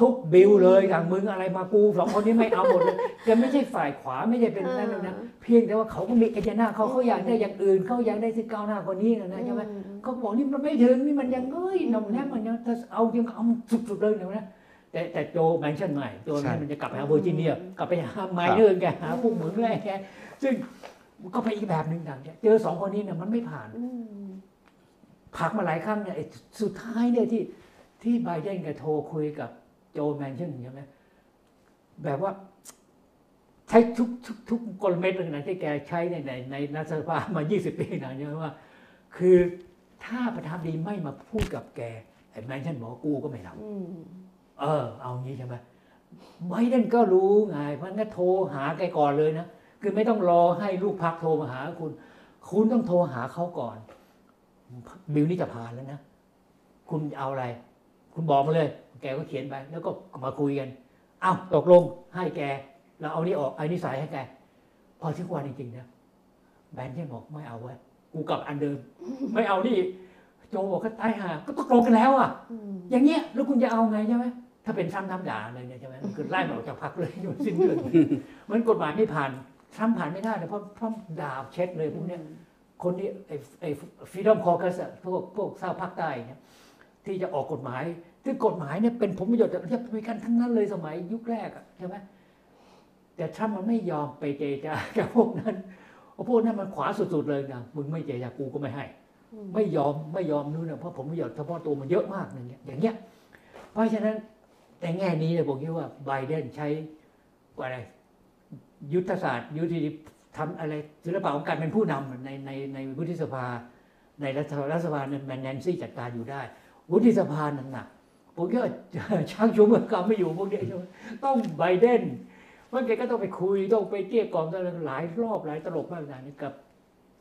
ทุกบิลเลยทางมึงอะไรมากูสองคนนี้ไม่เอาหมดเลยแกไม่ใช่ฝ่ายขวาไม่ใช่เป็นนั่นนะ เพียงแต่ว่าเขาก็มี agenda เขาเขาอยากได้อย่างอื่นเขาอยากได้ที่ก้าวหน้ากว่านี้นะนะใช่ไหมเขาบอกนี่มันไม่ถึงนี่มันยังเอ้ยนมแนบมันยังถ้าเอายังเอาสุดๆเลยนะนะแต่แต่โจแมนชินไม่โจแมนชินมันจะกลับไปหาเวอร์จิเนียกลับไปหา miner แกหาพวกเหมืองแร่แก ซึ่งก็ไปอีกแบบหนึ่งต่างเนี่ยเจอสองคนนี้เนี่ยมันไม่ผ่านอืมผลักมาหลายครั้งเนี่ยไอ้สุดท้ายเนี่ยที่ที่ไบเดนแกโทรคุยกับโจแมนชินใช่ไหมแบบว่า ใช้ทุกทุกทุกกลเม็ดเลยนะที่แกใช้ในในในรัฐสภามา 20 ปีนะใช่ไหมว่า คือถ้าประธานดีไม่มาพูดกับแกไอ้แมนชั่นบอกว่ากูก็ไม่ทอืมำเออ เอางี้ใช่ไหมไบเดนก็รู้ไงเพราะงั้นโทรหาแกก่อนเลยนะ คือไม่ต้องรอให้ลูกพักโทรมาหาคุณ คุณต้องโทรหาเขาก่อน บิลนี่จะผ่านแล้วนะ คุณเอาอะไร คุณบอกมาเลย แกก็เขียนไป แล้วก็มาคุยกัน เอ้าตกลงให้แก เราเอานี่ออกไอ้นี่ใส่ให้แก พอถึงวันจริงๆนะแบนเช่นบอกไม่เอาไว้กูกลับอันเดิม ไม่เอานี่โจบอกก็ตายหาก็ตกลงกันแล้วอะอย่างเงี้ยแล้วคุณจะเอาไงใช่ไหมถ้าเป็นทรัมป์น้ำด่าเลยเนี่ยใช่ไหมคือไล่มันออกจากพรรคเลยโดสิ้นเดือนมันกฎหมายไม่ผ่าน ทรัมป์ผ่านไม่ได้เลยเพราะเพราะด่าเช็ดเลยพวกเนี้ยคนที่ไอ้ไอ้ฟรีดอมคอร์กัสพวกพวกเศร้าภาคใต้เนี่ยที่จะออกกฎหมายซึ่งกฎหมายเนี่ยเป็นผลประโยชน์จากที่มีกันทั้งนั้นเลยสมัยยุคแรกอะใช่ไหมแต่ทรัมป์มันไม่ยอมไปเจรจากับพวกนั้นเพราะพวกนั้นมันขวาสุดๆเลยนะมึงไม่เจรจากูก็ไม่ให้ ไม่ยอมไม่ยอมนู่นนะเพราะผมประโยชน์เฉพาะตัวมันเยอะมากอย่างเงี้ยอย่างเงี้ย เพราะฉะนั้นแต่แง่นี้เนี่ยผมคิดว่าไบเดนใช้อะไร ยุทธศาสตร์ ยุทธทำอะไรศิลปะของการเป็นผู้นำในในในวุฒิสภา ในรัฐรัฐสภาเนี่ยแมนแนนซี่จัดการอยู่ได้ วุฒิสภาหนักๆผมคิดว่าช่างชูเมืองกำไม่อยู่พวกเนี้ยใช่ไหมต้องไบเดนเพราะแกก็ต้องไปคุยต้องไปเกลี้ยกล่อมต้องหลายรอบหลายตลบมากนะนี่กับ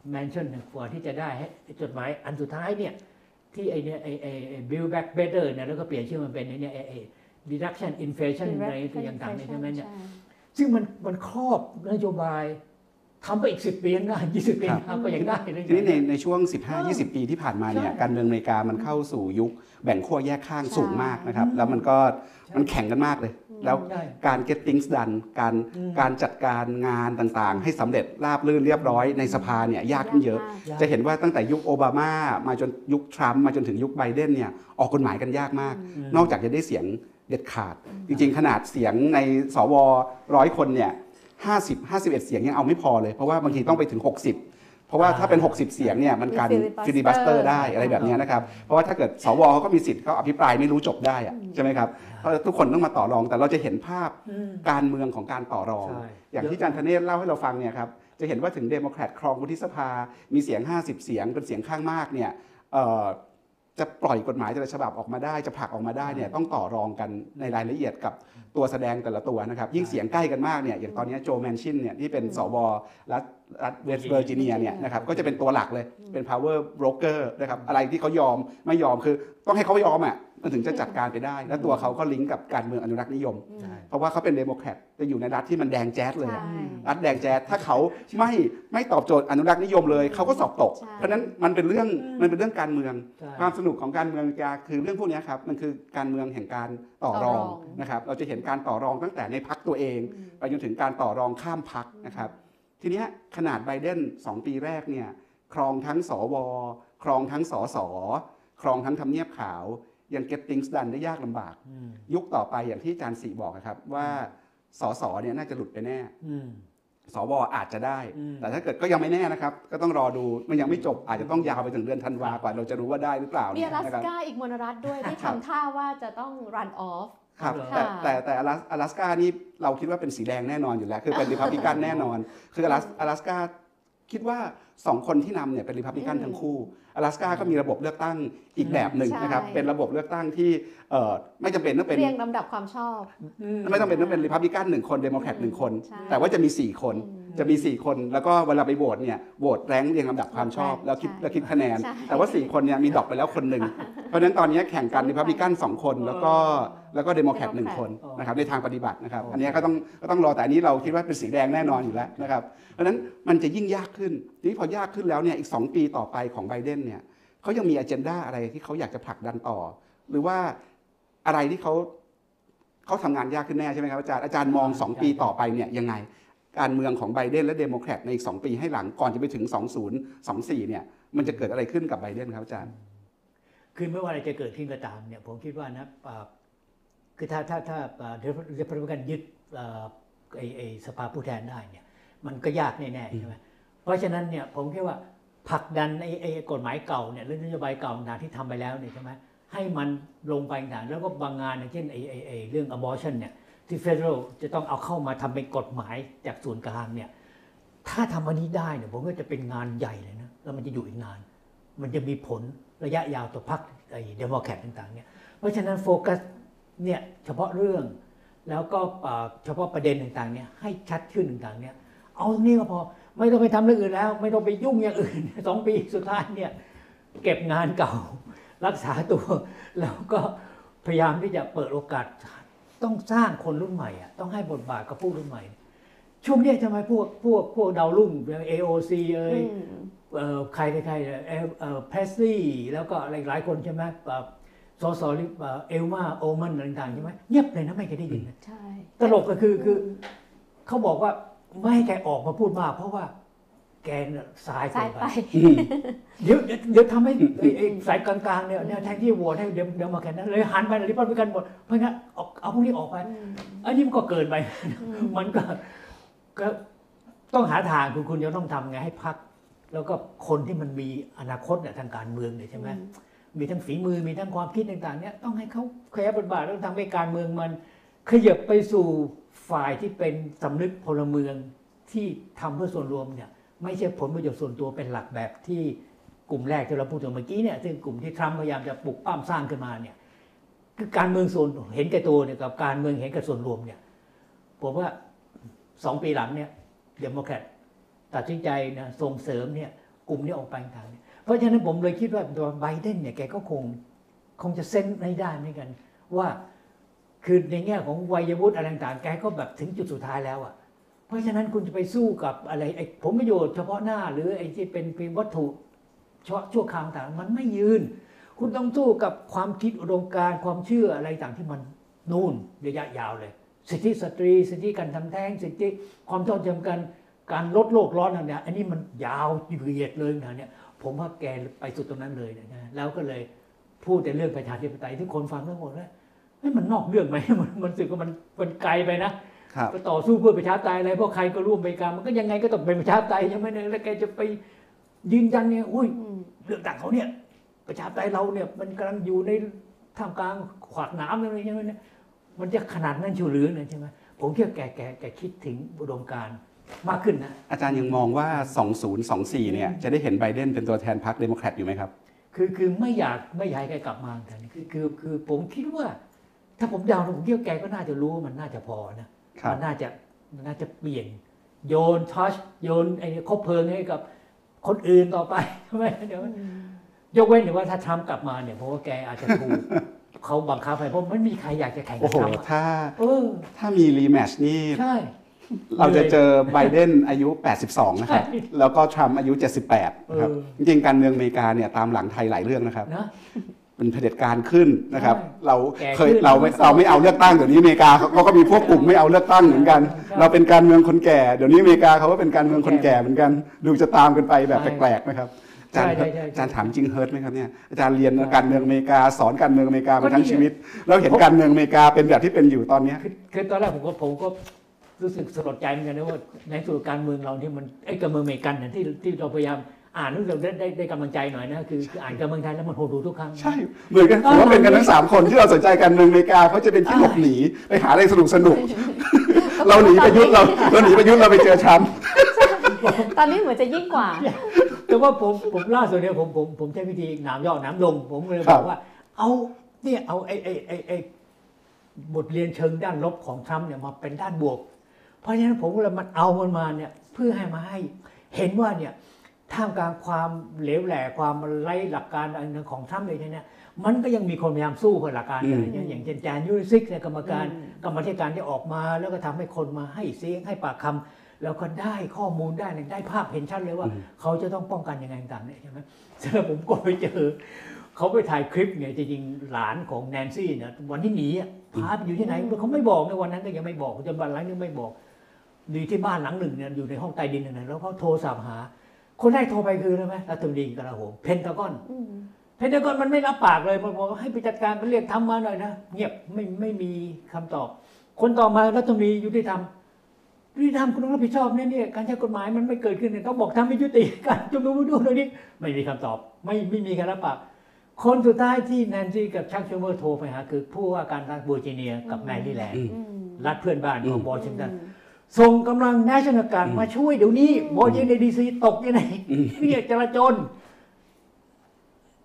แมนชั่นกว่าที่จะได้ให้จดหมายอันสุดท้ายเนี่ยที่ไอเนี่ยไอไอไอ้ build back better เนี่ยแล้วก็เปลี่ยนชื่อมันเป็นไอเนี่ยไอไอ reduction inflation ในตัวอย่างต่างๆใช่ไหมเนี่ย ซึ่งมันมันครอบนโยบายทำไปอีกสิบปียังได้ยี่สิบปีครับทำก็ยังได้เลยทีนี้ในในช่วง 15-20 ปีที่ผ่านมาเนี่ยใช่การเมืองอเมริกามันเข้าสู่ยุคแบ่งขั้วแยกข้างใช่สูงมากนะครับ แล้วมันก็มันแข่งกันมากเลย แล้วใช่การ get things done การอืมการจัดการงานต่างๆ ให้สำเร็จราบรื่นเรียบร้อยในสภาเนี่ยยากขึ้นเยอะมากจะเห็นว่าตั้งแต่ยุคโอบามามาจนยุคทรัมป์มาจนถึงยุคไบเดนเนี่ยออกกฎหมายกันยากมากอืมนอกจากจะได้เสียง เด็ดขาด จริง ๆ ขนาดเสียงในสวร้อยคนเนี่ย50 51 เสียงยังเอาไม่พอเลย เพราะว่าบางทีต้องไปถึง 60 เพราะว่าถ้าเป็น 60 เสียงเนี่ยมันการมีฟิลิบัสเตอ filibuster ร์ได้อะไรแบบเนี้ยนะครับ เพราะว่าถ้าเกิดสวเขาก็มีสิทธิ์เขาอภิปรายไม่รู้จบได้อะใช่ไหมครับเพราะทุกคนต้องมาต่อรอง แต่เราจะเห็นภาพอืมการเมืองของการต่อรองใช่อย่างที่อาจารย์ธเนศเล่าให้เราฟังเนี่ยครับจะเห็นว่าถึงเดโมแครตครองวุฒิสภา มีเสียง 50 เสียงเป็นเสียงข้างมากเนี่ยเอ่อ จะปล่อยกฎหมายแต่ละฉบับออกมาได้จะผลักออกมาได้เนี่ยต้องต่อรองกันในรายละเอียดกับตัวแสดงแต่ละตัวนะครับ ยิ่งเสียงใกล้กันมากเนี่ยอย่างตอนนี้โจแมนชินเนี่ยที่เป็นสวรัฐรัฐเวสต์เวอร์จิเนียเนี่ยนะครับก็จะเป็นตัวหลักเลยเป็น power broker นะครับอะไรที่เขายอมไม่ยอมคือต้องให้เขายอมอะ มันถึงจะจัดการไปได้ แล้วตัวเขาก็ลิงก์กับการเมืองอนุรักษ์นิยมใช่เพราะว่าเขาเป็นเดโมแครตจะอยู่ในรัฐที่มันแดงแจ๊ดเลยอะใช่รัฐแดงแจ๊ดถ้าเขาไม่ไม่ตอบโจทย์อนุรักษ์นิยมเลยเขาก็สอบตกใช่เพราะฉะนั้นมันเป็นเรื่องมันเป็นเรื่องการเมืองใช่ความสนุกของการเมืองจะคือเรื่องพวกนี้ครับมันคือการเมืองแห่งการต่อรองต่อรองนะครับ เราจะเห็นการต่อรองตั้งแต่ในพักตัวเองไปจนถึงการต่อรองข้ามพักนะครับ ทีเนี้ยขนาดไบเดน2 ปีแรกเนี่ยครองทั้งสวครองทั้งสสครองทั้งทำเนียบขาว ยัง get things done ได้ยากลำบาก อืมยุคต่อไปอย่างที่อาจารย์สีบอกนะครับว่าสสเนี่ยน่าจะหลุดไปแน่ อืม สวอาจจะได้ อืม แต่ถ้าเกิดก็ยังไม่แน่นะครับ ก็ต้องรอดูมันยังไม่จบอาจจะต้องยาวไปถึงเดือนธันวากว่าเราจะรู้ว่าได้หรือเปล่ามีเนี่ยอลาสนะครับกาอีกมลรัฐด้วยที่ทำท่าว่าจะต้อง run off ครับค่ะ แต่แต่แต่อลาสอลาสกานี่เราคิดว่าเป็นสีแดงแน่นอนอยู่แล้ว คือเป็นริพับลิกันแน่นอน คืออลาสอลาสกา คิดว่าสองคนที่นำเนี่ยเป็นริพับลิกันทั้งคู่อลาสกาก็มีระบบเลือกตั้งอีกแบบหนึ่งใช่นะครับเป็นระบบเลือกตั้งที่เอ่อไม่จำเป็นต้องเป็น เรียงลำดับความชอบอืมไม่ต้องเป็นต้องเป็นริพับลิกันหนึ่งคนเดโมแครตหนึ่งคน ใช่ แต่ว่าจะมี 4 คน อืม จะมี 4 คนแล้วก็เวลาไปโหวตเนี่ยโหวต rank เรียงลำดับความชอบแล้วคิดใช่แล้วคิดคะแนน ใช่แต่ว่า 4 คนเนี่ยมี drop ไปแล้วคนหนึ่ง เพราะฉะนั้นตอนนี้แข่งกันริพับลิกันสองคน แล้วก็ แล้วก็เดโมแครตหนึ่งคนนะครับในทางปฏิบัตินะครับอันนี้ก็ต้องก็ต้องรอแต่อันนี้เราคิดว่าเป็นสีแดงแน่นอนอยู่แล้วนะครับเพราะฉะนั้นมันจะยิ่งยากขึ้นทีนี้พอยากขึ้นแล้วเนี่ยอีก 2 ปีต่อไปของไบเดนเนี่ยเขายังมี agenda อะไรที่เขาอยากจะผลักดันต่อ หรือว่าอะไรที่เขาเขาทำงานยากขึ้นแน่ใช่ไหมครับอาจารย์อาจารย์มอง 2 ปีต่อไปเนี่ยยังไงการเมืองของไบเดนและเดโมแครตในอีก 2 ปีให้หลังก่อนจะไปถึง 2024 เนี่ย มันจะเกิดอะไรขึ้นกับไบเดนครับอาจารย์ คือไม่ว่าอะไรจะเกิดขึ้นก็ตามเนี่ย ผมคิดว่านะอ่า คือถ้าถ้าถ้าเดโมแครตยึดเอ่อไอ้ไอ้สภาผู้แทนได้เนี่ย มันก็ยากแน่ๆใช่ไหมเพราะฉะนั้นเนี่ยผมคิดว่าผลักดันไอ้ไอ้กฎหมายเก่าเนี่ยหรือนโยบายเก่าต่างๆที่ทำไปแล้วเนี่ยใช่ไหมให้มันลงไปต่างๆแล้วก็บางงานอย่างเช่นไอ้ไอ้ไอ้เรื่อง abortion เนี่ยที่ federal จะต้องเอาเข้ามาทำเป็นกฎหมายจากส่วนกลางเนี่ยถ้าทำอันนี้ได้เนี่ยผมก็จะเป็นงานใหญ่เลยนะแล้วมันจะอยู่อีกนาน มันจะมีผลระยะยาวต่อพรรคไอ้เดโมแครตต่างๆเนี่ยเพราะฉะนั้นโฟกัส เนี่ยเฉพาะเรื่อง แล้วก็อ่าเฉพาะประเด็นต่างๆเนี่ยให้ชัดขึ้นต่างๆเนี่ยเอานี่ก็พอไม่ต้องไปทำเรื่องอื่นแล้ว ไม่ต้องไปยุ่งอย่างอื่นสองปีสุดท้ายเนี่ยเก็บงานเก่ารักษาตัว แล้วก็พยายามที่จะเปิดโอกาสต้องสร้างคนรุ่นใหม่อะต้องให้บทบาทกับผู้รุ่นใหม่ ช่วงเนี้ยทำไมพวกพวกพวกดาวรุ่งอย่าง AOC เอ่ยอืมเอ่อใครใครๆเอ่อเอ่อเพรสลีย์แล้วก็อะไรหลายคนใช่ไหมเอ่อ สอสอลิเอ่อเอลมาโอมันต่างๆใช่ไหมเงียบเลยนะไม่เคยได้ยินนะใช่ตลกก็คือคือเขาบอกว่าไม่ให้แกออกมาพูดมากเพราะว่า แกน่ะสายสายเกินไปไปเดี๋ยวเดี๋ยวเดี๋ยวทำให้ไอ้ไอ้สายกลางๆเนี่ยเนี่ยแทนที่โหวตให้เดี๋ยวเดี๋ยวมาแค่นั้นเลยหันไปริพับลิกันหมดเพราะงั้นเอาเอาพวกนี้ออกไปอืมอันนี้มันก็เกินไปอืมมันก็ก็ต้องหาทางคุณคุณจะต้องทำไงให้พัก แล้วก็คนที่มันมีอนาคตเนี่ยทางการเมืองเนี่ยใช่ไหม มีทั้งฝีมือมีทั้งความคิดต่างๆเนี่ยต้องให้เขาขยายบทบาทแล้วทำให้การเมืองมัน ขยับไปสู่ฝ่ายที่เป็นสำนึกพลเมืองที่ทำเพื่อส่วนรวมเนี่ยไม่ใช่ผลประโยชน์ส่วนตัวเป็นหลักแบบที่กลุ่มแรกที่เราพูดถึงเมื่อกี้เนี่ยซึ่งกลุ่มที่ทรัมป์พยายามจะปลุกปั้มสร้างขึ้นมาเนี่ยคือการเมืองส่วนเห็นแก่ตัวเนี่ยกับการเมืองเห็นแก่ส่วนรวมเนี่ยผมว่าสองปีหลังเนี่ยเดโมแครตตัดสินใจนะส่งเสริมเนี่ยกลุ่มนี้ออกไปทาง เพราะฉะนั้นผมเลยคิดว่าตัวไบเดนเนี่ยแกก็คงคงจะเซ็นให้ได้เหมือนกัน ว่าคือในแง่ของวัยวุฒิอะไรต่างๆแกก็แบบถึงจุดสุดท้ายแล้วอะเพราะฉะนั้นคุณจะไปสู้กับอะไรไอ้ผลประโยชน์เฉพาะหน้า หรือไอ้ที่เป็นเพียงวัตถุชั่วชั่วคราวต่างๆมันไม่ยืน คุณต้องสู้กับความคิดอุดมการความเชื่ออะไรต่างที่มันนู่นระยะยาวเลย สิทธิสตรี สิทธิการทำแท้ง สิทธิความเท่าเทียมกันการลดโลกร้อนอะไรเนี่ยอันนี้มันยาวเหยียดเลยนะเนี่ย ผมว่าแกไปสุดตรงนั้นเลยนะแล้วก็เลยพูดแต่เรื่องประชาธิปไตยที่คนฟังทั้งหมดว่าเฮ้ยมันนอกเรื่องไหมมันมันรู้สึกว่ามันมันไกลไปนะครับก็ต่อสู้เพื่อประชาธิปไตยอะไรเพราะใครก็ร่วมอเมริกามันก็ยังไงก็ต้องเป็นประชาธิปไตยใช่ไหมเนี่ยแล้วแกจะไปยืนยันเนี่ยอุ้ยอืมเรื่องต่างเขาเนี่ย ประชาธิปไตยเราเนี่ย มันกำลังอยู่ในท่ามกลางขวากหน้ำอะไรใช่ไหมเนี่ยมันจะขนาดนั้นชิวหรือเนี่ยใช่ไหมผมเชื่อแกแกแกคิดถึงอุดมการณ์ มากขึ้นนะ อาจารย์ยังมองว่า 2024 เนี่ย จะได้เห็นไบเดนเป็นตัวแทนพรรคเดโมแครตอยู่ไหมครับ คือคือไม่อยากไม่อยากให้แกกลับมาแต่นี่คือคือคือผมคิดว่า ถ้าผมเดานะผมคิดว่าแกก็น่าจะรู้ว่ามันน่าจะพอนะครับมันน่าจะมันน่าจะเปลี่ยน โยนทัชโยนไอ้คบเพลิงให้กับคนอื่นต่อไปใช่ไหมเดี๋ยวยกเว้นแต่ว่าถ้าทรัมป์กลับมาเนี่ยเพราะว่าแกอาจจะถูกเขาบังคับไปเพราะไม่มีใครอยากจะแข่งโอ้กับโหทรัมป์อะถ้าเออถ้ามีรีแมชนี่ใช่ เราจะเจอไบเดนอายุ 82 นะครับใช่แล้วก็ทรัมป์อายุ 78 นะครับเออจริงๆ การเมืองอเมริกาเนี่ยตามหลังไทยหลายเรื่องนะครับนะเป็นเผด็จการขึ้นนะครับใช่เราแก่เคยขึ้นเราไม่เราไม่เอาเลือกตั้งเดี๋ยวนี้อเมริกาเขาเขาก็มีพวกกลุ่มไม่เอาเลือกตั้งเหมือนกันใช่เราเป็นการเมืองคนแก่เดี๋ยวนี้อเมริกาเขาก็เป็นการเมืองคนแก่เหมือนกัน ดูจะตามกันไปแบบใช่แปลกๆนะครับอาจารย์ใช่ใช่ใช่อาจารย์ถามจริงเฮิร์ตไหมครับเนี่ยอาจารย์เรียนใช่การเมืองอเมริกาสอนการเมืองอเมริกาก็มาทั้งนี่ชีวิตเราเห็นการเมืองอเมริกาเป็นแบบที่เป็นอยู่ตอนเนี้ยคือคือตอนแรกผมก็ผมก็ รู้สึกสลดใจเหมือนกันนะว่าในส่วนการเมืองเราที่มันไอ้การเมืองอเมริกันเนี่ยที่ที่เราพยายามอ่านรู้สึกได้ได้ได้กำลังใจหน่อยนะคือคืออ่านการเมืองไทยแล้วมันโหดหูทุกครั้ง ใช่ เหมือนกันผมว่าเป็นกันทั้งสามคนที่เราสนใจการเมืองอเมริกาเขาจะเป็นที่หลบหนีไปหาอะไรสนุกสนุกๆเราหนีประยุทธ์เราเราหนีประยุทธ์เราไปเจอทรัมป์ตอนนี้เหมือนจะยิ่งกว่า แต่ว่าผมผมล่าสุดเนี่ยผมผมผมใช้วิธีหนามยอกหนามบ่ง ครับ ผมเลยบอบกว่า เอาเนี่ยเอาไอ้ไอ้ไอ้ไอ้บทเรียนเชิงด้านลบของทรัมป์เนี่ยมาเป็นด้านบวก เพราะฉะนั้นผมก็เลยมันเอามันมาเนี่ยเพื่อให้มาให้เห็นว่าเนี่ยท่ามกลางความเหลวแหลกความไร้หลักการอันหนึ่งของทรัมป์เลยเนี่ยมันก็ยังมีคนพยายามสู้เพื่อหลักการอืมอะไรเนี่ยอย่างเช่น January 6เนี่ยกรรมการอืมกรรมาธิการที่ออกมา แล้วก็ทำให้คนมาให้เสียงให้ปากคำแล้วก็ได้ข้อมูลได้เนี่ยได้ภาพเห็นชัดเลยว่า เขาจะต้องป้องกันยังไงต่างๆเนี่ยใช่ไหมเสร็จแล้วผมก็ไปเจอเขาไปถ่ายคลิปเนี่ยจริงๆหลานของแนนซี่เนี่ยวันที่หนีอะพาไปอยู่ที่ไหนเขาไม่บอกในวันนั้นก็ยังไม่บอกจนวันหลังยังไม่บอก อยู่ที่บ้านหลังหนึ่งเนี่ยอยู่ในห้องใต้ดินนั่นนะแล้วเขาโทรศัพท์หา คนแรกโทรไปคืออะไรไหมรัฐมนตรีกลาโหมเพนทากอนอืมเพนทากอนมันไม่รับปากเลยมันบอกว่าให้ไปจัดการมันเรียกทำมาหน่อยนะเงียบไม่ไม่มีคำตอบ คนต่อมารัฐมนตรียุติธรรมยุติธรรมคุณต้องรับผิดชอบเนี่ยเนี่ยการใช้กฎหมายมันไม่เกิดขึ้นเนี่ยต้องบอกทำให้ยุติการชุมนุมดูตรงนี้ไม่มีคำตอบ ไม่ไม่มีการรับปากคนสุดท้ายที่แนนซี่กับชักชูเมอร์โทรไปหาคือผู้ว่าการรัฐเวอร์จิเนียกับแมรี่แลนด์อืมอืมรัฐเพื่อนบ้านของวอชิงตันอืม ส่งกำลัง National Guard มาช่วยเดี๋ยวนี้วอชิงตันดีซีตกยังไงอืมเรียกจลาจล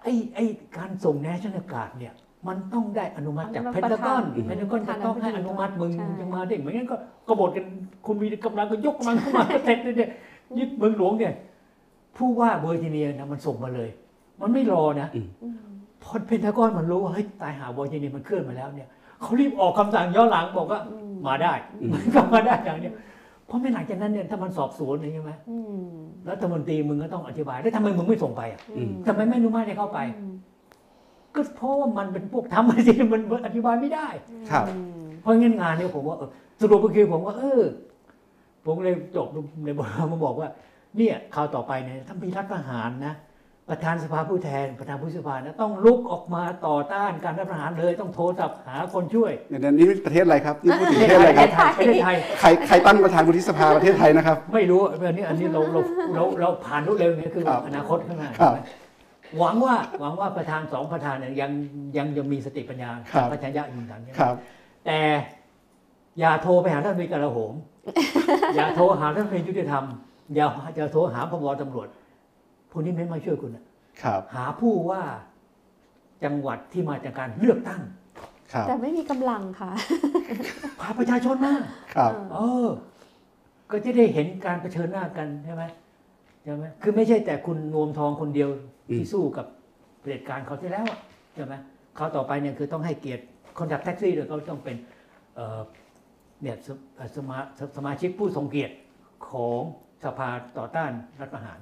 ไอ้ไอ้การส่ง National Guard เนี่ย มันต้องได้อนุมัติจากอนุมัเพนทากอนประธานเพนทากอนจะต้องให้อนุมัติมึงใช่ยังมาได้เหมือนงั้นก็กบฏกันคุณมีกำลังก็ยกกำลังเข้ามาก็เสร็จเลยเนี่ยยึดเมืองหลวงเนี่ย ผู้ว่าเวอร์จิเนียนะมันส่งมาเลย มันไม่รอนะอืมพอเพนทากอนมันรู้ว่าเฮ้ยตายหาเวอร์จิเนียมันเคลื่อนมาแล้วเนี่ยเขารีบออกคำสั่งย้อนหลังบอกว่าอื มมาได้มันก็มาได้อย่างเนี้ยเพราะไม่หลังจากนั้นเนี่ยถ้ามันสอบสวนเนี่ยใช่ไหมอืมรัฐมนตรีมึงก็ต้องอธิบายแล้วทำไมมึงไม่ส่งไปอะอืมทำไมไม่อนุมัติให้เข้าไปอืมก็เพราะว่ามันเป็นพวกทำอะไรที่มันอธิบายไม่ได้ ครับอืมเพราะงั้นงานเนี่ยผมว่าเออสรุปก็คือผมว่า เออ ผมเลยจบในบทความมาบอกว่า เนี่ยคราวต่อไปเนี่ยถ้ามีรัฐประหารนะ ประธานสภาผู้แทนประธานผู้สภานะต้องลุกออกมาต่อต้านการรัฐประหารเลยต้องโทรศัพท์หาคนช่วยเดี๋ยวนี้ประเทศอะไรครับนี่พูดถึงประเทศอะไรครับประเทศไทยใครใครตั้งประธานวุฒิสภาประเทศไทยนะครับ ไม่รู้อันนี้อันนี้เราเราเราเราผ่านรวดเร็วเนี่ยคือครับอนาคตข้างหน้าครับหวังว่าหวังว่าประธานสองประธานเนี่ยยังยังยังมีสติปัญญาครับปัญญาอยู่ทันครับแต่อย่าโทรไปหาท่านมีกระโหมอย่าโทรหาท่านมียุติธรรมอย่าอย่าโทรหาพบตำรวจ พวกนี้ไม่มาช่วยคุณอะครับหาผู้ว่าจังหวัดที่มาจากการเลือกตั้งครับแต่ไม่มีกำลังค่ะ พาประชาชนมาครับเออ ก็จะได้เห็นการเผชิญหน้ากันใช่ไหมใช่ไหมคือไม่ใช่แต่คุณนวมทองคนเดียวที่สู้กับเผด็จการเขาที่แล้วอะใช่ไหมเขาวต่อไปเนี่ยคือต้องให้เกียรติคนขับแท็กซี่ด้วยเขาต้องเป็นเอ่อเนี่ยสเอ่อสมาสสมาชิกผู้ทรงเกียรติของสภาต่อต้านรัฐประหาร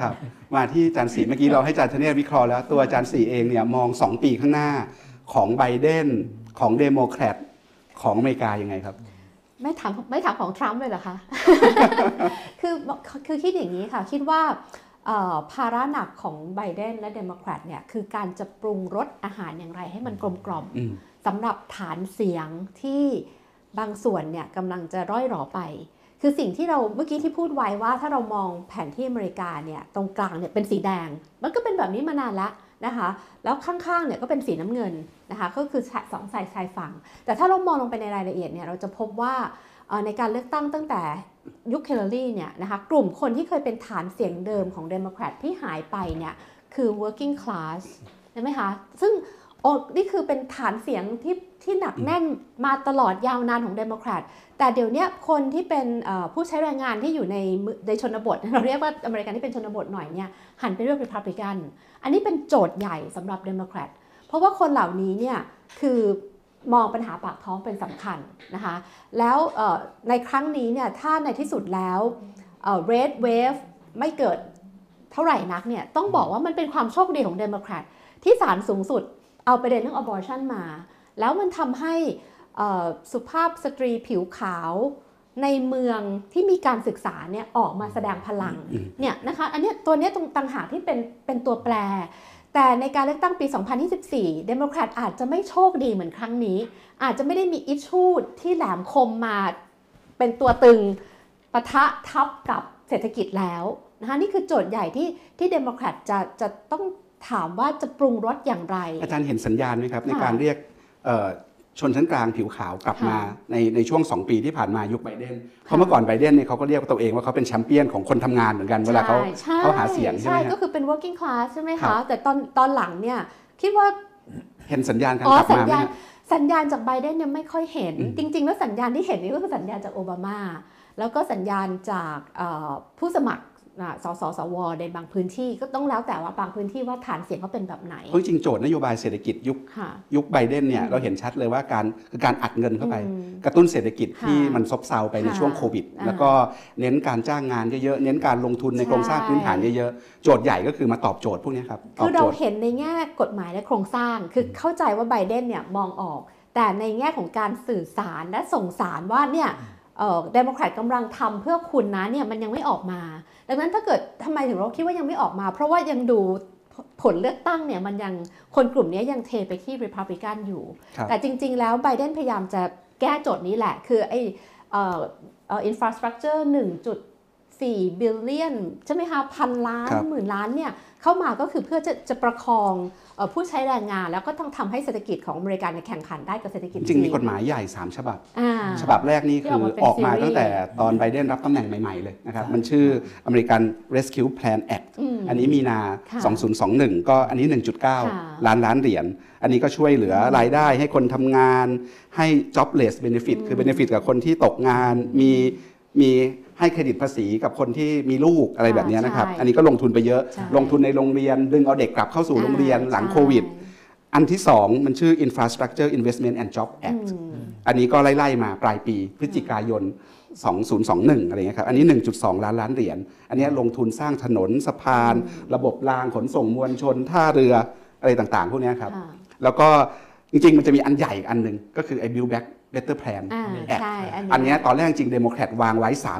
ครับมาที่อาจารย์สีเมื่อกี้เราให้อาจารย์ธเนศวิเคราะห์แล้วตัวอาจารย์สีเองเนี่ยมอง 2 ปีข้างหน้าของไบเดนของเดโมแครตของอเมริกายังไงครับ ไม่ถามไม่ถามของทรัมป์เลยเหรอคะ คือคือคิดอย่างนี้ค่ะ คิดว่าเอ่อภาระหนักของไบเดนและเดโมแครตเนี่ยคือการจะปรุงรสอาหารอย่างไรให้มันกลมกล่อมอืมสำหรับฐานเสียงที่บางส่วนเนี่ยกำลังจะร่อยหรอไป คือสิ่งที่เราเมื่อกี้ที่พูดไว้ว่าถ้าเรามองแผนที่อเมริกาเนี่ยตรงกลางเนี่ยเป็นสีแดง มันก็เป็นแบบนี้มานานแล้วนะคะแล้วข้างๆเนี่ยก็เป็นสีน้ำเงินนะคะก็คือสองสายชายฝั่ง แต่ถ้าเรามองลงไปในรายละเอียดเนี่ยเราจะพบว่าในการเลือกตั้งตั้งแต่ยุคฮิลลารีเนี่ยนะคะกลุ่มคนที่เคยเป็นฐานเสียงเดิมของเดโมแครตที่หายไปเนี่ยคือ working class ใช่ไหมคะ ซึ่งโอ้นี่คือเป็นฐานเสียงที่ ที่หนักแน่นมาตลอดยาวนานของเดโมแครตแต่เดี๋ยวนี้คนที่เป็นผู้ใช้แรงงานที่อยู่ในในชนบท เราเรียกว่าอเมริกันที่เป็นชนบทหน่อยเนี่ยหันไปเลือก Republican อันนี้เป็นโจทย์ใหญ่สำหรับเดโมแครตเพราะว่าคนเหล่านี้เนี่ยคือมองปัญหาปากท้องเป็นสำคัญนะคะแล้วในครั้งนี้เนี่ยถ้าในที่สุดแล้วเอ่อ red wave ไม่เกิดเท่าไหร่นักเนี่ยต้องบอกว่ามันเป็นความโชคดีของเดโมแครตที่ศาลสูงสุดเอาประเด็นเรื่อง abortion มา แล้วมันทำให้เอ่อสุภาพสตรีผิวขาวในเมืองที่มีการศึกษาเนี่ยออกมาแสดงพลังอืมเนี่ยนะคะอันเนี้ยตัวเนี้ยตรงต่างหากที่เป็นเป็นตัวแปร แต่ในการเลือกตั้งปี 2024 เดโมแครตอาจจะไม่โชคดีเหมือนครั้งนี้ อาจจะไม่ได้มี issue ที่แหลมคมมาเป็นตัวตึงปะทะทับกับเศรษฐกิจแล้วนะคะนี่คือโจทย์ใหญ่ที่ที่เดโมแครตจะจะต้องถามว่าจะปรุงรสอย่างไร อาจารย์เห็นสัญญาณไหมครับ ในค่ะการเรียกเอ่อ ชนชั้นกลางผิวขาวกลับมาค่ะในในช่วง 2 ปีที่ผ่านมายุคไบเดนเพราะเมื่อก่อนไบเดนเนี่ยเขาก็เรียกตัวเองว่าเขาเป็นแชมเปี้ยนของคนทำงานเหมือนกันเวลาเขาใช่เขาหาเสียงใช่ไหมใช่ฮะก็คือเป็น working class ใช่ไหมครัคะบแต่ตอนตอนหลังเนี่ยคิดว่าเห็นสัญญาณการอ๋อกลับสัญมาไหมญาณฮะสัญญาณจากไบเดนเนี่ยไม่ค่อยเห็นอืมจริง ๆ แล้วสัญญาณที่เห็นนี่ก็คือสัญญาณจากโอบามา แล้วก็สัญญาณจากเอ่อผู้สมัครอะ สสสวในบางพื้นที่ก็ต้องแล้วแต่ว่าบางพื้นที่ว่าฐานเสียงเขาเป็นแบบไหน เพราะจริงๆโจทย์นโยบายเศรษฐกิจยุคค่ะยุคไบเดนเนี่ยอืมเราเห็นชัดเลยว่าการคือการอัดเงินเข้าไปอืมกระตุ้นเศรษฐกิจค่ะที่มันซบเซาไปในค่ะช่วงโควิดอ่าแล้วก็เน้นการจ้างงานเยอะๆเน้นการลงทุนในใช่โครงสร้างพื้นฐานเยอะๆโจทย์ใหญ่ก็คือมาตอบโจทย์พวกนี้ครับ ตอบโจทย์ คือเราเห็นในแง่กฎหมายและโครงสร้าง คือเข้าใจว่าไบเดนเนี่ยมองออก แต่ในแง่ของการสื่อสารและส่งสารว่าเนี่ยเอ่อเดโมแครตกำลังทำเพื่อคุณนะเนี่ยมันยังไม่ออกมา ดังนั้นถ้าเกิดทำไมถึงเราคิดว่ายังไม่ออกมา เพราะว่ายังดูผลเลือกตั้งเนี่ยมันยังคนกลุ่มนี้ยังเทไปที่ Republican อยู่ครับแต่จริง ๆ แล้วไบเดนพยายามจะแก้โจทย์นี้แหละ คือไอ้เอ่อเอ่อ infrastructure 1.4 billion ใช่ไหมคะพันล้านครับหมื่นล้านเนี่ยเข้ามาก็คือเพื่อจะจะประคองเอ่อ ผู้ใช้แรงงานแล้วก็ต้องทำให้เศรษฐกิจของอเมริกันเนี่ยแข่งขันได้กับเศรษฐกิจจริงๆมีจีนกฎหมายใหญ่ 3 ฉบับอ่าฉบับแรกนี่ที่คืออออกมาเป็นออกมาซีรีส์ตั้งแต่ตอนไบเดนรับตำแหน่งใหม่ ๆ เลยนะครับ มันชื่อ American Rescue Plan Act อืมอันนี้มีนาค่ะ2021 ก็อันนี้ค่ะ1.9 ล้านล้านเหรียญอันนี้ก็ช่วยเหลือรายได้ให้คนทำงานให้ jobless benefit คือ benefit กับคนที่ตกงานมีมี ให้เครดิตภาษีกับคนที่มีลูกอะไรแบบเนี้ยนะครับใช่อันนี้ก็ลงทุนไปเยอะใช่ลงทุนในโรงเรียน ดึงเอาเด็กกลับเข้าสู่โรงเรียนหลังโควิด อันที่สองมันชื่อ Infrastructure Investment and Job ใช่ Act อืมอันนี้ก็ไล่ๆมาปลายปีพฤศจิกายน 2021 อะไรเงี้ยครับ อันนี้ 1.2 ล้านล้านเหรียญ อันนี้ลงทุนสร้างถนนสะพาน ระบบรางขนส่งมวลชน ท่าเรืออะไรต่างๆ พวกเนี้ยครับค่ะแล้วก็จริงๆ มันจะมีอันใหญ่อีกอันหนึ่งก็คือไอ้ Build Back Better Plan อ่า Act ใช่อันนี้อันเนี้ยตอนแรกจริงเดโมแครตวางไว้ค่ะ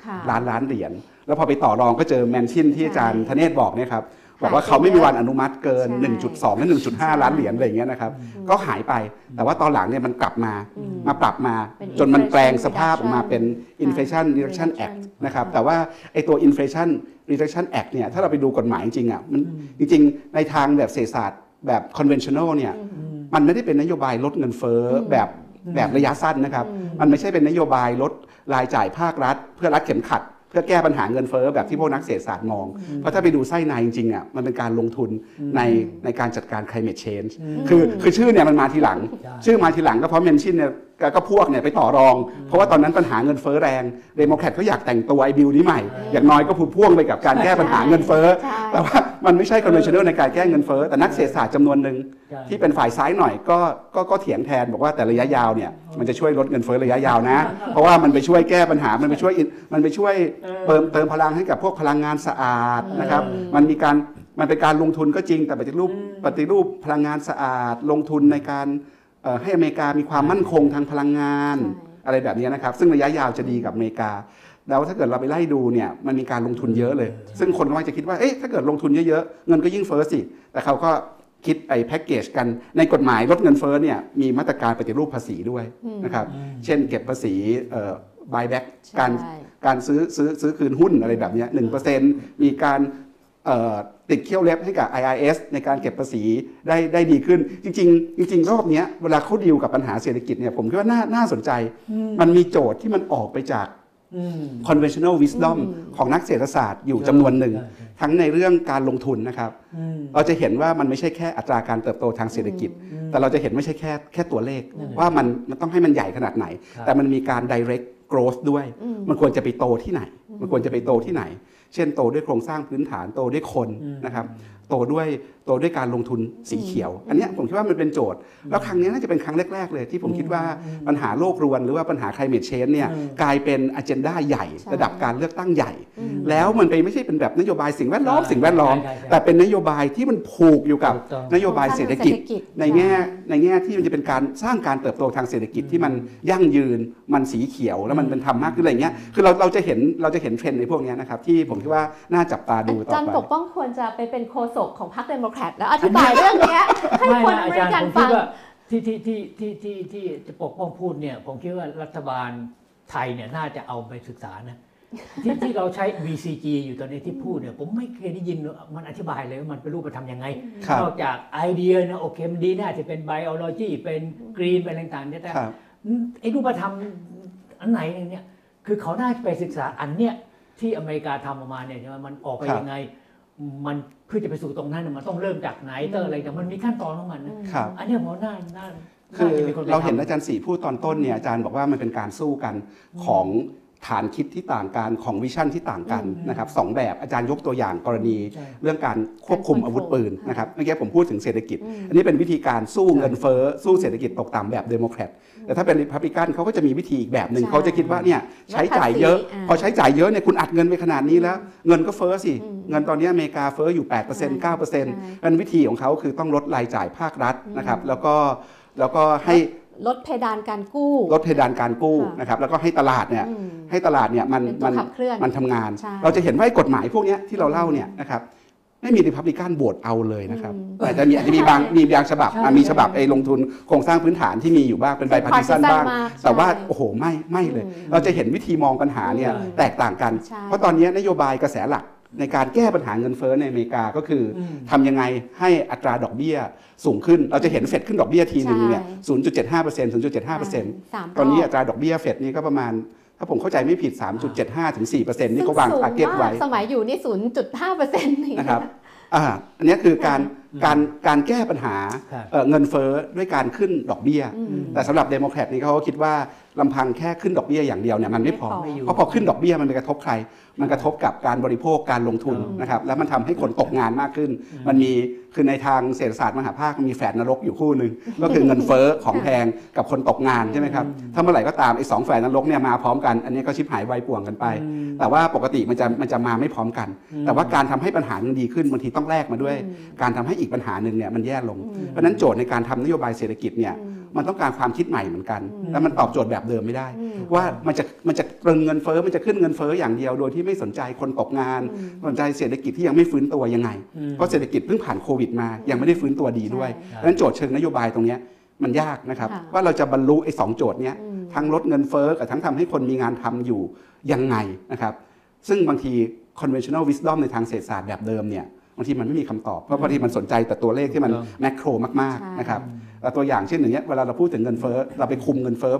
3.5 ล้านล้านเหรียญ แล้วพอไปต่อรองก็เจอแมนชินที่อาจารย์ใช่ธเนศบอกเนี่ยครับบอกว่าหายไปเขาไม่มีเยอะวันอนุมัติเกินใช่1.2 และ 1.5 ล้านเหรียญอะไรอย่างเงี้ยนะครับ ก็หายไป แต่ว่าตอนหลังเนี่ยมันกลับมาอืมมาปรับมาเป็นจนมันแปลง Inflation สภาพออกมาเป็น Inflation Reduction Act นะครับ แต่ว่าไอ้ตัว Inflation Reduction Act เนี่ย ถ้าเราไปดูกฎหมายจริงๆอะ มันจริงๆ ในทางแบบเศรษฐศาสตร์แบบ conventional เนี่ย มันไม่ได้เป็นนโยบายลดเงินเฟ้ออมแบบ แบบระยะสั้นนะครับอืมมันไม่ใช่เป็นนโยบายลดรายจ่ายภาครัฐ เพื่อรัดเข็มขัด เพื่อแก้ปัญหาเงินเฟ้อแบบที่พวกนักเศรษฐศาสตร์มอง เพราะถ้าไปดูไส้ในจริงๆอะมันเป็นการลงทุนในในการจัดการ climate change คือคือชื่อเนี่ยมันมาทีหลังใช่ชื่อมาทีหลังก็เพราะแมนชินเนี่ย ก็ก็พวกเนี่ยไปต่อรอง เพราะว่าตอนนั้นปัญหาเงินเฟ้อแรงเดโมแครตก็อยากแต่งตัวไอบิลนี้ใหม่ อย่างน้อยก็พูดพ่วงไปกับการแก้ปัญหาเงินเฟ้อใช่แต่ว่ามันไม่ใช่ conventional ในการแก้เงินเฟ้อแต่นักเศรษฐศาสตร์จำนวนหนึ่งใช่ที่เป็นฝ่ายซ้ายหน่อยก็ก็ก็เถียงแทนบอกว่าแต่ระยะยาวเนี่ยมันจะช่วยลดเงินเฟ้อระยะยาวนะ เพราะว่ามันไปช่วยแก้ปัญหามันไปช่วยมันไปช่วยเติมเติมพลังให้กับพวกพลังงานสะอาดนะครับมันมีการมันเป็นการลงทุนก็จริงแต่ปฏิรูปปฏิรูปพลังงานสะอาดลงทุนในการเอ่อ ให้อเมริกามีความมั่นคงทางพลังงานใช่อะไรแบบนี้นะครับ ซึ่งระยะยาวจะดีกับอเมริกา แล้วถ้าเกิดเราไปไล่ดูเนี่ยมันมีการลงทุนเยอะเลย ซึ่งคนก็มักจะคิดว่าเอ๊ะถ้าเกิดลงทุนเยอะๆเงินก็ยิ่งเฟ้อสิแต่เขาก็คิดไอ้แพ็กเกจกันในกฎหมายลดเงินเฟ้อเนี่ยมีมาตรการปฏิรูปภาษีด้วยนะครับอืมเช่นเก็บภาษีเอ่อ buyback การใช่การซื้อซื้อซื้อคืนหุ้นอะไรแบบเนี้หนึ่งเปอร์เซ็นต์มีการเอ่อ ติดเขี้ยวเล็บให้กับ IRS ในการเก็บภาษีได้ได้ดีขึ้น จริง ๆ จริง ๆ รอบเนี้ยเวลาเขาดีลกับปัญหาเศรษฐกิจเนี่ยผมคิดว่าน่าน่าสนใจ มันมีโจทย์ที่มันออกไปจากอืม conventional wisdom อืมของนักเศรษฐศาสตร์อยู่จำนวนหนึ่งใช่ใช่ทั้งในเรื่องการลงทุนนะครับอืมเราจะเห็นว่ามันไม่ใช่แค่อัตราการเติบโตทางเศรษฐกิจ แต่เราจะเห็นไม่ใช่แค่แค่ตัวเลขนั่นแหละว่ามันมันต้องให้มันใหญ่ขนาดไหนครับแต่มันมีการ direct growth ด้วยอืมมันควรจะไปโตที่ไหน มันควรจะไปโตที่ไหน เช่นโตด้วยโครงสร้างพื้นฐานโตด้วยคนอืมนะครับ โตด้วยโตด้วยการลงทุนสีเขียว อันเนี้ยผมคิดว่ามันเป็นโจทย์ แล้วครั้งเนี้ยน่าจะเป็นครั้งแรก ๆ เลย ที่ผมคิดว่าปัญหาโลกรวนหรือว่าปัญหา climate change เนี่ยอืมกลายเป็นอ g e n d a ใหญ่ใช่ระดับการเลือกตั้งใหญ่อืมแล้วมันไปไม่ใช่เป็นแบบนโยบายสิ่งแวดล้อมใช่สิ่งแวดล้อมใช่ใช่แต่เป็นนโยบายที่มันผูกอยู่กับถูกต้องนโยบายเศรษฐกิจเศรษฐกิจ ในแง่ในแง่ที่มันจะเป็นการสร้างการเติบโตทางเศรษฐกิจที่มันยั่งยืนมันสีเขียวแล้วมันเป็นธรรมมากขึ้นอะไรเงี้ยคือเราเราจะเห็นเราจะเห็นเทรนด์ในพวกเนี้ยนะครับที่ผมคิดว่าน่าจับตาดูต่ออาจารย์ไปปกป้องควรจะไปเป็นโฆษกของพรรคเดโมแครตแล้วอธิบายเรื่องเนี้ยให้คนออาเมริจารย์ ผมคิดว่าที่ที่ที่ที่ที่ที่จะปกป้องพูดเนี่ยผมคิดว่ารัฐบาลไทยเนี่ยน่าจะเอาไปศึกษานะที่ที่เราใช้ VCG อยู่ตอนนี้ที่พูดเนี่ยผมไม่เคยได้ยินมันอธิบายเลยว่ามันเป็นรูปธรรมยังไงครับนอกจากไอเดียนะโอเคมันดีน่าจะเป็นไบโอโลจีเป็นกรีนเป็นอะไรต่างๆเนี่ยแต่ครับไอ้รูปธรรมอันไหนเนี่ยคือเขาน่าจะไปศึกษาอันเนี้ยที่อเมริกาทำออกมาเนี่ยใช่ไหมมันออกไปครับยังไง มันเพื่อจะไปสู่ตรงนั้นน่ะมันต้องเริ่มจากไหนเตอร์อะไรแต่มันมีขั้นตอนของมันนะครับอันเนี้ยผมน่าน่าคือน่าจะเป็นคนไปเราเห็นทำอาจารย์สีพูดตอนต้นเนี่ยอาจารย์บอกว่ามันเป็นการสู้กันของฐานคิดที่ต่างกันของ vision ที่ต่างกันอืมนะครับสองแบบอาจารย์ยกตัวอย่างกรณีใช่เรื่องการควบคุมการอาวุธปืน control นะครับเมื่อกี้ผมพูดถึงเศรษฐกิจอืมอันนี้เป็นวิธีการสู้เงินเฟ้อสู้เศรษฐกิจตกต่ำแบบเดโมแครต แต่ถ้าเป็นริพับลิกันเขาก็จะมีวิธีอีกแบบหนึ่งใช่เขาจะคิดว่าเนี่ยใช้จ่ายเยอะภาษีอ่าพอใช้จ่ายเยอะเนี่ยคุณอัดเงินไปขนาดนี้แล้ว เงินก็เฟ้อสิ อืมเงินตอนนี้อเมริกาเฟ้ออยู่ 8% 9%อันวิธีของเขาคือต้องลดรายจ่ายภาครัฐนะครับแล้วก็แล้วก็ให้ลดเพดานการกู้ ลดเพดานการกู้ค่ะ นะครับแล้วก็ให้ตลาดเนี่ยอืมให้ตลาดเนี่ยมันเป็นตัวมันขับเคลื่อน มันทำงาน ใช่ เราจะเห็นว่าไอ้กฎหมายพวกเนี้ยที่เราเล่าเนี่ยนะครับ ไม่มีริพับลิกันโหวตเอาเลยนะครับอืมแต่จะมีอาจจะมีบางมีบางฉบับใช่อะมีฉบับใช่ไอ้ลงทุนโครงสร้างพื้นฐานที่มีอยู่บ้างเป็นใบพาร์ติซัน partisan บ้างมากแต่ว่าใช่โอ้โหไม่ไม่เลยอืมเราจะเห็นวิธีมองปัญหาเนี่ยอืมแตกต่างกันใช่เพราะตอนนี้นโยบายกระแสหลักในการแก้ปัญหาเงินเฟ้อในอเมริกาก็คืออมทำยังไงให้อัตราดอกเบี้ยสูงขึ้น เราจะเห็นเฟดขึ้นดอกเบี้ยทีหนึ่งเนี่ยใช่0.75% 0.75%สามรอบ ตอนนี้อัตราดอกเบี้ยเฟดนี่ก็ประมาณ ถ้าผมเข้าใจไม่ผิด 3.75 ถึง 4%นี่ก็วาง target ไว้ ซึ่งสูงมา สมัยอยู่นี่ 0.5เปอร์เซ็นต์นะครับอ่าอันนี้คือการการการแก้ปัญหาครับเอ่อเงินเฟ้อด้วยการขึ้นดอกเบี้ยอืมแต่สำหรับเดโมแครตนี่เขาก็คิดว่า ลำพังแค่ขึ้นดอกเบี้ยอย่างเดียวเนี่ยมันไม่พอไม่พอ เพราะพอขึ้นดอกเบี้ยมันไปกระทบใคร มันกระทบกับการบริโภคการลงทุนอืมนะครับ แล้วมันทำให้คนตกงานมากขึ้น มันมีคือในทางเศรษฐศาสตร์มหาภาคมีแฝดนรกอยู่คู่หนึ่งก็คือเงินเฟ้อของแพงกับคนตกงานใช่ไหมครับ ถ้าเมื่อไหร่ก็ตามไอ้สองแฝดนรกเนี่ยมาพร้อมกัน อันนี้ก็ชิบหายไวายป่วงกันไปอืมแต่ว่าปกติมันจะมันจะมาไม่พร้อมกันอืมแต่ว่าการทำให้ปัญหามันดีขึ้นบางทีต้องแลกมาด้วยอืมการทำให้อีกปัญหาหนึ่งเนี่ยมันแย่ลงอืมเพราะฉะนั้นโจทย์ในการทำนโยบายเศรษฐกิจเนี่ยอื มมันต้องการความคิดใหม่เหมือนกันอืมแล้วมันตอบโจทย์แบบเดิมไม่ได้อืมว่ามันจะมันจะตรึงเงินเฟ้อมันจะขึ้นเงินเฟ้ออย่างเดียวโดยที่ไม่สนใจคนตกงานอืมสนใจเศรษฐกิจที่ยังไม่ฟื้นตัวยังไงอืมเพราะเศรษฐกิจเพิ่งผ่านโควิดมายังไม่ได้ฟื้นตัวดีด้วยใช่เพราะฉะนั้นโจทย์เชิงนโยบายตรงเนี้ยมันยากนะครับค่ะว่าเราจะบรรลุไอ้สองโจทย์เนี้ยอืมทั้งลดเงินเฟ้อกับทั้งทำให้คนมีงานทำอยู่ยังไงนะครับซึ่งบางที conventional wisdom ในทางเศรษฐศาสตร์แบบเดิมเนี่ยบางทีมันไม่มีคำตอบเพราะบางทีมันสนใจแต่ตัวเลขที่มันถูกต้องแมกโครมากใช่ๆนะครับแต่ตัวอย่างเช่นอย่างเงี้ยเวลาเราพูดถึงเงินเฟ้อเราไปคุมเงินเฟ้อ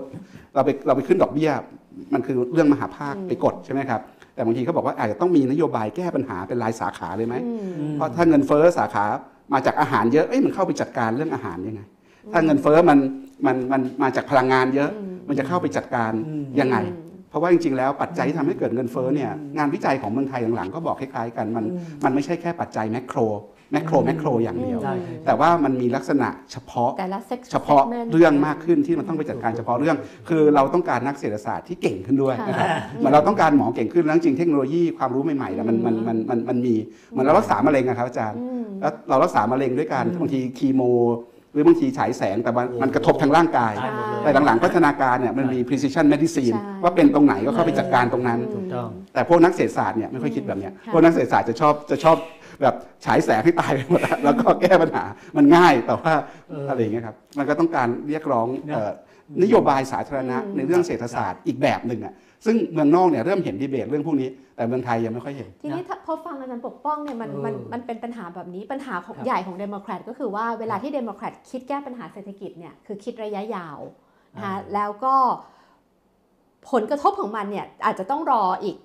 เราไปเราไปขึ้นดอกเบี้ยมันคือเรื่องมหาภาคไปกดใช่ไหมครับแต่บางทีเขาบอกว่าอาจจะต้องมีนโยบายแก้ปัญหาเป็นรายสาขาเลยไหมอืมเพราะถ้าเงินเฟ้อสาขามาจากอาหารเยอะเอ้ยมันเข้าไปจัดการเรื่องอาหารยังไง ถ้าเงินเฟ้อมันมันมันมาจากพลังงานเยอะอืมมันจะเข้าไปจัดการอืมยังไงอืม เพราะว่าจริงๆ แล้วปัจจัยที่ทำให้เกิดเงินเฟ้อเนี่ยงานวิจัยของเมืองไทยหลังๆก็บอกคล้ายๆกันมันมันไม่ใช่แค่ปัจจัยแมกโครแมกโครแมกโครอย่างเดียวใช่ใช่แต่ว่ามันมีลักษณะเฉพาะแต่ละเซ็กเฉพาะเรื่องมากขึ้นที่มันต้องไปจัดการเฉพาะเรื่อง คือเราต้องการนักเศรษฐศาสตร์ที่เก่งขึ้นด้วยนะครับเหมือนเราต้องการหมอเก่งขึ้นแล้วจริงๆเทคโนโลยีความรู้ใหม่ๆเนี่ยมันมันมันมันมันมีเหมือนเรารักษามะเร็งอะครับอาจารย์อืมแล้วเรารักษามะเร็งด้วยการอืมบางทีคีโม หรือบางทีฉายแสงแต่มันมันกระทบทางร่างกายตายหมดเลยแต่หลังๆพัฒนาการเนี่ยมันมี precision medicine ใช่ ว่าเป็นตรงไหนก็เข้าไปจัดการตรงนั้น ถูกต้อง แต่พวกนักเศรษฐศาสตร์เนี่ยไม่ค่อยคิดแบบเนี้ยค่ะ พวกนักเศรษฐศาสตร์จะชอบจะชอบแบบฉายแสงให้ตายไปหมดอะแล้วก็แก้ปัญหามันง่ายแต่ว่าเออออะไรอย่างเงี้ยครับมันก็ต้องการเรียกร้องนะ เอ่อนโยบายสาธารณะอืมในเรื่องเศรษฐศาสตร์อีกแบบหนึ่งอะ ซึ่งเมืองนอกเนี่ยเริ่มเห็นดีเบตเรื่องพวกนี้ แต่เมืองไทยยังไม่ค่อยเห็น ทีนี้ถ้าพอฟังอาจารย์ปกป้องเนี่ยมันเออมันมันเป็นปัญหาแบบนี้ปัญหาของครับใหญ่ของเดโมแครตก็คือว่าเวลาที่เดโมแครตคิดแก้ปัญหาเศรษฐกิจเนี่ยคือคิดระยะยาวนะคะแล้วก็ผลกระทบของมันเนี่ยอาจจะต้องรออีก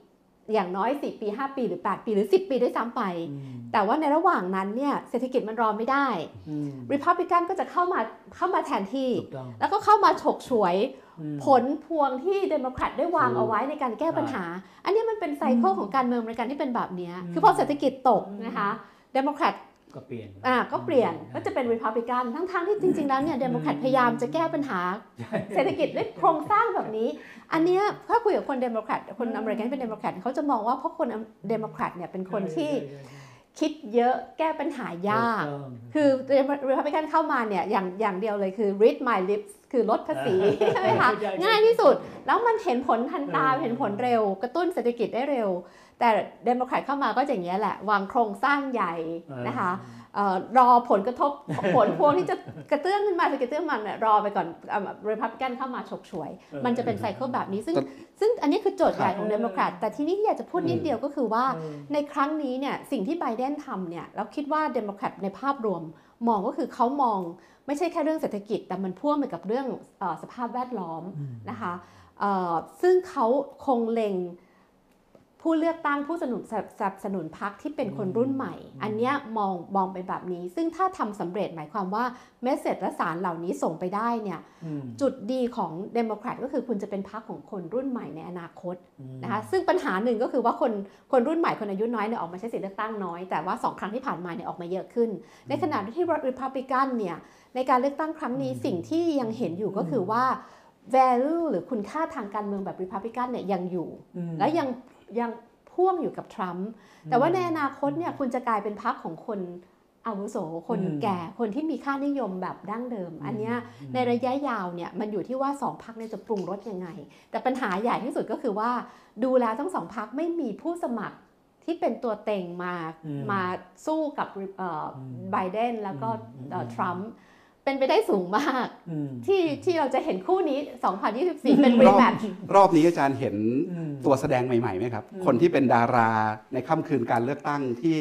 อย่างน้อย 4 ปี 5 ปีหรือ 8 ปีหรือ 10 ปีด้วยซ้ำไปอืมแต่ว่าในระหว่างนั้นเนี่ยเศรษฐกิจมันรอไม่ได้อืมริพับลิกันก็จะเข้ามาเข้ามาแทนที่ถูกต้องแล้วก็เข้ามาฉกฉวยอืมผลพวงที่เดโมแครตได้วางถูกเอาไว้ในการแก้ปัญหา อันนี้มันเป็น cycle ของการเมืองอเมริกันที่เป็นแบบเนี้ยอืมคือพอเศรษฐกิจตกนะคะเดโมแครต ก็เปลี่ยนอ่าก็เปลี่ยนก็จะเป็นริพับลิกันทั้งๆที่จริง ๆ แล้วเนี่ยเดโมแครตพยายามจะแก้ปัญหาเศรษฐกิจด้วยโครงสร้างแบบนี้ อันเนี้ยถ้าคุยกับคนเดโมแครตคนอเมริกันที่เป็นเดโมแครตเขาจะมองว่าเพราะคนเดโมแครตเนี่ยเป็นคนที่คิดเยอะแก้ปัญหายากถูกต้องคือรีพับลิกันเข้ามาเนี่ยอย่างอย่างเดียวเลยคือ read my lips คือลดภาษีใช่ไหมคะใช่ใช่ง่ายที่สุด แล้วมันเห็นผลทันตาเออเห็นผลเร็ว กระตุ้นเศรษฐกิจได้เร็ว แต่เดโมแครตเข้ามาก็อย่างเนี้ยแหละ วางโครงสร้างใหญ่นะคะเอ่อรอผลกระทบผลพวงที่จะกระเตื้องขึ้นมาจะกระเตื้องมันเนี่ยรอไปก่อนรีพับลิกันเข้ามาฉกฉวยเออมันจะเป็น cycle แบบนี้ซึ่งแต่ซึ่งอันนี้คือโจทย์ใหญ่ของครับเดโมแครตแต่ทีนี้ที่อยากจะพูดนิดเดียวก็คือว่าเออในครั้งนี้เนี่ยสิ่งที่ไบเดนทำเนี่ยเราคิดว่าเดโมแครตในภาพรวมมองก็คือเขามองไม่ใช่แค่เรื่องเศรษฐกิจ แต่มันพ่วงไปกับเรื่องเออสภาพแวดล้อมอืมนะคะเอ่อซึ่งเขาคงเล็ง ผู้เลือกตั้งผู้สนับสนุนสนับสนุนพรรคที่เป็นคนรุ่นใหม่ อันเนี้ยมองมองไปแบบนี้ ซึ่งถ้าทำสำเร็จหมายความว่า message และสารเหล่านี้ส่งไปได้เนี่ยอืมจุดดีของเดโมแครตก็คือคุณจะเป็นพรรคของคนรุ่นใหม่ในอนาคตอืมนะคะซึ่งปัญหาหนึ่งก็คือว่าคนคนรุ่นใหม่คนอายุน้อยเนี่ยออกมาใช้สิทธิเลือกตั้งน้อย แต่ว่าสองครั้งที่ผ่านมาเนี่ยออกมาเยอะขึ้น ในขณะที่ริพับลิกันเนี่ยในการเลือกตั้งครั้งนี้อืมสิ่งที่ยังเห็นอยู่ก็คือว่า value หรือคุณค่าทางการเมืองแบบริพับลิกันเนี่ยยังอยู่อืมและยัง ยังพ่วงอยู่กับทรัมป์แต่ว่าในอนาคตเนี่ยคุณจะกลายเป็นพรรคของคนอาวุโสคนอืมแก่คนที่มีค่านิยมแบบดั้งเดิม อันเนี้ยในระยะยาวเนี่ยมันอยู่ที่ว่าสองพักเนี่ยจะปรุงรสยังไง แต่ปัญหาใหญ่ที่สุดก็คือว่าดูแล้วทั้งสองพักไม่มีผู้สมัครที่เป็นตัวเต็งมาอืมมาสู้กับเอ่ออมไบเดนแล้วก็อืมเอ่ออมทรัมป์ เป็นไปได้สูงมากอืมที่ที่เราจะเห็นคู่นี้ 2024 เป็นรีแมตช์รอบนี้อาจารย์เห็นอืมตัวแสดงใหม่ๆไหมครับอืมคนที่เป็นดาราในค่ำคืนการเลือกตั้งที่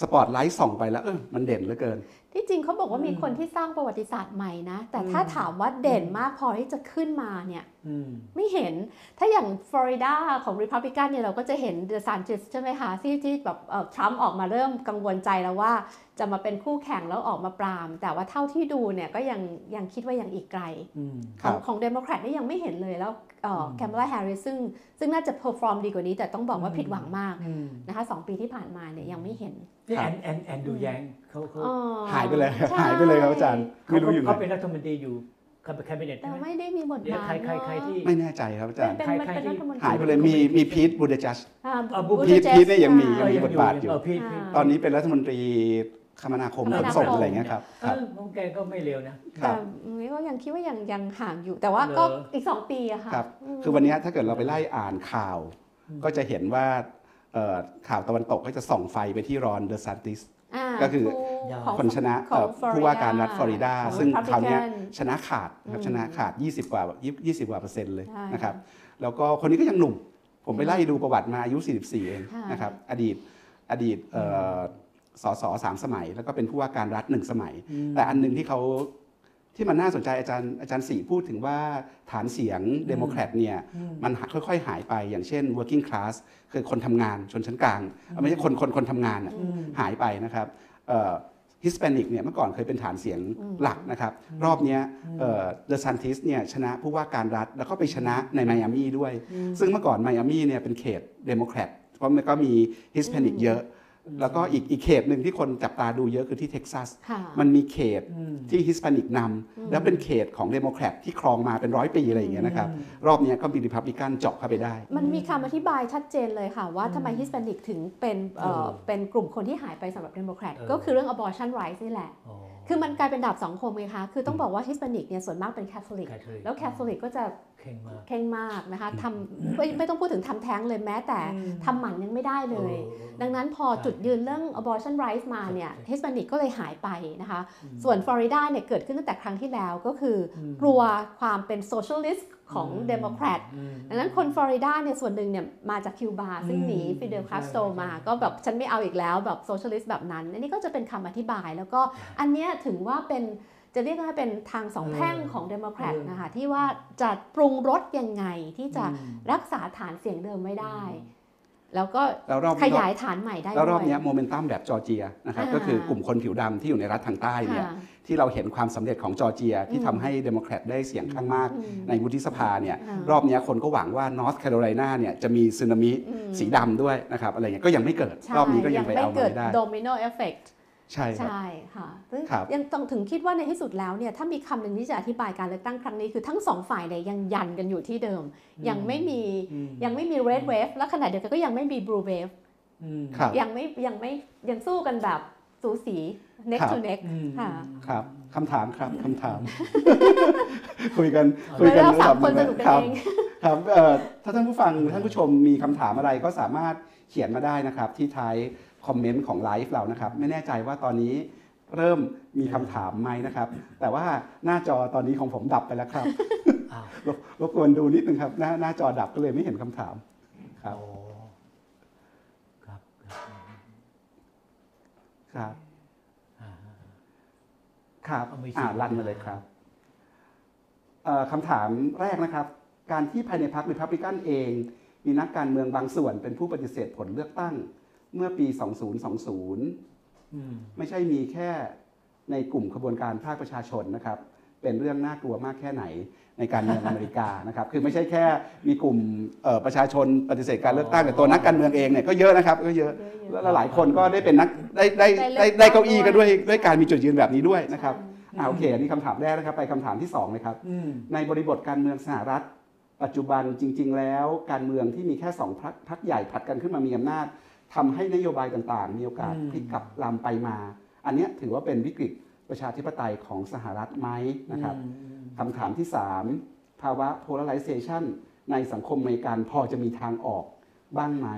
สปอตไลท์ส่องไปแล้วเออมันเด่นเหลือเกิน ที่จริงเขาบอกว่ามีอืมคนที่สร้างประวัติศาสตร์ใหม่นะ แต่อืมถ้าถามว่าเด่นมากพอที่จะขึ้นมาเนี่ยอืมไม่เห็นถ้าอย่างฟลอริดาของ Republican เนี่ยเราก็จะเห็นเด s ซ n น i s ใช่ไหมคะที่ที่แบบทรัมป์ออกมาเริ่มกังวลใจแล้วว่า จะมาเป็นคู่แข่งแล้วออกมาปราม แต่ว่าเท่าที่ดูเนี่ยก็ยังยังคิดว่ายังอีกไกลอืมคขรัองบของเดโมแครตนี่ยังไม่เห็นเลยแล้วมแคมเบล a แฮร์ริสซึ่งซึ่งน่าจะเพอร์ฟอร์มดีกว่านี้แต่ต้องบอกว่าอืมผิดหวังมากอืมนะคะสองปีที่ผ่านมาเนี่ยยังไม่เห็น นี่ครัแอบนแอนแอนดูแยงเขาเขาอ๋อหายไปเลยใช่หายไปเลยครับอาจารย์เขาไม่รู้อยู่ไหเขานเป็นรัฐมนตรีอยู่แคบิเนตแต่ใช่ไหมไม่ได้มีบทเดี๋ยวบาทใครใครใครที่ไม่แน่ใจครับอาจารย์เป็นใครเป็นใครเป็นที่รัฐมนตรีหายไปเลยมีมีพีทบูเดจัสอ่าอ่าบูพีทเจสพีทเนี่ยยังมีเออมีบทบาทอยู่เออพีทอ่าพีทตอนนี้เป็นรัฐมนตรีคมนาคมคขมนนาคมส่งอะไรเงี้ยครับเอครับอของแกก็ไม่เร็วนะครัแต่บนี่ก็ยังคิดว่ายังยังห่างอยู่ แต่ว่าก็เหรออีอีกสองปีอะค่ะครับมคือวันนี้ถ้าเกิดเราไปไล่อ่านข่าวอืมก็จะเห็นว่าเอ่อ ข่าวตะวันตกก็จะส่องไฟไปที่รอนเดอะซันติสาก็คือของคนชนะของเอ่อ Florida ผู้ว่าการรัฐฟลอริดาของซึ่งคราวเนี้ย Republican ชนะขาดนะครับอืมชนะขาด 20 กว่า 20 กว่าเปอร์เซ็นต์เลยใช่นะครับแล้วก็คนนี้ก็ยังหนุ่ม ผมไปไล่ดูประวัติมาอายุ 44 เองค่ะนะครับอดีตอดีตเอ่อสสสามสมัย แล้วก็เป็นผู้ว่าการรัฐหนึ่งสมัยมแต่อันหนึ่งที่เขา ที่มันน่าสนใจอาจารย์อาจารย์สีพูดถึงว่าฐานเสียงเดโมแครตเนี่ยอืมมันค่อยๆ หายไปอย่างเช่น working class คือคนทำงานชนชั้นกลางเอาไม่ใช่คนคนคนทำงานอะอืมหายไปนะครับ Hispanic เนี่ยเมื่อก่อนเคยเป็นฐานเสียงอืมหลักนะครับ รอบเนี้ยเดอซานติสเนี่ยชนะผู้ว่าการรัฐ แล้วก็ไปชนะในไมอามี่ด้วย ซึ่งเมื่อก่อนไมอามี่เนี่ยเป็นเขตเดโมแครตเพราะมันก็มี Hispanic อืมเยอะ แล้วก็อีกอีกเขตหนึ่งที่คนจับตาดูเยอะคือที่เท็กซัสค่ะมันมีเขตอืมที่ Hispanic นำอืมแล้วเป็นเขตของเดโมแครตที่ครองมาเป็นร้อยปีอะไรอย่างเงี้ยนะครับ รอบเนี้ยก็มีริพับลิกันเจาะเข้าไปได้ มันมีคำอธิบายชัดเจนเลยค่ะ ว่าทำไม Hispanic ถึงเป็นเอ่อเออเป็นกลุ่มคนที่หายไปสำหรับเดโมแครตเออก็คือเรื่อง abortion rights นี่แหละอ๋อ คือมันกลายเป็นดาบสองคมไงคะ คือต้องบอกว่า Hispanic เนี่ยส่วนมากเป็นแคทอลิก Catholic แล้วแคทอลิกก็จะเคร่งมากเคร่งมากนะคะทำไม่ไม่ต้องพูดถึงทำแท้งเลยแม้แต่อืมทำหมันยังไม่ได้เลยออดังนั้นพอใช่จุดยืนเรื่อง abortion rights มาเนี่ยใช่ Hispanic ก็เลยหายไปนะคะอืมส่วนฟลอริดาเนี่ยเกิดขึ้นตั้งแต่ครั้งที่แล้วก็คืออืมกลัวความเป็น socialist ของอืมเดโมแครตอืมดังนั้นคนฟลอริดาเนี่ยส่วนหนึ่งเนี่ยมาจากคิวบาซึ่งหนีอืมฟิเดลใช่คาสโตรใช่มาใช่ก็แบบฉันไม่เอาอีกแล้วแบบ socialist แบบนั้น อันนี้ก็จะเป็นคำอธิบาย แล้วก็อันเนี้ยถึงว่าเป็นจะเรียกว่าเป็นทางสองแพร่งของเดโมแครตเออนะคะที่ว่าจะปรุงรสยังไงที่จะอืมรักษาฐานเสียงเดิมไม่ได้ แล้วก็แล้วรอบขยายฐานใหม่ได้แล้วรอบด้วยเนี้โมเมนตัมแบบจอร์เจียนะครับอ่าก็คือกลุ่มคนผิวดำที่อยู่ในรัฐทางใต้เนี่ยค่ะ ที่เราเห็นความสำเร็จของจอร์เจีย ที่อืมทำให้เดโมแครตได้เสียงข้างมากอืมในวุฒิสภาเนี่ยอ่ารอบเนี้ยคนก็หวังว่านอร์ทแคโรไลนาเนี่ยจะมีสึนามิอืมสีดำด้วยนะครับอะไรเงี้ยก็ยังไม่เกิดใช่รอบนี้ก็ยังไปเอามาเกิดไม่ได้โดมิโนเอฟเฟกต์ใช่ครับใช่ค่ะซึ่งครับยังต้องถึงคิดว่าในที่สุดแล้วเนี่ยถ้ามีคำหนึ่งที่จะอธิบายการเลือกตั้งครั้งนี้คือทั้งสองฝ่ายเนี่ยยังยันกันอยู่ที่เดิม ยังไม่มีอืมยังไม่มี red wave และขณะเดียวกันก็ยังไม่มี blue wave อืมครับยังไม่ยังไม่ยังสู้กันแบบ สูสี neck ครับ to neck อืมค่ะครับคำถามครับคำถาม คุยกันเอาคุยกันเราสามระดับคนสนุกกันครับเองครับเอ่อถ้าท่านผู้ฟังท่านผู้ชมมีคำถามอะไรก็สามารถเขียนมาได้นะครับ ที่ท้ายคอมเมนต์ของไลฟ์เรานะครับ ไม่แน่ใจว่าตอนนี้เริ่มมีคำถามไหมนะครับ แต่ว่าหน้าจอตอนนี้ของผมดับไปแล้วครับอ้าวรบรบกวนดูนิดนึงครับ หน้าหน้าจอดับก็เลยไม่เห็นคำถามครับโอ้ครับ ครับอ่าครับเอาไม่อ่าสิลั่นมาเลยครับเอ่อคำถามแรกนะครับ การที่ภายในพรรคริพับลิกันเอง มีนักการเมืองบางส่วนเป็นผู้ปฏิเสธผลเลือกตั้ง เมื่อปี 2020อืมไม่ใช่มีแค่ในกลุ่มขบวนการภาคประชาชนนะครับ เป็นเรื่องน่ากลัวมากแค่ไหนในการเมืองอเมริกานะครับคือไม่ใช่แค่มีกลุ่มเอ่อประชาชนปฏิเสธการเลือกตั้งแต่ตัวนักการเมืองเองเนี่ยก็เยอะนะครับก็เยอะแล้วหลายคนก็ได้เป็นนักได้ได้ได้ได้เก้าอี้กันด้วยด้วยการมีจุดยืนแบบนี้ด้วยนะครับอ่าโอเคอันนี้คำถามแรกนะครับไปคำถามที่สองเลยครับอืมในบริบทการเมืองสหรัฐ ปัจจุบันจริง ๆ แล้วการเมืองที่มีแค่สองพรรคพรรคใหญ่ผลัดกันขึ้นมามีอำนาจทำให้นโยบายต่างๆ มีโอกาสอืมพลิกกลับลำไปมา อันเนี้ยถือว่าเป็นวิกฤต ประชาธิปไตยของสหรัฐไหมนะครับอืมคำถามที่ 3 ภาวะ polarization ในสังคมอเมริกันพอจะมีทางออกบ้างไหม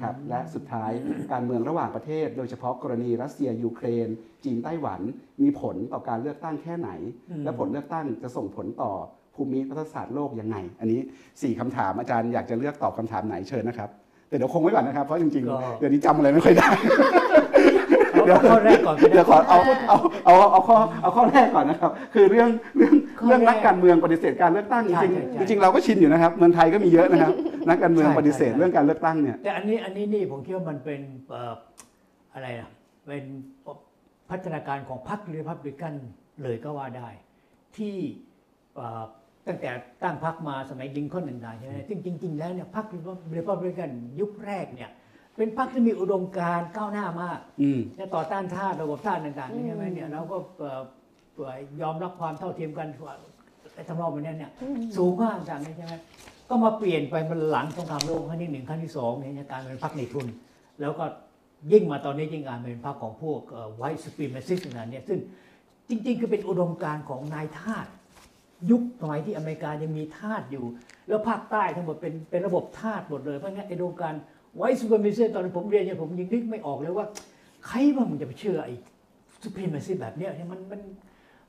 ครับและสุดท้ายการเมืองระหว่างประเทศ โดยเฉพาะกรณีรัสเซียยูเครน จีนไต้หวัน มีผลต่อการเลือกตั้งแค่ไหนอืมและผลเลือกตั้งจะส่งผลต่อภูมิรัฐศาสตร์โลกยังไง อันนี้ 4คำถามอาจารย์อยากจะเลือกตอบคำถามไหนเชิญนะครับ แต่เดี๋ยวคงไว้ก่อนนะครับ เพราะจริงก็ๆเดี๋ยวนี้จำอะไรไม่ค่อยได้ เอาเอาข้อแรกก่อนก็ได้เดี๋ยวขอเอาเอาเอาเอาข้อเอาข้อแรกก่อนนะครับ คือเรื่องเรื่องข้อแรกเรื่องนักการเมืองปฏิเสธการเลือกตั้งจใช่ริงใช่ใช่ๆจริงๆเราก็ชินอยู่นะครับเมืองไทยก็มีเยอะนะครับ นักการเมืองใช่ปฏิเสธใช่เรื่องการเลือกตั้งเนี่ยแต่อันนี้อันนี้นี่ผมคิดว่ามันเป็นเอ่ออะไรนะเป็นพัฒนาการของพรรครีพับลิกันเลยก็ว่าได้ ที่เอ่อตั้งแต่ตั้งพรรคมาสมัยลิงคอล์นต่างๆใช่ไหมซึ่งจริง ๆ แล้วเนี่ยพรรครีพับลิกันยุคแรกเนี่ย เป็นพรรคที่มีอุดมการณ์ก้าวหน้ามากอืมจะต่อต้านทาสระบบทาสต่างๆนี่ใช่ไหมอืมเนี่ยเราก็เอ่อเอ่อยอมรับความเท่าเทียมกันไอ้ทำนองแบบนี้เนี่ยอืมสูงมากต่างๆใช่ไหมก็มาเปลี่ยนไปมันหลังสงครามโลกครั้งที่หนึ่งครั้งที่สองเนี่ยการเป็นพรรคในทุน แล้วก็ยิ่งมาตอนนี้ยิ่งการเป็นพรรคของพวกไวท์สปรีมาซิสต์นั่นเนี่ยซึ่งจริง ๆ คือเป็นอุดมการณ์ของนายทาสยุคสมัยที่อเมริกายังมีทาสอยู่ แล้วภาคใต้ทั้งหมดเป็นเป็นระบบทาสหมดเลยเพราะงั้นไอ้อุดมการ ณ์ white supremacist ตอนผมเรียนเนี่ยผมยังนึกไม่ออกเลยว่า ใครบ้างมันจะไปเชื่อไอ้ supremacist แบบเนี้ยเนี่ยมันมัน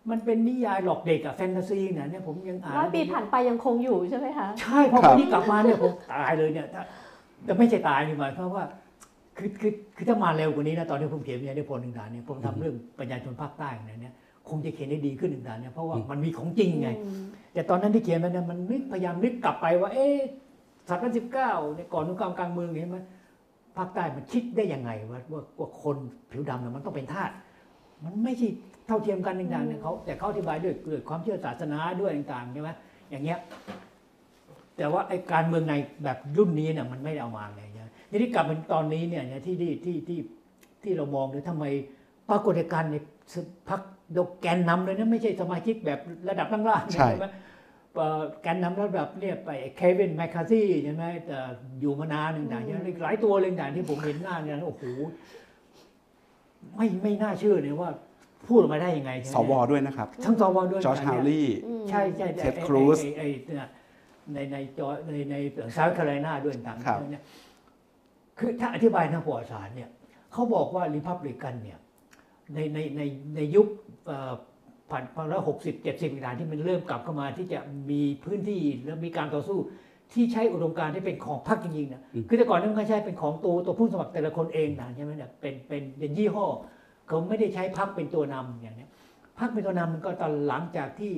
มันเป็นนิยายหลอกเด็กอะแฟนตาซีเนี่ยเนี่ยผมยังอ่านร้อยปีผ่านไปยังคงอยู่ใช่ไหมคะ ใช่ครัวับนนี้กลับมาเนี่ยผมตายเลยเนี่ยถ้าแต่ไม่ใช่ตายนี่หมายความว่าคือคือคือถ้ามาเร็วกว่านี้นะตอนที่ผมเขียนวิทยานิพนธ์หนึ่งด่านเนี่ยผมทำเรื่องปัญญาชนภาคใต้เนี่ยเนี่ยคงจะเขียนได้ดีขึ้นหนึ่งด่านเนี่ยเพราะว่ามันมีของจริงไง แต่ตอนนั้นที่เขียนมันเนี่ยมันนึกพยายามนึกกลับไปว่า เอ๊ะ ศตวรรษที่สิบเก้าเนี่ยก่อนสงครามกลางเมืองเนี่ยมันภาคใต้มันคิดได้ยังไงว่าว่าว่าคนผิวดำเนี่ยมันต้องเป็นทาสมันไม่ใช่เท่าเทียมกันต่างๆเนี่ยเขาแต่เขาอธิบายด้วยด้วยความเชื่อศาสนาด้วยต่างๆใช่ไหมอย่างเงี้ยแต่ว่าไอ้การเมืองในแบบรุ่นนี้เนี่ยมันไม่ได้เอามาไงเนี่ยทีนี้กลับมาตอนนี้เนี่ยเนี่ยที่ที่ที่ที่ที่เรามองเลยทำไมปรากฏการณ์ในพักดกแกนนำเลยนะไม่ใช่สมาชิกแบบระดับล่างๆใช่ไหม เอ่อแกนนำระดับเนี่ยไปเควินแมคคาซี่ใช่ไหมแต่อยู่มานานหนึ่งต่างๆเนี่ยหลายตัวเลยต่างๆที่ผมเห็นหน้าเนี่ยโอ้โหไม่ไม่น่าเชื่อเลยว่าพูดออกมาได้ยังไงใช่ไหมสวด้วยนะครับ ทั้งสวด้วยจอร์จฮาวลีย์อืมใช่ใช่เท็ดไอ้ครูซไอ้ไอ้ไอ้เนี่ยในในจอในในเซาท์แคโรไลนาด้วยต่างครับๆเนี่ยคือถ้าอธิบายทางประวัติศาสตร์เนี่ยเขาบอกว่าริพับลิกันเนี่ยในในในในยุคเอ่อ ผ่านพันร้อยหกสิบเจ็ดสิบต่างๆที่มันเริ่มกลับเข้ามาที่จะมีพื้นที่แล้วมีการต่อสู้ที่ใช้อุดมการณ์ที่เป็นของพรรคจริงๆเนี่ยอืมคือแต่ก่อนนั้นมันก็ใช้เป็นของตัวตัวผู้สมัครแต่ละคนเองนะใช่ไหมเนี่ยเป็นเป็นเป็นยี่ห้อเขาไม่ได้ใช้พรรคเป็นตัวนำอย่างเนี้ยพรรคเป็นตัวนำมันก็ตอนหลังจากที่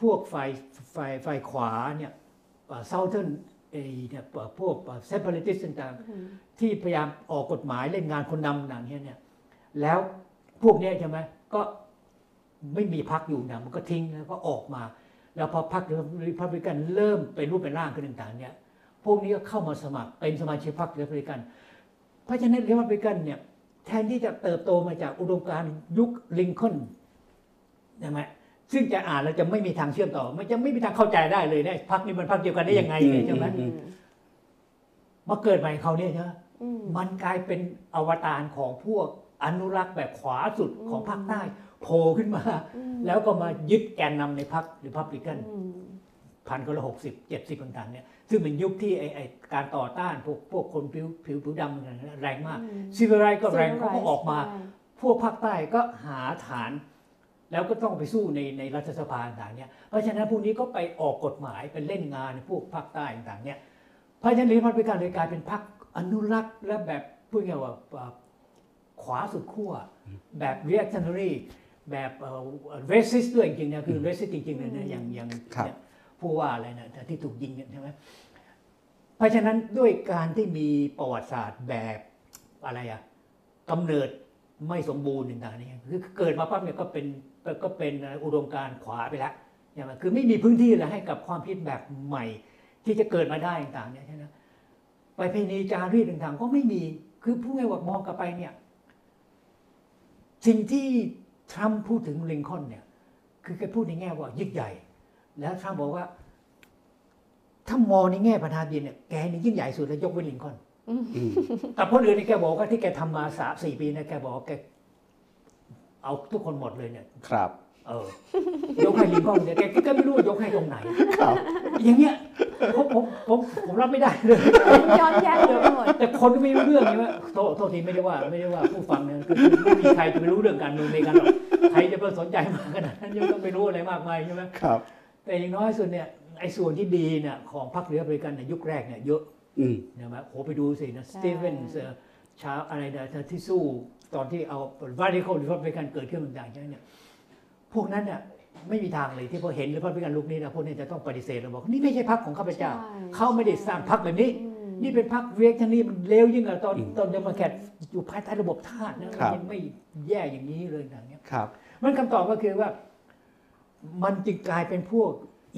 พวกฝ่ายฝ่ายฝ่ายขวาเนี่ย Southern เอเนี่ยเอ่อพวก separatist ต่างๆอืมที่พยายามออกกฎหมายเล่นงานคนดำอย่างเงี้ยเนี่ยแล้วพวกเนี้ยใช่ไหมก็ ไม่มีพรรคอยู่นะมันก็ทิ้งแล้วก็ออกมา แล้วพอพรรคริพับลิกันเริ่มเป็นรูปเป็นร่างขึ้นต่างๆเนี่ยพวกนี้ก็เข้ามาสมัครเป็นสมาชิกพรรคริพับลิกันเพราะฉะนั้นริพับลิกันเนี่ยแทนที่จะเติบโตมาจากอุดมการณ์ยุคลิงคอล์นใช่ไหมซึ่งจะอ่านแล้วจะไม่มีทางเชื่อมต่อ มันจะไม่มีทางเข้าใจได้เลยเนี่ยพรรคนี้มันพรรคเดียวกันได้ยังไงใช่ไหมมาเกิดใหม่เขาเนี่ยใช่ไหมมันกลายเป็นอวตารของพวกอนุรักษ์แบบขวาสุดของภาคใต้ โผล่ขึ้นมาอืมแล้วก็มายึดแกนนำในพรรคหรือพับลิกันอืมพันก็ละหกสิบเจ็ดสิบต่างๆเนี่ยซึ่งเป็นยุคที่ไอ้ไอ้การต่อต้านพวกพวกคนผิวผิวผิวดำเนี่ยแรงมากอืมซีเวอร์ไรก็แรงเขาก็ออกมาใช่พวกภาคใต้ก็หาฐาน แล้วก็ต้องไปสู้ในในรัฐสภาต่างๆเนี่ยเพราะฉะนั้นพวกนี้ก็ไปออกกฎหมายเป็นเล่นงานพวกภาคใต้ต่างๆเนี่ยเพราะฉะนั้นริพับลิกันเลยกลายเป็นพรรคอนุรักษ์และแบบพูดง่ายๆว่าอ่าขวาสุดขั้วแบบ reactionary แบบเอ่อ racist ด้วยจริงๆนะคือ racist จริงๆเลยนะอย่างอย่างครับเนี่ยผู้ว่าอะไรนะที่ถูกยิงเนี่ยใช่ไหมเพราะฉะนั้นด้วยการที่มีประวัติศาสตร์แบบอะไรอะกำเนิดไม่สมบูรณ์ต่างๆนี่คือเกิดมาปั๊บเนี่ยก็เป็นก็เป็นอุดมการณ์ขวาไปแล้วใช่ไหมคือไม่มีพื้นที่เลยให้กับความคิดแบบใหม่ ที่จะเกิดมาได้ต่างๆเนี่ยใช่ไหมไปเพณีจารีตต่างๆ ก็ไม่มีคือผู้ง่ายว่ามองกลับไปเนี่ย สิ่งที่ ทรัมป์พูดถึงลิงคอล์นเนี่ย คือแกพูดในแง่ว่ายิ่งใหญ่ แล้วทรัมป์บอกว่า ถ้ามองในแง่ประธานดินเนี่ยแกนี่ยิ่งใหญ่สุดแล้วยกเว้นลิงคอล์นอืมแต่คนอื่นนี่แกบอกว่าที่แกทำมาสามสี่ปีเนี่ยแกบอกว่าแกเอาทุกคนหมดเลยเนี่ย ครับ เออ ยกให้ลิงคอล์นเนี่ยแกแกก็ไม่รู้ว่ายกให้ตรงไหน ครับ อย่างเงี้ย ผมผมผมผมรับไม่ได้เลยย้อนแย้งไปหมดแต่คนก็ไม่รู้เรื่องนี่ว่าโทษโทษทีไม่ได้ว่าไม่ได้ว่าผู้ฟังเนี่ยคือคือไม่มีใครจะไปรู้เรื่องการเมืองในกันหรอกใครจะไปสนใจมากขนาดนั้นยังต้องไปรู้อะไรมากมายใช่ไหมครับ แต่อย่างน้อยสุดเนี่ยไอ้ส่วนที่ดีเนี่ยของพรรคเรืออเมริกันในยยุคแรกเนี่ยเยอะอืมนะครโหไปดูสินะใช่สตีเวนส์ชาวอะไรนะที่สู้ตอนที่เอา radical republican เกิดขึ้นต่างๆใช่ไหมเนี่ยพวกนั้นเนี่ย ไม่มีทางเลยที่พอเห็น republican ลุกนี้นะพวกนี้จะต้องปฏิเสธแล้วบอกนี่ไม่ใช่พรรคของข้าพเจ้าใช่เขาไม่ได้สร้างพรรคแบบนี้อืมนี่เป็นพรรค reactionary มันเลวยิ่งกว่าตอนอืมตอนเดโมแครตอยู่ภายใต้ระบบทาสนะครับมันยังไม่แย่อย่างนี้เลยอย่างเงี้ยครับมันคำตอบก็คือว่า มันจึงกลายเป็นพวก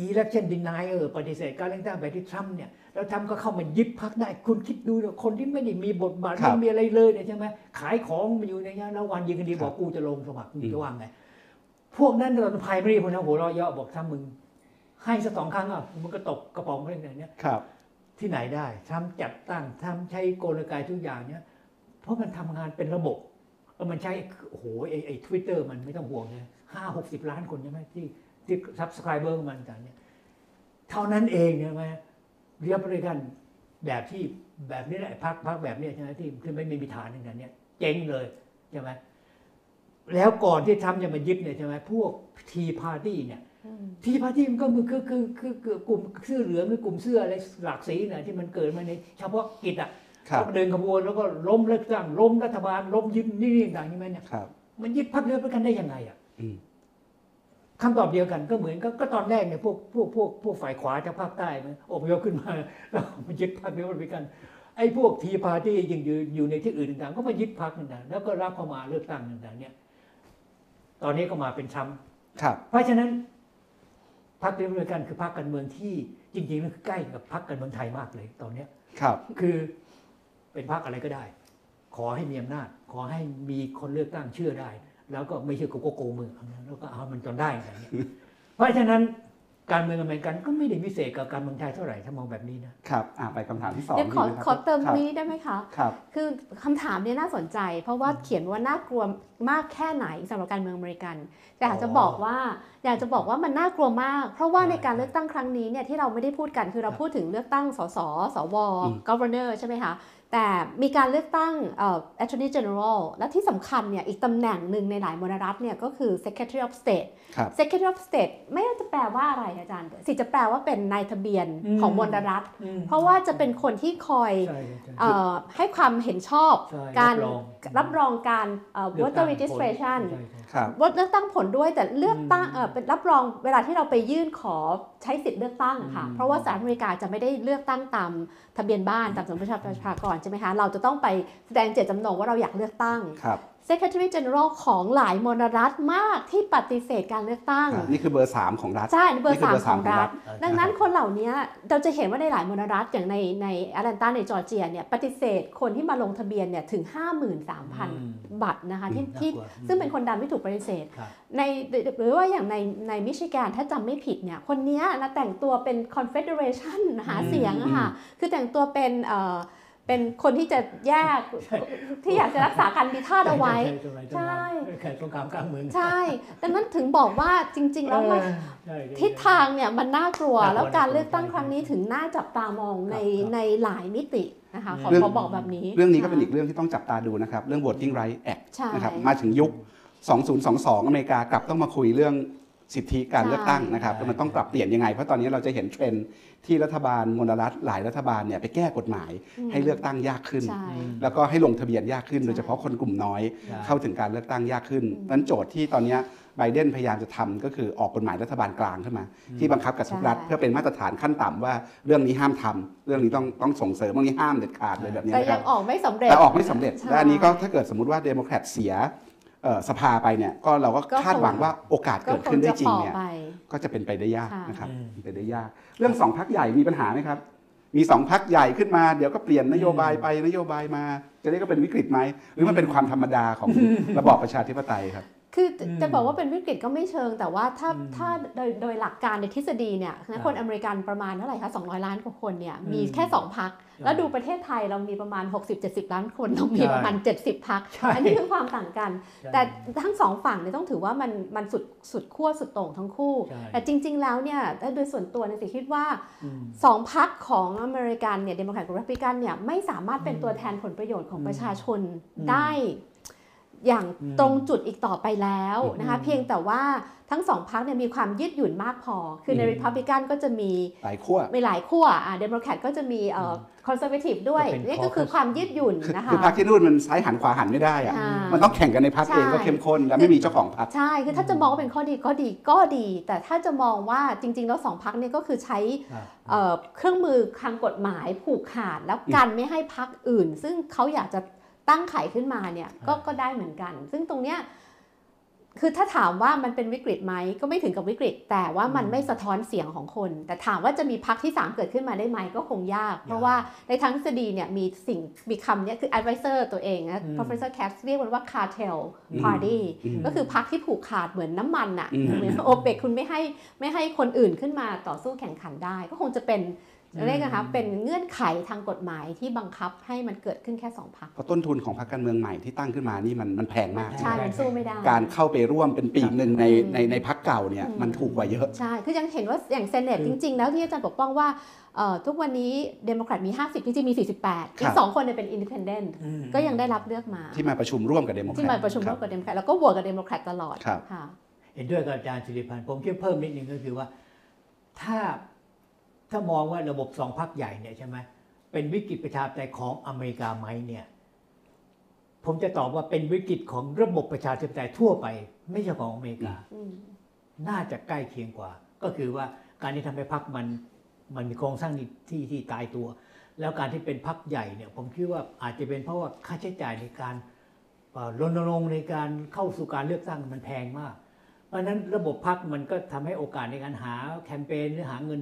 election denier ปฏิเสธการเลือกตั้งแบบที่ทรัมป์เนี่ยแล้วทรัมป์ก็เข้ามายึดพรรคได้ คุณคิดดูเนี่ยคนที่ไม่ได้มีบทบาทครัไม่บมีอะไรเลยเนี่ยใช่ไหมขายของมาอยู่ในนี้แล้ววันยืนคดีครับบอกกูจะลงสมัครมึงอืมจะว่าไง พวกนั้นตอนไพรมารีพวกนั้นหัวเราะเยาะบอกถ้ามึง ให้สักสองครั้งอะมึงก็ตกกระป๋องไปอย่างเนี้ยครับที่ไหนได้ทำจัดตั้งทำใช้กลไกทุกอย่างเนี่ยเพราะมันทำงานเป็นระบบแล้วมันใช้โอ้โหไอ้ไอ้ทวิตเตอร์มันไม่ต้องห่วงเลยห้าหกสิบล้านคนใช่ไหมที่ที่ subscriber มันต่างเนี่ยเท่านั้นเองใช่ไหมรีพับลิกันแบบที่แบบนี้แหละพรรคพรรคแบบเนี้ยใช่ไหมที่ที่ไม่มีฐานอย่างเนี้ยเจ๊งเลยใช่ไหม แล้วก่อนที่ทรัมป์จะมายึดเนี่ยใช่ไหมพวกทีพาร์ตี้เนี่ยอืมทีพาร์ตี้มันก็คือคือคือคือคือกลุ่มเสื้อเหลืองหรือกลุ่มเสื้ออะไรหลากสีนะที่มันเกิดมาในเฉพาะกิจอะครับก็เดินขบวนแล้วก็ล้มเลือกตั้งล้มรัฐบาลล้มยึดนี่นี่ต่างๆใช่ไหมเนี่ยครับมันยึดพรรคเดียวกันได้ยังไงอะอืมคำตอบเดียวกันก็เหมือนก็ก็ตอนแรกเนี่ยพวกพวกพวกพวกฝ่ายขวาจากภาคใต้มันอพยพขึ้นมาแล้วมันยึดพรรคเดียวกันไอ้พวกทีพาร์ตี้ยังอยู่อยู่ในที่อื่นต่างๆก็มายึดพรรคต่างๆแล้วก็รับเข้ามาเลือกตั้งต่างๆเนี่ย ตอนนี้ก็มาเป็นช้ำครับเพราะฉะนั้นพรรคเดียวกันคือพรรคการเมืองที่จริงๆแล้วคือใกล้กับพรรคการเมืองไทยมากเลยตอนเนี้ยครับ คือเป็นพรรคอะไรก็ได้ ขอให้มีอำนาจ ขอให้มีคนเลือกตั้งเชื่อได้ แล้วก็ไม่เชื่อก็โกงมือเอานะแล้วก็เอามันจนได้อะไรเงี้ยเพราะฉะนั้น การเมืองอเมริกันก็ไม่ได้พิเศษกับการเมืองไทยเท่าไหร่ถ้ามองแบบนี้นะครับอ่าไปคำถามที่สองเดี๋ยวขอดีไหมครับขอเติมครับนี้ได้ไหมคะครับคือคำถามเนี้น่าสนใจ เพราะว่าเขียนว่าน่ากลัวมากแค่ไหนสำหรับการเมืองอเมริกัน แต่อยากจะบอกว่าอยากจะบอกว่ามันน่ากลัวมาก เพราะว่าในการเลือกตั้งครั้งนี้เนี่ยที่เราไม่ได้พูดกันคือเราพูดถึงเลือกตั้งสสสวอืม governor ใช่ไหมคะ แต่มีการเลือกตั้งเอ่อ attorney general และที่สำคัญเนี่ยอีกตำแหน่งหนึ่งในหลายมลรัฐเนี่ยก็คือ secretary of state ครับ secretary of state ไม่ว่าจะแปลว่าอะไรอาจารย์ สิจะแปลว่าเป็นนายทะเบียนของมลรัฐอืมเพราะว่าจะเป็นคนที่คอยใช่ใช่เอ่อให้ความเห็นชอบใช่การรับรองรับรองการเอ่อเลือกตั้ voter ง registration ใช่ใช่ครับวเลือกตั้งผลด้วยแต่เลือกตั้งอืมเออเป็นรับรองเวลาที่เราไปยื่นขอใช้สิทธิ์เลือกตั้งอะค่ะอืมเพราะว่าสหรัฐอเมริกาจะไม่ได้เลือกตั้งตามทะเบียนบ้านตามจำนวนประชาประชากรใช่ไหมคะเราจะต้องไปแสดงเจตจำนงว่าเราอยากเลือกตั้งครับ Secretary General ของหลายมลรัฐมากที่ปฏิเสธการเลือกตั้งอ่านี่คือเบอร์สามของรัฐ ใช่เบอร์นี่คือสามเบอร์ขสาอมงของรัรัฐฐดังนั้นคนเหล่านี้เราจะเห็นว่าในหลายมลรัฐอย่างในในแอตแลนตาในจอร์เจียเนี่ยปฏิเสธคนที่มาลงทะเบียนเนี่ยถึง 53,000 บัตรนะคะที่อืมที่น่ากลัวซึ่งเป็นคนดำที่ถูกปฏิเสธครับในหรือว่าอย่างในในมิชิแกนถ้าจำไม่ผิดเนี่ยคนเนี้ยนะแต่งตัวเป็น Confederation หาเสียงอะค่ะคือแต่งตัวเป็นเอ่อ เป็นคนที่จะแยกที่อยากจะรักษาการมีทาสเอาไว้ ใช่ใช่แข่งสงครามกลางเมืองใช่ดังนั้นถึงบอกว่าจริง ๆ แล้วมันเออใช่ใช่ทิศทางเนี่ยมันน่ากลัวน่ากลัวแล้วการน่ากลัวเลือกตั้งใช่ครั้งนี้ถึงน่าจับตามองในครับในหลายมิตินะคะขอเรื่องขอบอกแบบนี้ เรื่องนี้ก็เป็นอีกเรื่องที่ต้องจับตาดูนะครับ เรื่อง voting right act ใช่นะครับมาถึงยุค 2022 อเมริกากลับต้องมาคุยเรื่อง สิทธิการเลือกตั้งนะครับแล้วมันต้องปรับเปลี่ยนยังไง เพราะตอนนี้เราจะเห็นเทรนด์ที่รัฐบาลมลรัฐหลายรัฐบาลเนี่ยไปแก้กฎหมายให้เลือกตั้งยากขึ้นใช่แล้วก็ให้ลงทะเบียนยากขึ้นใช่โดยเฉพาะคนกลุ่มน้อยใช่เข้าถึงการเลือกตั้งยากขึ้นนั้นโจทย์ที่ตอนเนี้ยไบเดนพยายามจะทำก็คือออกกฎหมายรัฐบาลกลางขึ้นมา ที่บังคับกับทุกรัฐใช่เพื่อเป็นมาตรฐานขั้นต่ำว่าเรื่องนี้ห้ามทำเรื่องนี้ต้องต้องส่งเสริมเรื่องนี้ห้ามเด็ดขาดเลยแบบเนี้ยแต่นะครับยังออกไม่สำเร็จแต่ออกไม่สำเร็จใช่และอันนี้ก็ถ้าเกิดสมมติว่าเดโมแครตเสียเอ่อ สภาไปเนี่ยก็เราก็ก็คงคาดหวังว่าโอกาสก็เกิดคขึ้งนได้จะจริฝ่งอเนี่ยไปก็จะเป็นไปได้ยากค่ะนะครับอืมเป็นไปได้ยาก เรื่องสองพรรคใหญ่มีปัญหาไหมครับ มีสองพรรคใหญ่ขึ้นมาเดี๋ยวก็เปลี่ยนนโยบายไปนโยบายมา จะเรียกว่าเป็นวิกฤตไหมหรือมันเป็นความธรรมดาของระบอบประชาธิปไตยครับ คือจะอืมจะบอกว่าเป็นวิกฤตก็ไม่เชิง แต่ว่าถ้าอืมถ้าโดยโดยหลักการในทฤษฎีเนี่ยครับคนอเมริกันประมาณเท่าไหร่คะ200 ล้านกว่าคนเนี่ยมีอืมแค่ 2พัก แล้วดูประเทศไทยเรามีประมาณ 60-70 ล้านคนเรามีใช่ประมาณ 70พักใช่อันนี้คือความต่างกันใช่แต่ทั้งสองฝั่งเนี่ยต้องถือว่ามันมันสุดสุดขั้วสุดโต่งทั้งคู่ใช่แต่จริง ๆ แล้วเนี่ยโดยส่วนตัวเนี่ยสิคิดว่าอืมสองพรรคของอเมริกันเนี่ยเดโมแครตกับรีพับลิกันเนี่ยไม่สามารถเป็นตัวแทนผลประโยชน์ของประชาชนอืมได้ อย่างอืมตรงจุดอีกต่อไปแล้วนะคะอืมเพียงแต่ว่าทั้งสองพรรคเนี่ยมีความยืดหยุ่นมากพอ คือในอืมรีพับลิกันก็จะมีหลายขั้วมีหลายขั้วอ่าเดโมแครตก็จะมีเอ่อ conservative ด้วยจะเป็นนี่ก็คือ caucus ความยืดหยุ่นคือนะคะคือพรรคที่นู่นมันซ้ายหันขวาหันไม่ได้อะอ่ามันต้องแข่งกันในพรรคใช่เองก็เข้มข้นและไม่มีเจ้าของพรรคใช่คือถ้าจะมองว่าเป็นข้อดีก็ดีก็ดี แต่ถ้าจะมองว่าจริง ๆ แล้วสองพรรคเนี่ยก็คือใช้ครับเอ่อเครื่องมือทางกฎหมายผูกขาดแล้วกันไม่ให้พักอื่น ซึ่งเขาอยากจะ ตั้งไข่ขึ้นมาเนี่ยก็อ่าก็ได้เหมือนกัน ซึ่งตรงเนี้ยคือถ้าถามว่ามันเป็นวิกฤตไหมก็ไม่ถึงกับวิกฤต แต่ว่ามันไม่สะท้อนเสียงของคน แต่ถามว่าจะมีพักที่ 3 เกิดขึ้นมาได้ไหมก็คงยาก เพราะว่าในทางทฤษฎีเนี่ยมีสิ่งมีคำเนี้ยคือ advisor ตัวเองนะอืม professor Katz เรียกมันว่า cartel อืม party อืมก็คือพักที่ผูกขาดเหมือนน้ำมันอะอืมเหมือนโอเปกคุณไม่ให้ไม่ให้คนอื่นขึ้นมาต่อสู้แข่งขันได้ ก็คงจะเป็น เรียกนะคะเป็นเงื่อนไขทางกฎหมายที่บังคับให้มันเกิดขึ้นแค่สองพรรคเพราะต้นทุนของพรรคการเมืองใหม่ที่ตั้งขึ้นมานี่มันมันแพงมากใช่มันสู้ไม่ได้ การเข้าไปร่วมเป็นปีกหนึ่งในอืมในในพรรคเก่าเนี่ยอืมมันถูกกว่าเยอะ ใช่ คือยังเห็นว่าอย่าง Senate คือจริง ๆ แล้วที่อาจารย์ปกป้องว่าเอ่อทุกวันนี้เดโมแครตมี 50 จริงๆมี 48 อีก 2 คนครับเนี่ยเป็น independent อืมก็ยังได้รับเลือกมา ที่มาประชุมร่วมกับเดโมแครตที่มาประชุมร่วมกับเดโมแครตแล้วก็โหวตกับเดโมแครตตลอดครับค่ะเห็นด้วยกับอาจารย์สิริพันธ์ผมคิดเพิ่มนิดนึงก็คือว่าถ้า ถ้ามองว่าระบบสองพรรคใหญ่เนี่ยใช่ไหมเป็นวิกฤตประชาธิปไตยของอเมริกาไหมเนี่ย ผมจะตอบว่าเป็นวิกฤตของระบบประชาธิปไตยทั่วไป ไม่ใช่ของอเมริกาอืมน่าจะใกล้เคียงกว่า ก็คือว่าการที่ทำให้พรรคมันมันมีโครงสร้างที่ที่ที่ตายตัว แล้วการที่เป็นพรรคใหญ่เนี่ย ผมคิดว่าอาจจะเป็นเพราะว่าค่าใช้จ่ายในการเอ่อรณรงค์ในการเข้าสู่การเลือกตั้งมันแพงมาก เพราะฉะนั้นระบบพักมันก็ทำให้โอกาสในการหาแคมเปญหรือหาเงิน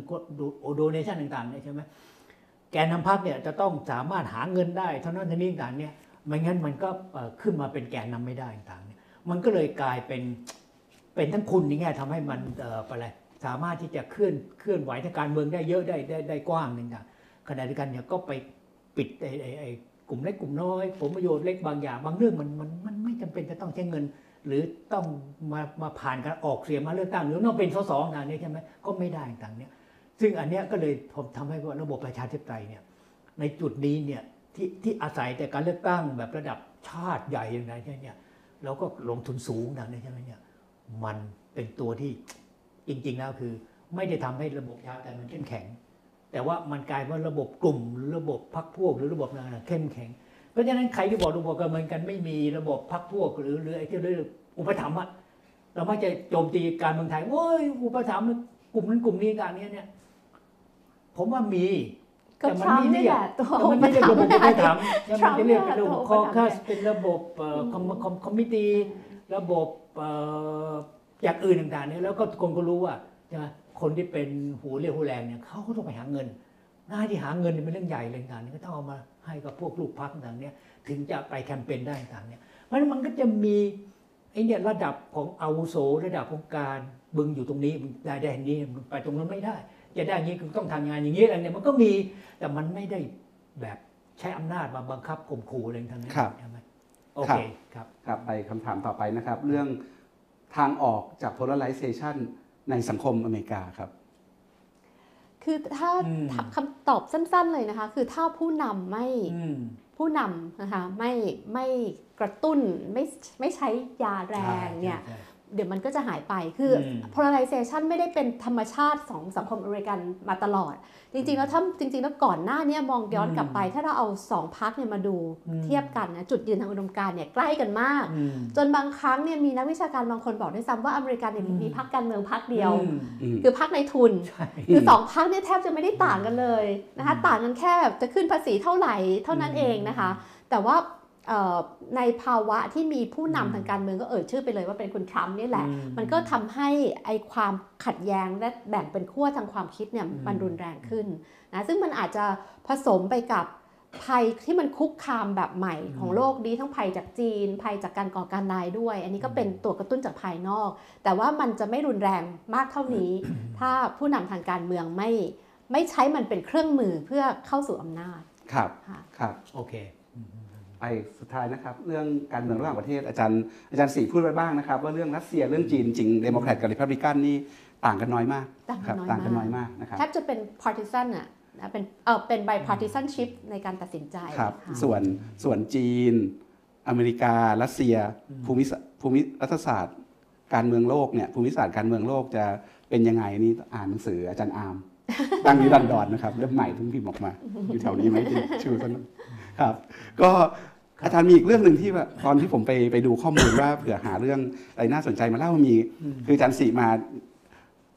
โดเนชั่นต่างๆเนี่ยใช่ไหมแกนนำพักเนี่ยจะต้องสามารถหาเงินได้เท่านั้นเท่านี้ต่างเนี่ยไม่งั้นมันก็ขึ้นมาเป็นแกนนำไม่ได้ต่างๆเนี่ยมันก็เลยกลายเป็นเป็นทั้งคุณในแง่ทำให้มันเอ่ออะไรสามารถที่จะเคลื่อนเคลื่อนไหวทางการเมืองได้เยอะได้ได้ได้กว้างหนึ่งนะขณะเดียวกันเนี่ยก็ไปปิดไอ้ไอ้ไอ้กลุ่มเล็กกลุ่มน้อย ผลประโยชน์เล็กบางอย่าง บางเรื่องมันมันมันไม่จำเป็นจะต้องใช้เงิน หรือต้องมามาผ่านการออกเสียงมาเลือกตั้งหรือต้องเป็นสสต่างนี่ยใช่ไหมก็ไม่ได้ต่างเนี่ยซึ่งอันเนี้ยก็เลยผมทำให้ว่าระบบประชาธิปไตยเนี่ยในจุดนี้เนี่ยที่ที่อาศัยแต่การเลือกตั้งแบบระดับชาติใหญ่อย่างไรเนี่ยเราก็ลงทุนสูงดังนี้ใช่ไหมเนี่ยมันเป็นตัวที่จริงๆแล้วคือ ไม่ได้ทำให้ระบบชาธิปไตยมันเข้มแข็ง แต่ว่ามันกลายว่าระบบกลุ่ม ระบบพรรคพวกหรือระบบอะไรเข้มแข็ง เพราะฉะนั้นใครที่บอกระบบการเมืองกันไม่มีระบบพรรคพวกหรือหรือไอ้ที่เรียกอุปถัมภ์อะเรามักจะโจมตีการเมืองไทยโอ้ยอุปถัมภ์กลุ่มนั้นกลุ่มนี้การนี้เนี่ยผมว่ามีก็แต่มัทรัมป์ไม่นี่เรียแหกละตัวแต่มันไม่เรียกระบบอุปถัมภ์ทรัมันมป์จะเรียกเป็นระบบเนี่ยคอคัสตัวอุปถัมภ์เป็นระบบเอ่อคอมคอมคอมมิตี้ระบบเอ่ออย่างอื่นต่างๆเนี่ยแล้วก็คนก็รู้ว่าใช่ไหมคนที่เป็นหูเรียวหูแรงเนี่ยเขาก็ต้องไปหาเงิน หน้าที่หาเงินเนี่ยเป็นเรื่องใหญ่เลยต่างๆเนี่ยก็ต้องเอามา ให้กับพวกลูกพักต่างๆเนี่ยถึงจะไปแคมเปญได้ต่างๆเนี่ยเพราะฉะนั้นมันก็จะมีไอ้เนี่ยระดับของอาวุโสระดับของการบึงอยู่ตรงนี้มึงได้ได้อย่างนี้มึงไปตรงนั้นไม่ได้ จะได้อย่างนี้คือต้องทำงานอย่างนี้อะไรเนี่ยมันก็มีแต่มันไม่ได้แบบใช้อำนาจมาบังคับข่มขู่อะไรทั้งนั้นครับใช่ไหมโอเคครับครับไปคำถามต่อไปนะครับ เรื่องทางออกจาก polarization ในสังคมอเมริกาครับ คือถ้าอืมถ้าคำตอบสั้น ๆเลยนะคะ คือถ้าผู้นำไม่อืมผู้นำนะคะไม่ไม่กระตุ้นไม่ไม่ใช้ยาแรงเนี่ยใช่ใช่ เดี๋ยวมันก็จะหายไป คืออม polarization ไม่ได้เป็นธรรมชาติของสังคมอเมริกันมาตลอด จริงๆ แล้วถ้าจริง ๆ แล้วก่อนหน้าเนี้มองย้อนกลับไป ถ้าเราเอาสองพักเนี่ยมาดูอืมเทียบกันนะ จุดยืนทางอุดมการณ์เนี่ยใกล้กันมากอืมจนบางครั้งเนี่ยมีนักวิชาการบางคนบอกด้วยซ้ำว่าอเมริกันเนี่ยอืมมีพรรคการเมืองพรรคเดียวอืมอืมคือพรรคในทุนใช่คือสองพักเนี่ยแทบจะไม่ได้ต่างกันเลยนะคะอืมต่างกันแค่แบบจะขึ้นภาษีเท่าไหร่เท่านั้นเองนะคะ แต่ว่าเอ่อ ในภาวะที่มีผู้นำอืมทางการเมืองก็เอ่ยชื่อไปเลยว่าเป็นคุณทรัมป์นี่แหละอืมมันก็ทำให้ไอความขัดแย้งและแบ่งเป็นขั้วทางความคิดเนี่ยอืมมันรุนแรงขึ้นนะซึ่งมันอาจจะผสมไปกับภัยที่มันคุกคามแบบใหม่ของโลกนี้ทั้งภัยจากจีน ภัยจากการก่อการร้ายด้วย อันนี้ก็เป็นตัวกระตุ้นจากภายนอก แต่ว่ามันจะไม่รุนแรงมากเท่านี้ ถ้าผู้นำทางการเมืองไม่ไม่ใช้มันเป็นเครื่องมือเพื่อเข้าสู่อำนาจครับค่ะครับโอเค ไปสุดท้ายนะครับ เรื่องการเมืองระหว่างประเทศอาจารย์อาจารย์สีพูดไปบ้างนะครับ ว่าเรื่องรัสเซียเรื่องจีนจริงเดโมแครตกับริพับลิกันนี่ต่างกันน้อยมากต่างคกัรันน้อยต่างกันน้มาอกยมากนะครับแทบจะเป็น partisan อะนะเป็นเออเป็น bipartisanship ในการตัดสินใจครับค่ะส่วนส่วนจีน อเมริกา รัสเซีย ภูมิศาภูมิรัฐศาสตร์ การเมืองโลกเนี่ยภูมิศาสตร์การเมืองโลกจะเป็นยังไงนี่อ่านหนังสืออาจารย์อาร์มตั้งนิรันดรนะครับเล่มใหม่เพิ่งพิมพ์ออกมา อยู่แถวนี้ไหมที่ชื่อท่าน ครับ ก็อาจารย์มีอีกเรื่องหนึ่งที่ว่าตอนที่ผมไปไปดูข้อมูลว่าเผื่อหาเรื่องอะไรน่าสนใจมาเล่ามีอืมคืออาจารย์สีมา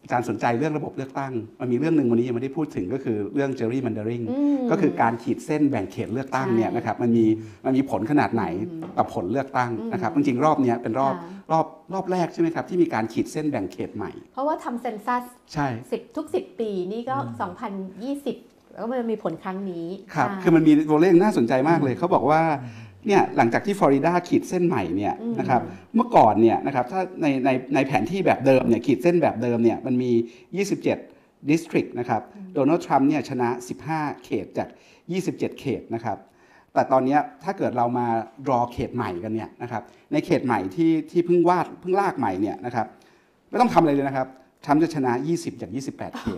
อาจารย์สนใจเรื่องระบบเลือกตั้ง มันมีเรื่องหนึ่งวันนี้ยังไม่ได้พูดถึงก็คือเรื่อง gerrymandering อืมก็คือการขีดเส้นแบ่งเขตเลือกตั้งเนี่ยใช่นะครับมันมีมันมีผลขนาดไหนอืมกับผลเลือกตั้งอืมนะครับจริงๆรอบเนี้ยเป็นรอบค่ะรอบรอบแรกใช่ไหมครับ ที่มีการขีดเส้นแบ่งเขตใหม่ เพราะว่าทำเซนซัสใช่สิบทุก 10 ปีนี่ก็ 2020 แล้วก็มันมีผลครั้งนี้ครับะคือมันมีตัวเลขน่าสนใจมากเลยเขาบอกว่าเนี่ยหลังจากที่ฟลอริดาขีดเส้นใหม่เนี่ยอืมนะครับเมื่อก่อนเนี่ยนะครับถ้าในในในแผนที่แบบเดิมเนี่ยขีดเส้นแบบเดิมเนี่ยมันมี 27 district นะครับโดนัลด์ทรัมป์เนี่ยชนะ 15 เขตจาก 27 เขตนะครับแต่ตอนเนี้ยถ้าเกิดเรามา draw เขตใหม่กันเนี่ยนะครับในเขตใหม่ที่ที่เพิ่งวาดเพิ่งลากใหม่เนี่ยนะครับไม่ต้องทำอะไรเลยนะครับทรัมป์จะชนะ 20 จาก 28 เขต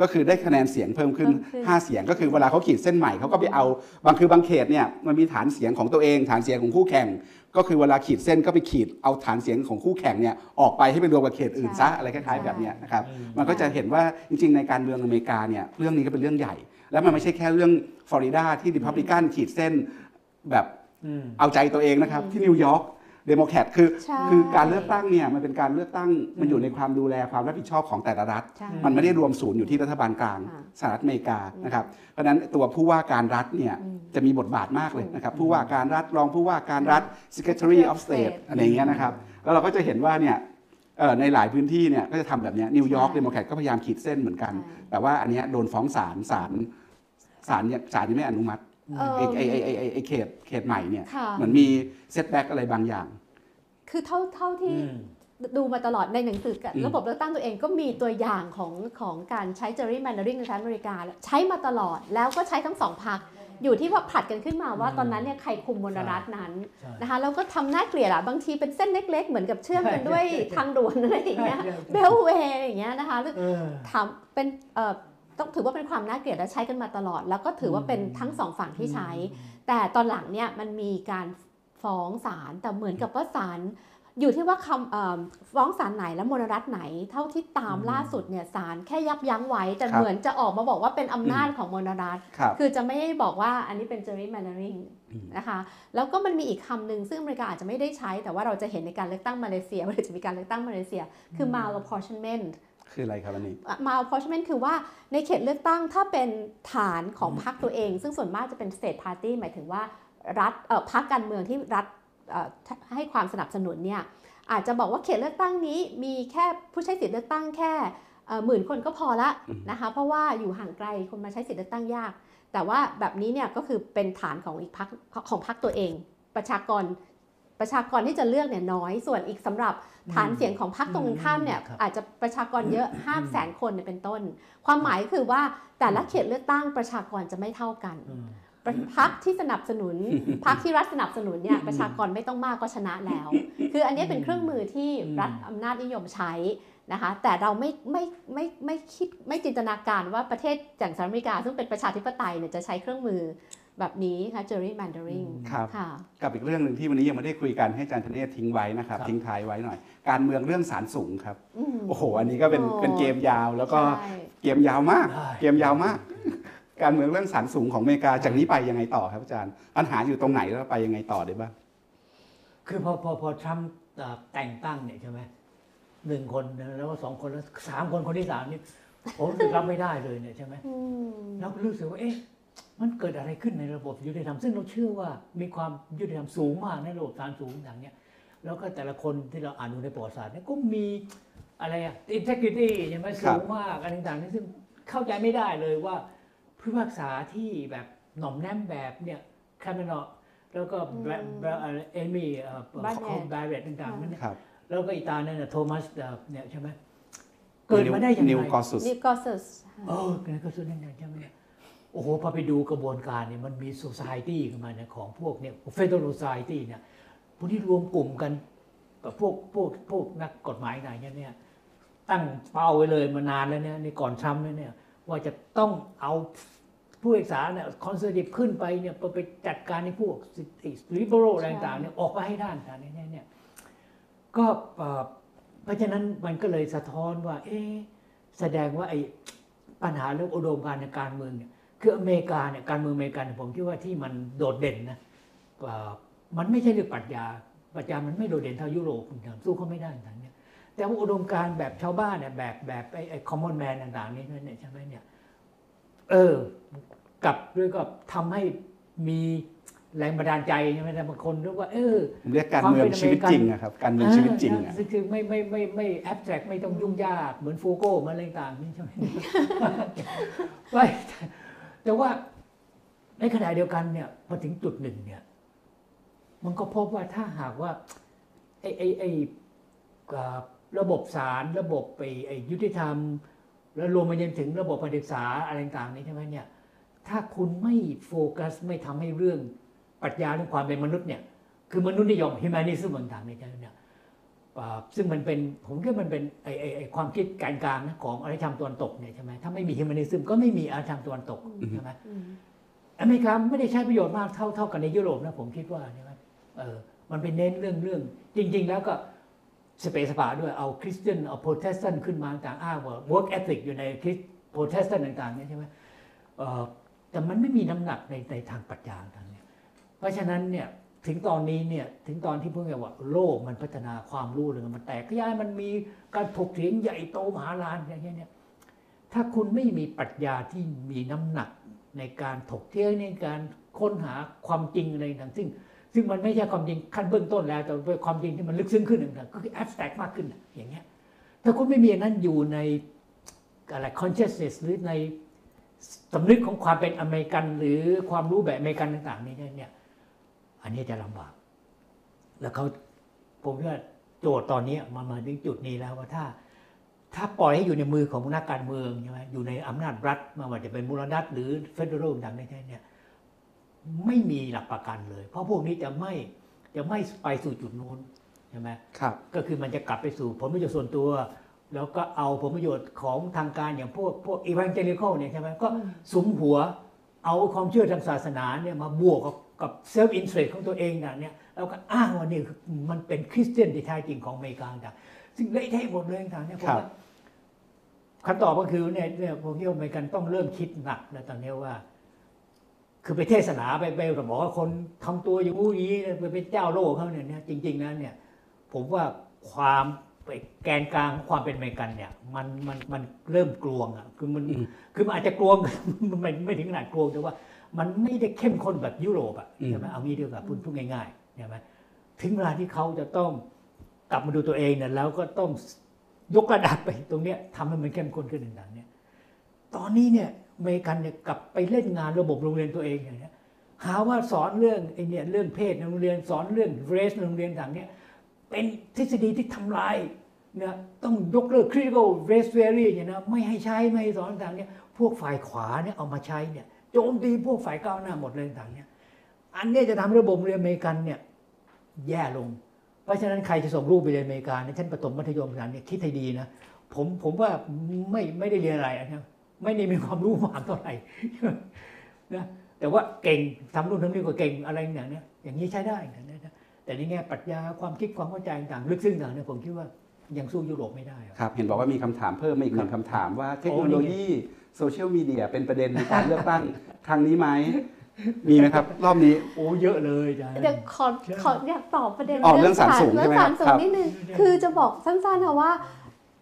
ก็คือได้คะแนนเสียงเพิ่มขึ้นเพิ่มขึ้น 5 เสียงก็คือเวลาเขาขีดเส้นใหม่เขาก็ไปเอาบางคือบางเขตเนี่ยมันมีฐานเสียงของตัวเอง ฐานเสียงของคู่แข่ง ก็คือเวลาขีดเส้นก็ไปขีดเอาฐานเสียงของคู่แข่งเนี่ยออกไปให้ไปรวมกับเขตอื่นซะอะไรคล้ายๆแบบเนี้ยนะครับอืมมันก็จะเห็นว่าจริง ๆ ในการเมืองอเมริกาเนี่ยเรื่องนี้ก็เป็นเรื่องใหญ่ แล้วมันไม่ใช่แค่เรื่องฟลอริดาที่ริพับลิกันขีดเส้นแบบอืมเอาใจตัวเองนะครับที่นิวยอร์ก เดโมแครตคือใช่คือการเลือกตั้งเนี่ยมันเป็นการเลือกตั้งมันอยู่ในความดูแลความรับผิดชอบของแต่ละรัฐ ใช่ มันไม่ได้รวมศูนย์อยู่ที่รัฐบาลกลางค่ะสหรัฐอเมริกานะครับเพราะฉะนั้นตัวผู้ว่าการรัฐเนี่ยอืมจะมีบทบาทมากเลยนะครับผู้ว่าการรัฐรองผู้ว่าการรัฐ Secretary of State อะไรอย่างเงี้ยนะครับแล้วเราก็จะเห็นว่าเนี่ยเอ่อในหลายพื้นที่เนี่ยก็จะทำแบบเนี้ยนิวยอร์กใช่ เดโมแครตก็พยายามขีดเส้นเหมือนกันใช่แต่ว่าอันเนี้ยโดนฟ้องศาลศาลศาลเนี่ยศาลยังไม่อนุมัติเออไอ้ไอ้ไอ้ไอ้ไอ้ไอ้เขตเขตใหม่เนี่ยค่ะ เหมือนมี setback อะไรบางอย่าง คือเท่าเท่าที่อืมดูมาตลอดในหนังสือกับอืมระบบเลือกตั้งตัวเองก็มีตัวอย่างของของการใช้ gerrymandering ในสหรัฐอเมริกา ใช้มาตลอดแล้วก็ใช้ทั้งสองพรรคอยู่ที่ว่าผลัดกันขึ้นมาว่าอืมตอนนั้นเนี่ยใครคุมมลรัฐนั้นใช่นะคะแล้วก็ทำน่าเกลียดอะบางทีเป็นเส้นเล็ก ๆ เหมือนกับเชื่อมกันด้วยใช่ใช่ใช่ทางด่วนอะไรอย่างเงี้ยใช่ใช่เบลเวย์อย่างเงี้ยนะคะเออทำเป็นเอ่อต้องถือว่าเป็นความน่าเกลียดและใช้กันมาตลอด แล้วก็ถือว่าเป็นทั้งสองฝั่งที่ใช้ แต่ตอนหลังเนี่ยมันมีการ ฟ้องศาลแต่เหมือนกับว่าศาลอยู่ที่ว่าคำเอ่อฟ้องศาลไหนและมลรัฐไหน เท่าที่ตามอืมล่าสุดเนี่ยศาลแค่ยับยั้งไว้ แต่ครับเหมือนจะออกมาบอกว่าเป็นอำนาจของมลรัฐครับคือจะไม่ได้บอกว่าอันนี้เป็น gerrymandering อืมนะคะแล้วก็มันมีอีกคำหนึ่งซึ่งอเมริกาอาจจะไม่ได้ใช้ แต่ว่าเราจะเห็นในการเลือกตั้งมาเลเซียเวลาจะมีการเลือกตั้งมาเลเซีย คือ malapportionment คืออะไรครับอันนี้ malapportionment คือว่าในเขตเลือกตั้งถ้าเป็นฐานของพรรคตัวเอง ซึ่งส่วนมากจะเป็น state party หมายถึงว่า รัฐเอ่อพรรคการเมืองที่รัฐเอ่อให้ความสนับสนุนเนี่ยอาจจะบอกว่าเขตเลือกตั้งนี้มีแค่ผู้ใช้สิทธิ์เลือกตั้งแค่เอ่อหมื่นคนก็พอละอืมนะคะเพราะว่าอยู่ห่างไกลคนมาใช้สิทธิ์เลือกตั้งยาก แต่ว่าแบบนี้เนี่ยก็คือเป็นฐานของอีกพรรคของพรรคตัวเอง ประชากรประชากรที่จะเลือกเนี่ยน้อยส่วนอีกสำหรับฐานเสียงของพรรคตรงกันข้ามเนี่ยครับอาจจะประชากรเยอะห้าแสนคนเนี่ยเป็นต้น ความหมายคือว่าแต่ละเขตเลือกตั้งประชากรจะไม่เท่ากันอืม พรรคที่สนับสนุนพรรคที่รัฐสนับสนุนเนี่ยประชากรไม่ต้องมากก็ชนะแล้ว คืออันนี้เป็นเครื่องมือที่รัฐอำนาจนิยมใช้นะคะแต่เราไม่ไม่ไม่ไม่คิดไม่จินตนาการว่าประเทศอย่างสหรัฐอเมริกา ซึ่งเป็นประชาธิปไตยเนี่ยจะใช้เครื่องมือแบบนี้ค่ะ gerrymandering ครับค่ะกับอีกเรื่องหนึ่งที่วันนี้ยังไม่ได้คุยกันให้อาจารย์ธเนศทิ้งไว้นะครับครับทิ้งท้ายไว้หน่อย การเมืองเรื่องสารสูงครับอืมโอ้โห อันนี้ก็เป็นโอ้เป็นเกมยาวแล้วก็ใช่เกมยาวมากได้เกมยาวมาก การเมืองเรื่องสารสูงของอเมริกาจากนี้ไปยังไงต่อครับอาจารย์ปัญหาอยู่ตรงไหนแล้วไปยังไงต่อได้บ้างคือพอพอพอทรัมป์เอ่อแต่งตั้งเนี่ยใช่ไหมหนึ่งคนแล้วก็สองคนแล้วสามคนคนที่สามนี่ผมรู้สึกรับไม่ได้เลยเนี่ยใช่ไหมอืมเราก็รู้สึกว่าเอ๊ะมันเกิดอะไรขึ้นในระบบยุติธรรมซึ่งเราเชื่อว่ามีความยุติธรรมสูงมากในระบบศาลสูงอย่างเนี้ยแล้วก็แต่ละคนที่เราอ่านดูในประวัติศาสตร์เนี่ยก็มีอะไรอะ integrity ใช่ไหมครัสูบงมากอะไรต่างๆนี่ซึ่งเข้าใจไม่ได้เลยว่า ผู้พิพากษาที่แบบหน่อมแนมแบบเนี่ยคาเมนอแล้วก็แบรแบรเอมี่เอ่อ Barnett คอมแบรเรตต่างๆนั่นเนี่ยครับแล้วก็อีตาเนี่ยโทมัสเนี่ยใช่ไหมเกิดมาได้ยังนิวไงกอสุสนี่ก็สุดเออนั่นก็ส่วนนั้นใช่ไหมเนี่ยโอ้โหพอไปดูกระบวนการเนี่ยมันมี society ขึ้นมาเนี่ยของพวกเนี่ย federal society เนี่ยพวกที่รวมกลุ่มกันกับพวกพวกพวกนักกฎหมายไหนเนี่ยเนี่ยตั้งเป้าไว้เลยมานานแล้วเนี่ยในก่อนทรัมป์เนี่ย ว่าจะต้องเอาผู้พิพากษาเนี่ย conservative ขึ้นไปเนี่ยไปจัดการในพวก liberal อะไรต่างๆเนี่ยออกไปให้ด้านต่างๆเนี่ยเนี่ยก็เอ่อเพราะฉะนั้นมันก็เลยสะท้อนว่า เอ๊ะแสดงว่าไอ้ปัญหาเรื่องอุดมการณ์ในการเมืองเนี่ยคืออเมริกาเนี่ยการเมืองอเมริกันเนี่ยผมคิดว่าที่มันโดดเด่นนะเอ่อมันไม่ใช่เรื่องปรัชญาปรัชญามันไม่โดดเด่นเท่ายุโรปต่างๆสู้เขาไม่ได้ต่างๆเนี่ย แต่ว่าอุดมการณ์แบบชาวบ้านเนี่ยแบบแบบไอ้ไอ้คอมมอนแมนต่างๆ นี่เนี่ยใช่ไหมเนี่ยเออกลับด้วยก็ทำให้มีแรงบันดาลใจใช่ไหมแต่บางคนเรียกว่าเออผมเรียกการเมืองชีวิตจริงนะครับการเมืองชีวิตจริงอ่าอะคือคือไม่ไม่ไม่ไม่แอบแตรกไม่ต้องยุ่งยากเหมือนฟูโก้เหมันอะไรต่างๆนี่ใช่ไหมไม่แต่ว่าในขณะเดียวกันเนี่ยพอถึงจุดหนึ่งเนี่ยมันก็พบว่าถ้าหากว่าไอ้ไอ้ไอ้อ่า ระบบศาลระบบไปไอ้ยุติธรรม แล้วรวมไปจนถึงระบบการศึกษาอะไรต่างๆนี่ใช่ไหมเนี่ยถ้าคุณไม่โฟกัสไม่ทำให้เรื่องปรัชญาเรื่องความเป็นมนุษย์เนี่ยคือมนุษย์นิยม humanism ต่างๆเนี่ยเนี่ยอ่าซึ่งมันเป็นผมคิดว่ามันเป็นไอไอไอความคิดการกลางนะของอารยธรรมตะวันตกเนี่ยใช่ไหมถ้าไม่มี humanism ก็ไม่มีอารยธรรมตะวันตกใช่ไหมอืมอเมริกาไม่ได้ใช้ประโยชน์มากเท่าเท่ากันในยุโรปนะผมคิดว่าใช่ไหมเออมันไปเน้นเรื่องเรื่องจริง ๆ แล้วก็ สเปซสปาด้วยเอาคริสเตียนเอาโปรเตสแตนต์ขึ้นมาต่างอ้างว่า work ethic อยู่ในคริสต์โปรเตสแตนต์ต่างๆเนี่ยใช่ไหมแต่มันไม่มีน้ำหนักในในทางปรัชญาทางเนี้ยเพราะฉะนั้นเนี่ยถึงตอนนี้เนี่ยถึงตอนที่พูดกันว่าโลกมันพัฒนาความรู้เลยมันแตกขยายมันมีการถกเถียงใหญ่โตมหาศาลอย่างเงี้ยเนี่ยถ้าคุณไม่มีปรัชญาที่มีน้ำหนักในการถกเถียงในการค้นหาความจริงอะไรต่างๆซึ่ง ซึ่งมันไม่ใช่ความจริงขั้นเบื้องต้นแล้ว แต่เป็นความจริงที่มันลึกซึ้งขึ้นต่งก็คือแอบสแต็กมากขึ้นอย่างเงี้ยถ้าคุณไม่มีนั้นอยู่ในอะไร consciousness หรือในสำนึกของความเป็นอเมริกัน หรือความรู้แบบอเมริกันต่างๆ นี่เนี่ยอันนี้จะลำบาก แล้วเขาผมว่าโจทย์ตอนนี้มันมาถึงจุดนี้แล้วว่าถ้า ถ้าปล่อยให้อยู่ในมือของนักการเมืองใช่ไหมอยู่ในอำนาจรัฐไม่ว่าจะเป็นมลรัฐหรือ federal ต่างๆเนี่ย ไม่มีหลักประกันเลย เพราะพวกนี้จะไม่จะไม่ไปสู่จุดนู้นใช่ไหมครับ ก็คือมันจะกลับไปสู่ผลประโยชน์ส่วนตัว แล้วก็เอาผลประโยชน์ของทางการอย่างพวกพวกอีว a นเจลิคอลเนี่ยใช่ไหมก็สุมหัวเอาความเชื่อทางศาสนาเนี่ยมาบวกกับกับ self-interest ของตัวเองนะเนี่ยแล้วก็อ้างว่านี่คือมันเป็นคริสเตียนที่แท้จริงของอเมริกาต่างซึ่งเละเทะหมดเลยต่างเนี่ยผมครับว่าคำตอบก็คือเนี่ยเนี่ยผมคิดว่าอเมริกันต้องเริ่มคิดหนักแล้วตอนนี้ว่า คือไปเทศนาไปไปบอกว่าคนทำตัวอย่างงู้อย่างนี้ไปเป็นเจ้าโลกเขาเนี่ยนะจริงๆแล้วเนี่ยผมว่าความแกนกลางของความเป็นอเมริกันเนี่ยมันมันมันเริ่มกลวงอะคือมันอืมคือมันอาจจะกลวงมันไม่ไม่ถึงขนาดกลวงแต่ว่า มันไม่ได้เข้มข้นแบบยุโรปอะอืมใช่ไหมเอางี้ดีกว่าพูดพูดง่ายๆใช่ไหมถึงเวลาที่เขาจะต้องกลับมาดูตัวเองเนี่ยแล้วก็ต้องยกระดับไปตรงเนี้ยทำให้มันเข้มข้นขึ้นต่างๆเนี่ยตอนนี้เนี่ยอ เมริกันเนี่ยกลับไปเล่นงานระบบโรงเรียนตัวเองอย่างเนี้ยหาว่าสอนเรื่องไอ้เนี่ยเรื่องเพศในโรงเรียนสอนเรื่องเรสในโรงเรียนต่างเนี่ยเป็นทฤษฎีที่ทำลายเนี่ยต้องยกเลิก critical race theory เนี่ยนะไม่ให้ใช้ไม่ให้สอนต่างเนี่ยพวกฝ่ายขวาเนี่ยเอามาใช้เนี่ยโจมตีพวกฝ่ายก้าวหน้าหมดเลยต่างเนี่ยอันนี้จะทำให้ระบบโรงเรียนอเมริกันเนี่ยแย่ลง เพราะฉะนั้นใครจะส่งลูกไปเรียนอเมริกาในชั้นประถมมัธยมฐานเนี่ยคิดให้ดีนะผมผมว่าไม่ไม่ได้เรียนอะไรนะ ไม่ได้มีความรู้มากเท่าไหร่นะแต่ว่าเก่งทำนู่นทำนี่ก็เก่งอะไรอย่างเนี้ยอย่างนี้ใช้ได้นะนะแต่ในแง่ปรัชญาความคิดความเข้าใจต่างๆลึกซึ้งต่างๆเนี่ยผมคิดว่ายังสู้ยุโรปไม่ได้อะครับเห็นบอกว่ามีคำถามเพิ่มมาอีกหนึ่งคำถามว่าเทคโนโลโอ้นี่ยีโซเชียลมีเดียเป็นประเด็นในการเลือกตั้งครั้งนี้ไหมมีไหมครับ รอบนี้โอ้เยอะเลยอาจารย์เดี๋ยวขอขออยากตอบประเด็นอ๋อเรื่องศาลสูงเรื่ใช่ไหมศาลสูครังบนิดนึงครับคือจะบอกสั้นๆค่ะว่า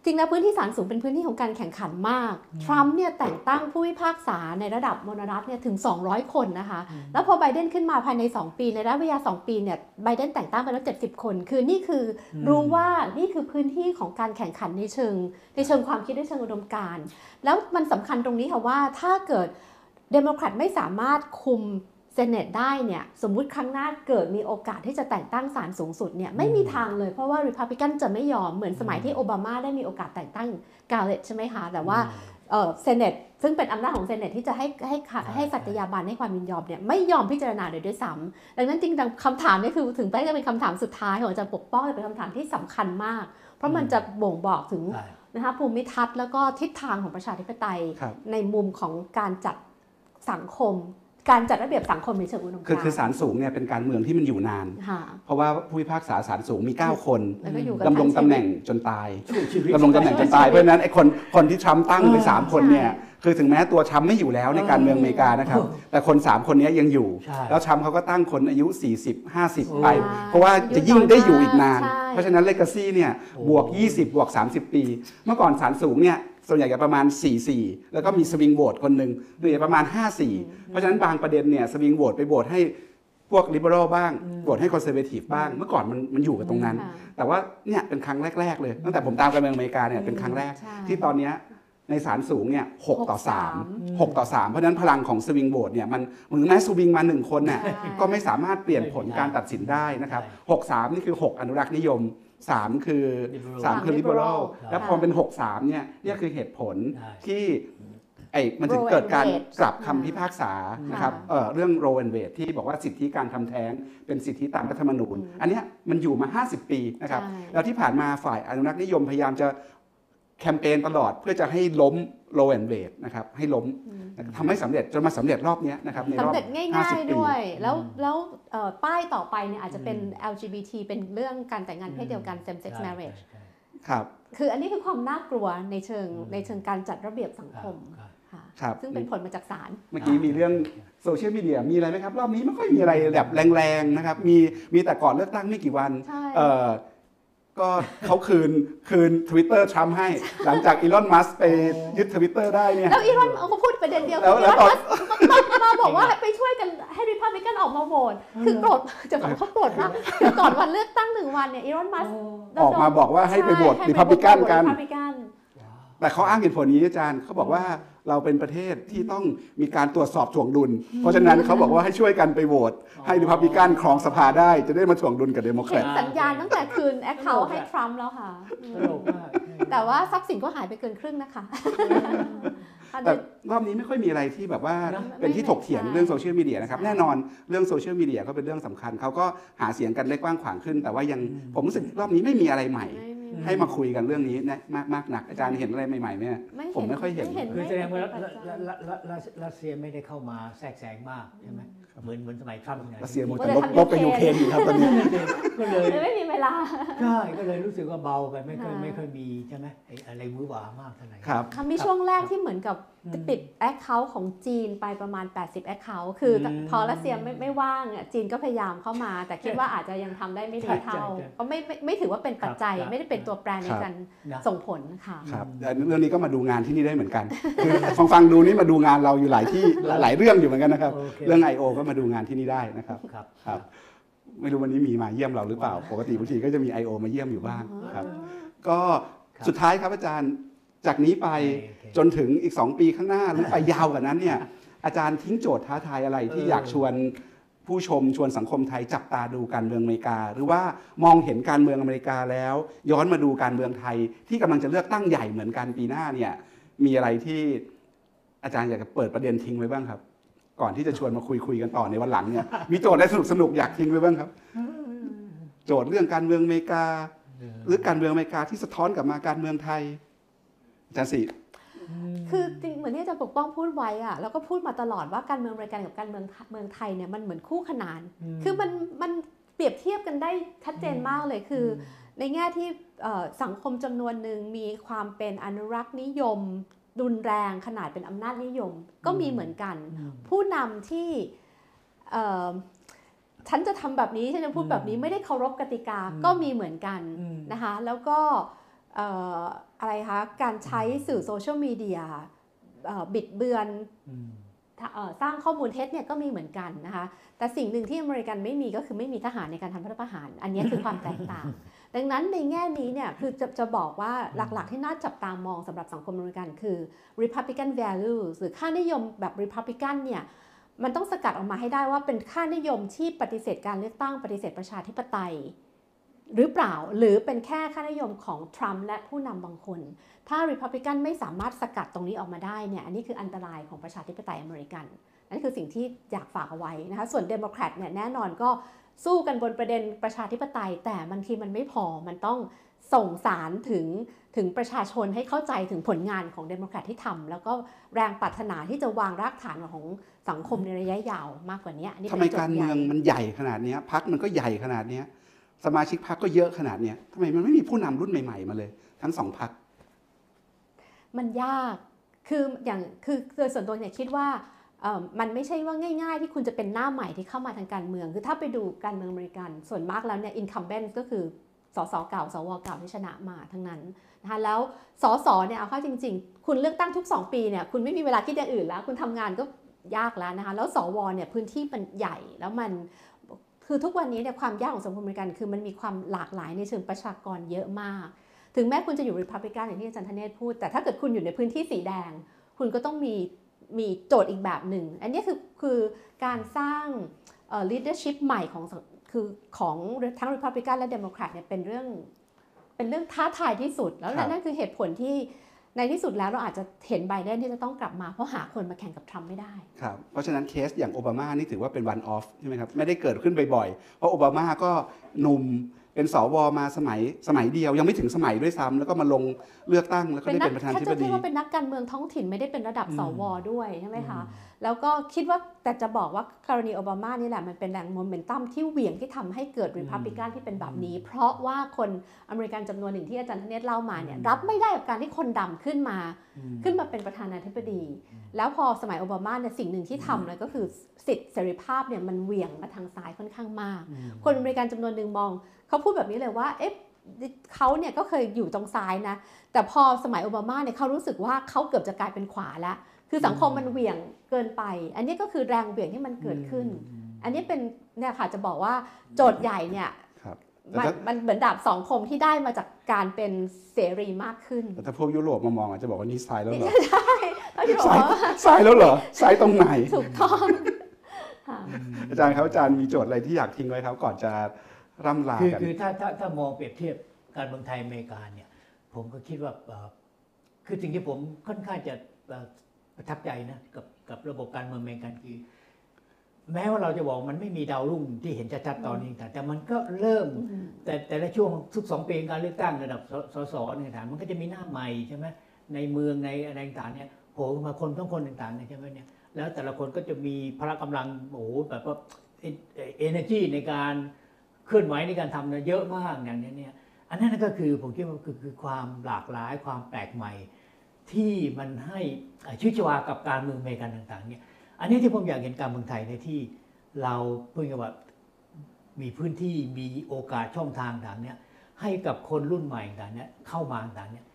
จริงแล้วพื้นที่ศาลสูงเป็นพื้นที่ของการแข่งขันมาก ทรัมป์เนี่ยแต่งตั้งผู้พิพากษาในระดับมณรัฐเนี่ยถึง 200 คนนะคะ แล้วพอไบเดนขึ้นมาภายใน 2 ปี ในระยะเวลา2ปีเนี่ยไบเดนแต่งตั้งไปแล้ว 70 คน คือนี่คืออมรู้ว่านี่คือพื้นที่ของการแข่งขันในเชิง ในเชิงความคิดในเชิงอุดมการณ์แล้วมันสำคัญตรงนี้ค่ะว่าถ้าเกิดเดโมแครตไม่สามารถคุม Senate ได้เนี่ยสมมุติครั้งหน้าเกิดมีโอกาสที่จะแต่งตั้งศาลสูงสุดเนี่ยไม่มีทางเลยเพราะว่าริพับลิกันจะไม่ยอมเหมือนสมัยที่โอบามาได้มีโอกาสแต่งตั้งการ์แลนด์ใช่ไหมคะแต่ว่าเอ่อเซเนตซึ่งเป็นอำนาจของเซเนตที่จะให้ให้ค่ะใช่ให้สัตยาบันให้ความยินยอมเนี่ยไม่ยอมพิจารณาเลยด้วยซ้ำดังนั้นจริงๆคำถามนี้คือถึงแม้จะเป็นคำถามสุดท้ายของอาจารย์ปกป้องแต่เป็นคำถามที่สำคัญมาก เพราะมันจะบ่งบอกถึงใช่นะคะภูมิทัศน์แล้วก็ทิศทางของประชาธิปไตยครับในมุมของการจัดสังคม การจัดระเบียบสังคมในเชิงอุดมคือการคือศาลสูงเนี่ยเป็นการเมืองที่มันอยู่นานค่ะเพราะว่าผู้พิพากษาศาลสูงมี 9 คนแล้วก็อยู่กันดำรงทั้ตำชีวิแหน่งจนตายช่วยชีวิตดำรงตำแหน่งจนตายเพราะฉะนั้นไอ้คนคนที่ทรัมป์ตั้งไปเออสามคนเนี่ยคือถึงแม้ตัวทรัมป์ไม่อยู่แล้วในการเมืองอเมริกานะครับ แต่คน 3 คนนี้ยังอยู่ใช่แล้วทรัมป์เขาก็ตั้งคนอายุ 40 50 ไปใช่เพราะว่าจะยิ่งได้อยู่อีกนานใช่เพราะฉะนั้นเลกาซี่เนี่ยโอ้บวก 20 บวก 30 ปี เมื่อก่อนศาลสูงเนี่ย ส่วนใหญ่จะประมาณ 4-4 แล้วก็มีสวิงโหวตคนหนึ่งหรือประมาณ 5-4 เพราะฉะนั้นบางประเด็นเนี่ยสวิงโหวตไปโหวตให้พวกลิเบอรัลบ้างโหวตให้คอนเซอร์เวทีฟบ้าง เมื่อก่อนมันมันอยู่กับตรงนั้นค่ะแต่ว่าเนี่ยเป็นครั้งแรก ๆ เลย ตั้งแต่ผมตามการเมืองอเมริกาเนี่ยเป็นครั้งแรกใช่ที่ตอนเนี้ยในศาลสูงเนี่ยหกต่อหกสาม3 6 ต่อ 3 เพราะฉะนั้นพลังของสวิงโหวตเนี่ยมันถึงแม้สวิงมาหนึ่งคนน่ะใช่ก็ไม่สามารถเปลี่ยนผลการตัดสินได้นะครับ 6 3 นี่คือ 6 อนุรักษ์นิยม 3 คือ Liberal 3คือ liberal ครับแล้วพอเป็น 6 3เนี่ยเนี่ยคือเหตุผลใช่ที่ไอ้มันถึง Roe เกิดการ and Wade กลับคำพิพากษานะครับค่ะเอ่อเรื่องโรเวนเวดที่บอกว่าสิทธิการทำแท้งเป็นสิทธิตามรัฐธรรมนูญ อันเนี้ยมันอยู่มา 50 ปีนะครับใช่แล้วที่ผ่านมาฝ่ายอนุรักษ์นิยมพยายามจะ แคมเปญตลอดเพื่อจะให้ล้มโรเวนเวดนะครับให้ล้มทำให้สำเร็จจนมาสำเร็จรอบเนี้ยนะครับในรอบสำเร็จง่าย50ๆปีด้วย แล้วอืมแล้วเอ่อป้ายต่อไปเนี่ยอาจจะเป็นอืม LGBT เป็นเรื่องการแต่งงานเพศเดียวกัน same sex ใช่ marriage ใช่ครับคืออันนี้คือความน่ากลัวในเชิงอืมในเชิงการจัดระเบียบสังคมครับค่ะครับซึ่งเป็นผลมาจากศาลเมื่อกี้มีเรื่องโซเชียลมีเดียมีอะไรไหมครับ รอบนี้ไม่ค่อยมีอะไรแบบแรงๆนะครับมีมีแต่ก่อนเลือกตั้งไม่กี่วันใช่เออ ก็เขาคืนคืน Twitter ทรัมป์ให้ หลังจากอีลอนมัสก์ไปยึดทวิตเตอร์ได้เนี่ยแล้วอีรอนเอาก็พูดประเด็นเดียวแล้วแล้วตอนมามาบอกว่าไปช่วยกันให้ริพับลิกันออกมาโหวตคือโกรธจะบอกเขาโกรธมากคือก่อนวันเลือกตั้งหนึ่งวันเนี่ยอีลอนมัสก์ออกมาบอกว่าให้ไปโหวตใช่ริพับลิกันกันให้ไปโหวต Republican แต่เขาอ้างเหตุผลนี้อาจารย์เขาบอกว่า เราเป็นประเทศที่ต้องมีการตรวจสอบถ่วงดุล เพราะฉะนั้นเขาบอกว่าให้ช่วยกันไปโหวตให้ริพับลิกันครองสภาได้จะได้มาถ่วงดุลกับเดโมแครต เห็นสัญญาณตั้งแต่คืน account ให้ทรัมป์แล้วค่ะ ตลกมาก แต่ว่าทรัพย์สินก็หายไปเกินครึ่งนะคะอันแต่นี้ รอบนี้ไม่ค่อยมีอะไรที่แบบว่านะเป็นที่ถกเถียงใช่เรื่องโซเชียลมีเดียนะครับใช่แน่นอนเรื่องโซเชียลมีเดียก็เป็นเรื่องสำคัญเขาก็หาเสียงกันได้กว้างขวางขึ้น แต่ว่ายังอืมผมรู้สึกรอบนี้ไม่มีอะไรใหม่ ไม่มี ให้มาคุยกันเรื่องนี้นะมากมากหนักอาจารย์เห็นอะไรใหม่ๆไหมไม่ผมไม่ค่อยเห็น คือแสดงว่ารัสไม่เห็นรัสรัสรัสรัสเซียไม่ได้เข้ามาแทรกแซงมากใช่ไหม เหมือนเหมือนสมัยทรัมป์ไงรัสเซียหมดว่าแต่จะลบทำลบไปยูยูเคเครรนนอยู่ครับตอนนี้ก็เลยเลยไม่มีเวลาใช่ก็เลยรู้สึกว่าเบากันไม่ค่อยค่ะไม่ค่อยมีใช่ไหมไอ้อะไรมือหวามากเท่าไหร่ครับค่ะมีช่วงแรกที่เหมือนกับอืมปิดแอคเคาท์ของจีนไปประมาณ 80แอคเคาท์คืออมพอรัสเซียไม่ไม่ว่างอะจีนก็พยายามเข้ามา แต่คิดว่าอาจจะยังทำได้ไม่ดีใช่เท่าใช่ใช่ก็ไม่ไม่ไม่ถือว่าเป็นปัจจัยครับไม่ได้เป็นตัวแปรในครับการนะส่งผลค่ะครับแต่เรื่องนี้ก็มาดูงานที่นี่ได้เหมือนกันคือฟังฟังดูนี่มาดูงานเราอยู่หลายที่หลายเรื่องอยู่เหมือนกันนะครับโอเคเรื่อง I.O. ก็มาดูงานที่นี่ได้นะครับครับครับไม่รู้วันนี้มีมาเยี่ยมเราหรือเปล่า ปกติบางทีก็จะมี I.O. มาเยี่ยมอยู่บ้างครับ ก็ครับสุดท้ายครับอาจารย์จากนี้ไปโอเคจนถึงอีก 2 ปีข้างหน้าหรือไปยาวกว่านั้นเนี่ยอาจารย์ทิ้งโจทย์ท้าทายอะไรที่เอออยากชวนผู้ชมชวนสังคมไทยจับตาดูการเมืองอเมริกา หรือว่ามองเห็นการเมืองอเมริกาแล้ว ย้อนมาดูการเมืองไทย ที่กำลังจะเลือกตั้งใหญ่เหมือนกันปีหน้าเนี่ยมีอะไรที่อาจารย์อยากจะเปิดประเด็นทิ้งไว้บ้างครับ ก่อนที่จะชวนมาคุยคุยกันต่อในวันหลังเนี่ยมีโจทย์อะไรสนุกสนุกๆอยากทิ้งไว้บ้างครับ โจทย์เรื่องการเมืองอเมริกา หรือการเมืองอเมริกาที่สะท้อนกลับมาการเมืองไทยอาจารย์สิคือจริงเหมือนที่อาจารย์ปกป้องพูดไว้อะแล้วก็พูดมาตลอดว่าการเมืองอเมริกันกับการเมืองไทเมืองไทยเนี่ยมันเหมือนคู่ขนาน คือมันมันเปรียบเทียบกันได้ชัดเจนมากเลยคือ ในแง่ที่เอ่อสังคมจำนวนหนึ่งมีความเป็นอนุรักษ์นิยม รุนแรงขนาดเป็นอำนาจนิยมก็มีเหมือนกัน ผู้นำที่เอ่อฉันจะทำแบบนี้ฉันจะพูดแบบนี้ไม่ได้เคารพกติกาอืมก็มีเหมือนกันอืมนะคะแล้วก็เอ่ออะไรคะการใช้สื่อโซเชียลมีเดียเอ่อบิดเบือนอืมเอ่อสร้างข้อมูลเท็จเนี่ยก็มีเหมือนกันนะคะแต่สิ่งหนึ่งที่อเมริกันไม่มีก็คือไม่มีทหารในการทำรัฐประหาร อันนี้คือความแตกต่าง ดังนั้นในแง่นี้เนี่ยคือจะจะบอกว่าหลักๆที่น่าจับตามองสำหรับสังคมอเมริกันคือ Republican values หรือค่านิยมแบบ Republican เนี่ยมันต้องสกัดออกมาให้ได้ว่าเป็นค่านิยมที่ปฏิเสธการเลือกตั้งปฏิเสธประชาธิปไตย หรือเปล่าหรือเป็นแค่ค่านิยมของทรัมป์และผู้นำบางคน ถ้า Republican ไม่สามารถสกัดตรงนี้ออกมาได้เนี่ยอันนี้คืออันตรายของประชาธิปไตยอเมริกันนั่นคือสิ่งที่อยากฝากเอาไว้นะคะส่วนเดโมแครตเนี่ยแน่นอนก็ สู้กันบนประเด็นประชาธิปไตย แต่บางทีมันไม่พอมันต้องส่งสารถึงถึงประชาชนให้เข้าใจถึงผลงานของเดโมแครตที่ทำแล้วก็แรงปรารถนาที่จะวางรากฐานของสังคมในระยะยาวมากกว่านี้อันนี้เป็นโจทย์ใหญ่เมืองมันใหญ่ขนาดเนี้ยพรรคมันก็ใหญ่ขนาดเนี้ยสมาชิกพักก็เยอะขนาดเนี้ยทำไมมันไม่มีผู้นำรุ่นใหม่ๆมาเลย ทั้งสองพักมันยากคืออย่างคือโดยส่วนตัวเนี่ยคิดว่าเอ่อ มันไม่ใช่ว่าง่าย ๆ ที่คุณจะเป็นหน้าใหม่ที่เข้ามาทางการเมือง คือถ้าไปดูการเมืองอเมริกัน ส่วนมากแล้วเนี่ย incumbent ก็คือสสเก่าสวเก่าที่ชนะมาทั้งนั้นนะคะแล้วสสเนี่ยเอาเข้าจริง ๆ คุณเลือกตั้งทุก 2 ปีเนี่ยคุณไม่มีเวลาคิดอย่างอื่นแล้ว คุณทำงานก็ยากแล้วนะคะแล้วสวเนี่ยพื้นที่มันใหญ่แล้วมันคือทุกวันนี้เนี่ยความยากของสังคมอเมริกันคือมันมีความหลากหลายในเชิงประชากรเยอะมาก ถึงแม้คุณจะอยู่ริพับลิกันอย่างที่อาจารย์ธเนศพูด แต่ถ้าเกิดคุณอยู่ในพื้นที่สีแดง คุณก็ต้องมี มีโจทย์อีกแบบหนึ่ง อันนี้คือคือการสร้างเอ่อ leadership ใหม่ของสังคือของทั้ง Republican และ Democrat เนี่ยเป็นเรื่องเป็นเรื่องท้าทายที่สุด แล้วครับนั่นคือเหตุผลที่ในที่สุดแล้วเราอาจจะเห็นไบเดนที่จะต้องกลับมาเพราะหาคนมาแข่งกับทรัมป์ไม่ได้ ครับ เพราะฉะนั้นเคสอย่างโอบามานี่ถือว่าเป็น one off ใช่ไหมครับ ไม่ได้เกิดขึ้นบ่อยๆ เพราะโอบามาก็หนุ่ม เป็นสวมาสมัยสมัยเดียว ยังไม่ถึงสมัยด้วยซ้ำแล้วก็มาลงเลือกตั้งแล้วก็เป็นได้นัเป็นประธานาธิบดี ถ้าจะเรียกว่าเป็นนักการเมืองท้องถิ่นไม่ได้เป็นระดับอืมสวด้วยใช่ไหมคะแล้วก็คิดว่าแต่จะบอกว่ากรณีโอบามานี่แหละมันเป็นแรงโมเมนตัมที่เหวี่ยงที่ทำให้เกิดริพับลิกันที่เป็นแบบนี้ เพราะว่าคนอเมริกันจำนวนหนึ่งที่อาจารย์ธเนศเล่ามาเนี่ยรับไม่ได้กับการที่คนดำขึ้นมาอืมขึ้นมาเป็นประธานาธิบดี แล้วพอสมัยโอบามาเนี่ยสิ่งหนึ่งที่ทำเลยก็คือสิทธิเสรีภาพเนี่ยมันเหวี่ยงมาทางซ้ายค่อนข้างมากอืมคนอเมริกันจำนวนหนึ่งมอง เขาพูดแบบนี้เลยว่า เอ๊ะเขาเนี่ยก็เคยอยู่ตรงซ้ายนะ แต่พอสมัยโอบามาเนี่ยเขารู้สึกว่าเขาเกือบจะกลายเป็นขวาแล้วคือสังคมมันเหวี่ยงเกินไป อันนี้ก็คือแรงเหวี่ยงที่มันเกิดขึ้น อันนี้เป็นเนี่ยค่ะจะบอกว่าโจทย์ใหญ่เนี่ยครับมันมันเหมือนดาบสองคมที่ได้มาจากการเป็นเสรีมากขึ้น แต่ถ้าพวกยุโรปมามองอาจจะบอกว่านี่ซ้ายแล้วเหรอก็ที่บอกซ้ายว่าซ้ายแล้วเหรอซ้ายตรงไหนถูกต้องค่ะอาจารย์ครับอาจารย์มีโจทย์อะไรที่อยากทิ้งไว้ครับก่อนจะ ร่ำลาคือกัน คือถ้าถ้าถ้ามองเปรียบเทียบการเมืองไทยอเมริกาเนี่ยผมก็คิดว่าเอ่อคือสิ่งที่ผมค่อนข้างจะเอ่อประทับใจนะกับกับระบบการเมืองอเมริกันคือ แม้ว่าเราจะบอกมันไม่มีดาวรุ่งที่เห็นชัดๆตอนนี้แต่แต่มันก็เริ่ม แต่แต่ละช่วงทุกสองปีการเลือกตั้งระดับสสสเนี่ยฐานมันก็จะมีหน้าใหม่ใช่ไหมในเมืองในอะไรต่างๆเนี่ยโผล่ขึ้นมาคนต้องคนต่างๆเนี่ยใช่ไหมเนี่ยแล้วแต่ละคนก็จะมีพละกำลังโอ้โหแบบว่าเอเนจีในการ เคลื่อนไหวในการทำเนี่ยเยอะมากอย่างนี้เนี่ยอันนั้นก็คือผมคิดว่าคือคือความหลากหลายความแปลกใหม่ ที่มันให้ชีวิตชีวากับการเมืองอเมริกันต่างๆเนี่ยอันนี้ที่ผมอยากเห็นการเมืองไทยในที่เราเพิ่งจะว่ามีพื้นที่มีโอกาสช่องทางต่างเนี้ยให้กับคนรุ่นใหม่ต่างเนี้ยเข้ามาต่างเนี้ย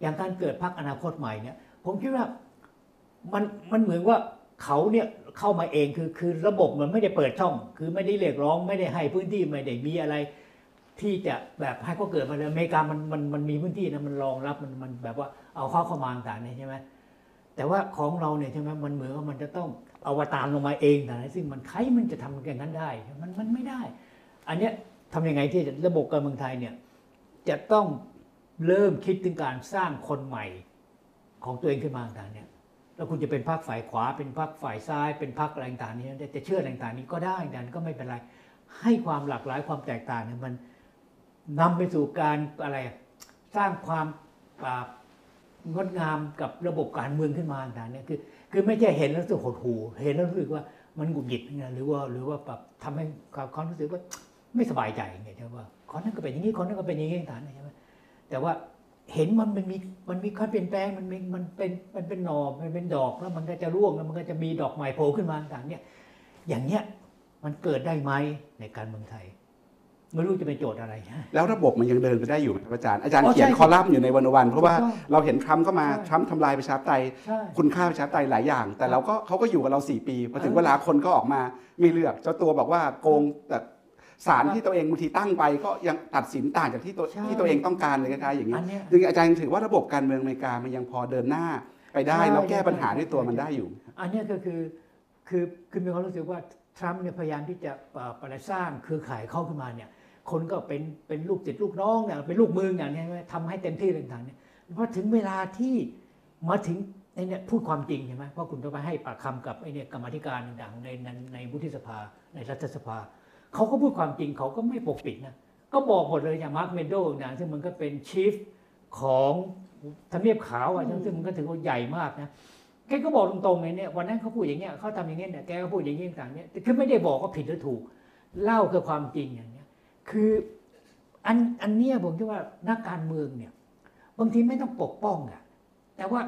อย่างการเกิดพรรคอนาคตใหม่เนี่ยผมคิดว่ามันมันเหมือนว่าเขาเนี่ย เข้ามาเองคือคือระบบมันไม่ได้เปิดช่อง คือไม่ได้เรียกร้องไม่ได้ให้พื้นที่ไม่ได้มีอะไร ที่จะแบบให้เขาเกิดมาเลยอเมริกามันมันมันมีพื้นที่นะมันรองรับมันมันแบบว่าเอาเข้าเข้ามาต่างเนี่ยใช่ไหมแต่ว่าของเราเนี่ยใช่ไหมมันเหมือนว่ามันจะต้องอวตารลงมาเองแต่ซึ่งมันใครมันจะทำอย่างนั้นได้ มันมันไม่ได้ อันเนี้ยทำยังไงที่ระบบการเมืองไทยเนี่ยจะต้องเริ่มคิดถึงการสร้างคนใหม่ของตัวเองขึ้นมาต่างเนี่ย แล้วคุณจะเป็นพรรคฝ่ายขวา เป็นพรรคฝ่ายซ้าย เป็นพรรคอะไรต่างนี้จะเชื่ออะไรต่างๆนี้ก็ได้แต่ก็ไม่เป็นไร ให้ความหลากหลายความแตกต่างเนี่ยมันนำไปสู่การอะไรสร้างความงดงามกับระบบการเมืองขึ้นมาต่างๆเนี่ยคือคือไม่ใช่เห็นแล้วรู้สึกหดหู่เห็นแล้วรู้สึกว่ามันหงุดหงิดนะหรือว่าหรือว่าแบบทำให้ความรู้สึกว่าไม่สบายใจไงใช่ไหมว่าคนนั้นก็เป็นอย่างนี้คนนั้นก็เป็นอย่างนี้ต่างๆใช่ไหมแต่ว่า เห็นมันมันมีมันมีการเปลี่ยนแปลงมันมีมันเป็นมันเป็นหนอมันเป็นดอกแล้วมันก็จะร่วงแล้วมันก็จะมีดอกใหม่โผล่ขึ้นมาต่างๆเนี่ยอย่างเนี้ยมันเกิดได้ไหมในการเมืองไทยไม่รู้จะเป็นโจทย์อะไรฮะแล้วระบบมันยังเดินไปได้อยู่ไหมครับอาจารย์ อาจารย์อ๋อเขียนใช่คอลัมน์อยู่ในวันวัน เพราะว่าถูกต้องเราเห็นทรัมป์เข้ามาใช่ทรัมป์ทำลายประชาธิปไตยใช่คุณค่าประชาธิปไตยหลายอย่าง แต่เราก็เขาก็อยู่กับเรา 4 ปีพอถึงเออเวลาคนก็ออกมาไม่เลือก เจ้าตัวบอกว่าโกงแต่ สารครับที่ตัวเองบางทีตั้งไปก็ยังตัดสินต่างจากที่ตัวใช่ที่ตัวเองต้องการเลยคล้ายๆอย่างนี้อันเนี้ย จึงอาจารย์ถือว่าระบบการเมืองอเมริกามันยังพอเดินหน้าไปได้ใช่ แล้วแก้ปัญหาใช่ด้วยตัวใช่มันได้อยู่ อันเนี้ยก็คือคือคือมีความรู้สึกว่าทรัมป์เนี่ยพยายามที่จะเอ่อประสร้างเครือข่ายเข้าขึ้นมาเนี่ย คนก็เป็นเป็นลูกติดลูกน้องเนี่ยเป็นลูกมืออย่างเนี้ยใช่ไหมทำให้เต็มที่ต่างๆเนี่ยพอถึงเวลาที่มาถึงไอ้เนี่ยพูดความจริงใช่ไหมเพราะคุณต้องไปให้ปากคำกับไอ้เนี่ยกรรมาธิการต่างๆในในในวุฒิสภาในรัฐสภา เขาก็พูดความจริงเขาก็ไม่ปกปิดนะก็บอกหมดเลยอย่างมาร์คเมโดต่างๆซึ่งมันก็เป็นชีฟของทำเนียบขาวอะซึ่งมันก็ถือว่าใหญ่มากนะแกก็บอกตรงๆเลยเนี่ยวันนั้นเขาพูดอย่างเงี้ยเขาทำอย่างเงี้ยเนี่ยแกก็พูดอย่างเงี้ยต่างๆเนี่ยแต่คือไม่ได้บอกว่าผิดหรือถูก เล่าคือความจริงอย่างเงี้ยคืออันอันเนี้ยผมคิดว่านักการเมืองเนี่ยบางทีไม่ต้องปกป้องอะแต่ว่า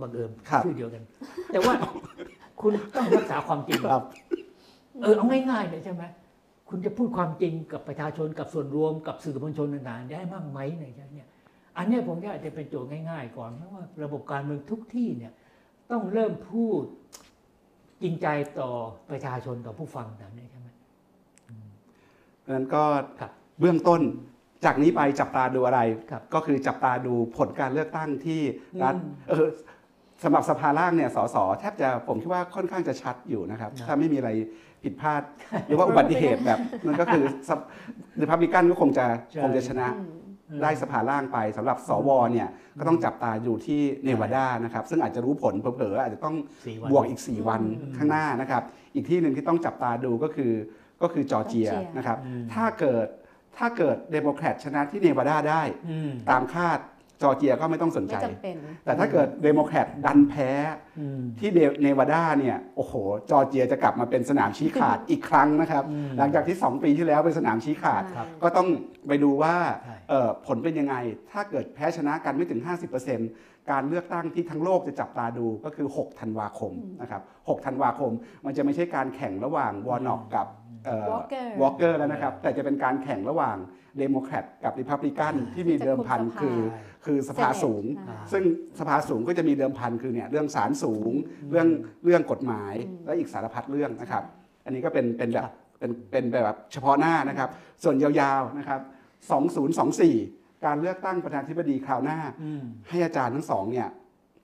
บังเอิญครับชื่อเดียวกัน แต่ว่าคุณต้องรักษาความจริงครับเออเอาง่ายๆเลยใช่ไหม คุณจะพูดความจริงกับประชาชนกับส่วนรวมกับสื่อมวลชนต่างๆได้บ้างไหมเนี่ยเนี่ยอันเนี้ยผมว่าอาจจะเป็นโจทย์ง่ายๆ ก่อนเพราะว่าระบบการเมืองทุกที่เนี่ยต้องเริ่มพูดจริงใจต่อประชาชนต่อผู้ฟังต่างๆใช่ไหมเพราะฉะนั้นก็ครับเบื้องต้นจากนี้ไปจับตาดูอะไรครับก็คือจับตาดูผลการเลือกตั้งที่รัฐอืมเออ สำหรับสภาล่างเนี่ยสสแทบจะผมคิดว่าค่อนข้างจะชัดอยู่นะครับนะถ้าไม่มีอะไรผิดพลาด หรือว่าอุบัติเหตุแบบนั้นก็คือริพับลิกันก็คงจะใช่คงจะชนะอืมได้สภาล่างไปสำหรับสวเนี่ยก็ต้องจับตาอยู่ที่เนวาดานะครับซึ่งอาจจะรู้ผลเผลอๆอาจจะต้องสี่วันบวกอีก 4 วันอืมข้างหน้านะครับอีกที่หนึ่งที่ต้องจับตาดูก็คือก็คือจอร์เจียจอร์เจียนะครับอืมถ้าเกิดถ้าเกิดเดโมแครตชนะที่เนวาดาได้อืมตามคาด จอร์เจียก็ไม่ต้องสนใจไม่จำเป็นแต่ถ้าเกิดเดโมแครตดันแพ้อืมที่เดเนวาดาเนี่ยโอ้โห จอร์เจียจะกลับมาเป็นสนามชี้ขาดอีกครั้งนะครับอืมหลังจากที่ 2 ปีที่แล้วเป็นสนามชี้ขาดครับก็ต้องไปดูว่าใช่เอ่อผลเป็นยังไง ถ้าเกิดแพ้ชนะกันไม่ถึง 50%การเลือกตั้งที่ทั้งโลกจะจับตาดูก็คือ 6 ธันวาคมนะครับ 6 ธันวาคมมันจะไม่ใช่การแข่งระหว่างวอร์น็อกกับ Walker วอลเกอร์แล้วนะครับ แต่จะเป็นการแข่งระหว่างเดโมแครตกับริพับลิกันที่มีเดิมพันจะคุมสภาคือคือสภาสูงอ่าซึ่งสภาสูงก็จะมีเดิมพันคือเนี่ยเรื่องศาลสูง เรื่องเรื่องกฎหมายอืมและอีกสารพัดเรื่องนะครับ อันนี้ก็เป็นเป็นแบบเป็นเป็นแบบเฉพาะหน้านะครับ ส่วนยาวๆนะครับ 2024 การเลือกตั้งประธานาธิบดีคราวหน้าอืมให้อาจารย์ทั้งสองเนี่ย